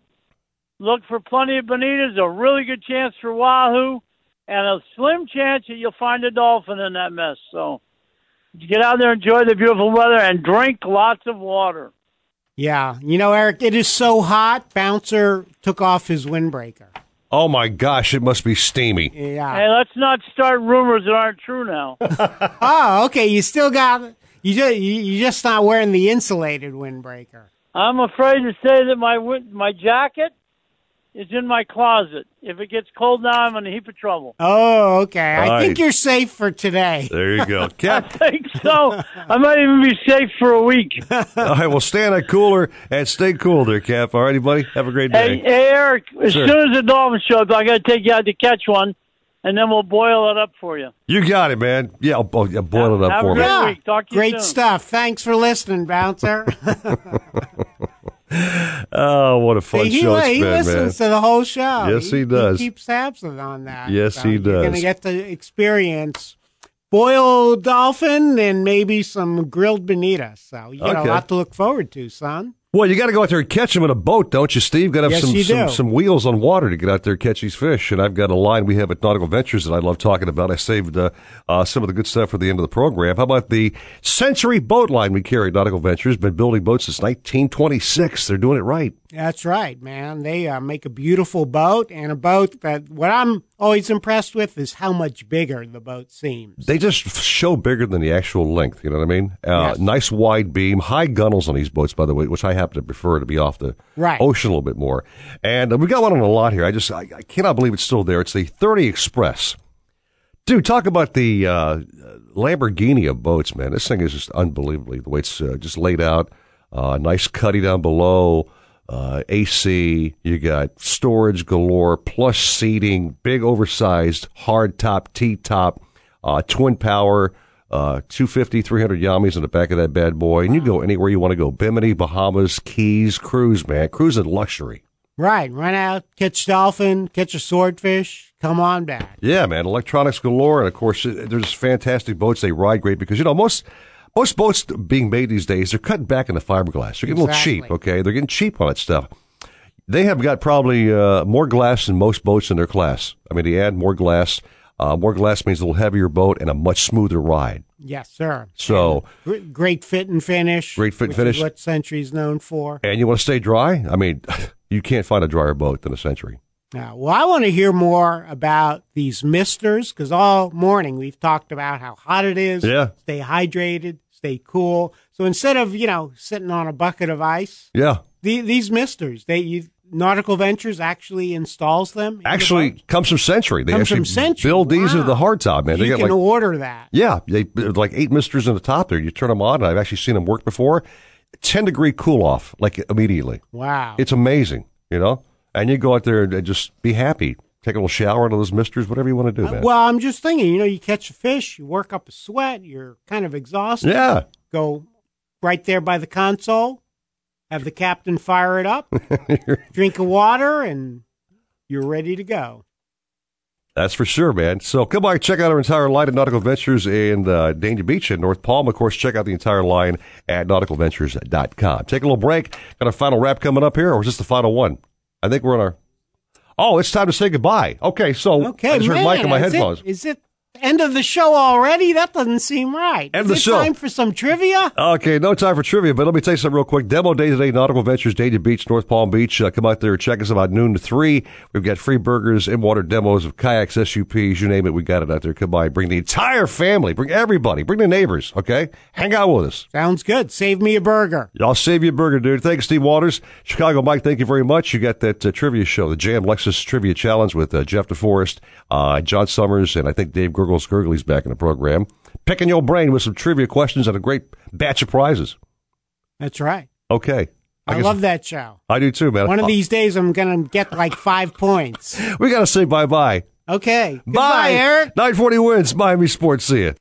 Look for plenty of bonitas, a really good chance for wahoo, and a slim chance that you'll find a dolphin in that mess. So get out there, enjoy the beautiful weather, and drink lots of water. Yeah, you know, Eric, it is so hot. Bouncer took off his windbreaker. Oh my gosh, it must be steamy. Yeah. Hey, let's not start rumors that aren't true now. (laughs) oh, okay. You still got you just you you just not wearing the insulated windbreaker. I'm afraid to say that my my jacket is in my closet. If it gets cold now, I'm in a heap of trouble. Oh, okay. I All think you're safe for today. There you go, (laughs) Cap. I think so. I might even be safe for a week. (laughs) all right, well, stay in that cooler and stay cool there, Cap. All righty, buddy. Have a great day. hey, hey Eric, as Sure. soon as the dolphin show up, I got to take you out to catch one, and then we'll boil it up for you. You got it, man. Yeah, I'll, yeah, boil it up Have for a me. great Yeah. week. Talk to you Great soon. stuff. Thanks for listening, Bouncer. (laughs) (laughs) Oh, what a fun he, show he it's been, man. listens to the whole show. Yes, he does. He keeps tabs on that. Yes, So he does. You're going to get to experience boiled dolphin and maybe some grilled bonita. So you got Okay. a lot to look forward to, son. Well, you got to go out there and catch them in a boat, don't you, Steve? Got to have Yes, some, some some wheels on water to get out there and catch these fish. And I've got a line we have at Nautical Ventures that I love talking about. I saved uh, uh, some of the good stuff for the end of the program. How about the Century Boat Line we carry at Nautical Ventures? Been building boats since 1926. They're doing it right. That's right, man. They uh, make a beautiful boat and a boat that what I'm always impressed with is how much bigger the boat seems. They just show bigger than the actual length. You know what I mean? Uh, Yes. Nice wide beam, high gunnels on these boats, by the way, which I happen to prefer to be off the Right. ocean a little bit more. And uh, we got one on a lot here. I just I, I cannot believe it's still there. It's the 30 Express. Dude, talk about the uh, Lamborghini of boats, man. This thing is just unbelievably the way it's uh, just laid out. Uh, nice cuddy down below, uh, AC. You got storage galore, plush seating, big oversized hard top, T top, uh, twin power, uh, 250, 300 Yamis in the back of that bad boy. And you go anywhere you want to go. Bimini, Bahamas, Keys, cruise, man. Cruise in luxury. Right. Run out, catch dolphin, catch a swordfish, come on back. Yeah, man, electronics galore, and of course, uh, there's fantastic boats. They ride great because you know most most boats being made these days they're cutting back in the fiberglass. They're getting a little cheap. Okay, they're getting cheap on that stuff. They have got probably uh, more glass than most boats in their class. I mean, they add more glass. Uh, more glass means a little heavier boat and a much smoother ride. Yes, sir. So, Gr- Great fit and finish. Great fit and finish. Is what Century's known for. and you want to stay dry? I mean, (laughs) you can't find a drier boat than a Century. Now, well, I want to hear more about these misters because all morning we've talked about how hot it is. Yeah. Stay hydrated, stay cool. So instead of, you know, sitting on a bucket of ice, Yeah. the, these misters, they you, Nautical Ventures actually installs them. in the Actually, comes from Century. They Comes actually from Century. build these Wow. are the hardtop, man. They you can like order that. Yeah, they like eight misters in the top there. You turn them on, and I've actually seen them work before. Ten degree cool off, like immediately. Wow. It's amazing, you know. And you go out there and just be happy. Take a little shower of those misters, whatever you want to do, man. Well, I'm just thinking, you know, you catch a fish, you work up a sweat, you're kind of exhausted. Yeah. Go right there by the console, have the captain fire it up, (laughs) drink of water, and you're ready to go. That's for sure, man. So come by, check out our entire line of Nautical Ventures in uh, Dania Beach and North Palm. Of course, check out the entire line at nauticalventures.com. Take a little break. Got a final wrap coming up here, or is this the final one? I think we're on our. Oh, it's time to say goodbye. Okay, so Okay, I just heard man, Mike on my headphones. Is it end of the show already? That doesn't seem right. End the it show. time for some trivia? Okay, no time for trivia, but let me tell you something real quick. Demo day today, Nautical Ventures, Dania Beach, North Palm Beach. Uh, come out there, check us about noon to 3. We've got free burgers, in-water demos of kayaks, SUPs, you name it, we got it out there. Come by, bring the entire family, bring everybody, bring the neighbors, okay? Hang out with us. Sounds good. Save me a burger. I'll save you a burger, dude. Thanks, Steve Waters. Chicago Mike, thank you very much. You got that uh, trivia show, the Jam Lexus Trivia Challenge with uh, Jeff DeForest, uh, John Summers, and I think Dave Gurgles Gurgley's back in the program. Picking your brain with some trivia questions and a great batch of prizes. That's right. Okay. I, guess- love that show. I do too, man. One of uh, these days, I'm going to get like five (laughs) points. We got to say bye bye. Okay. Bye, Eric. 940 WINZ. Miami Sports. See ya.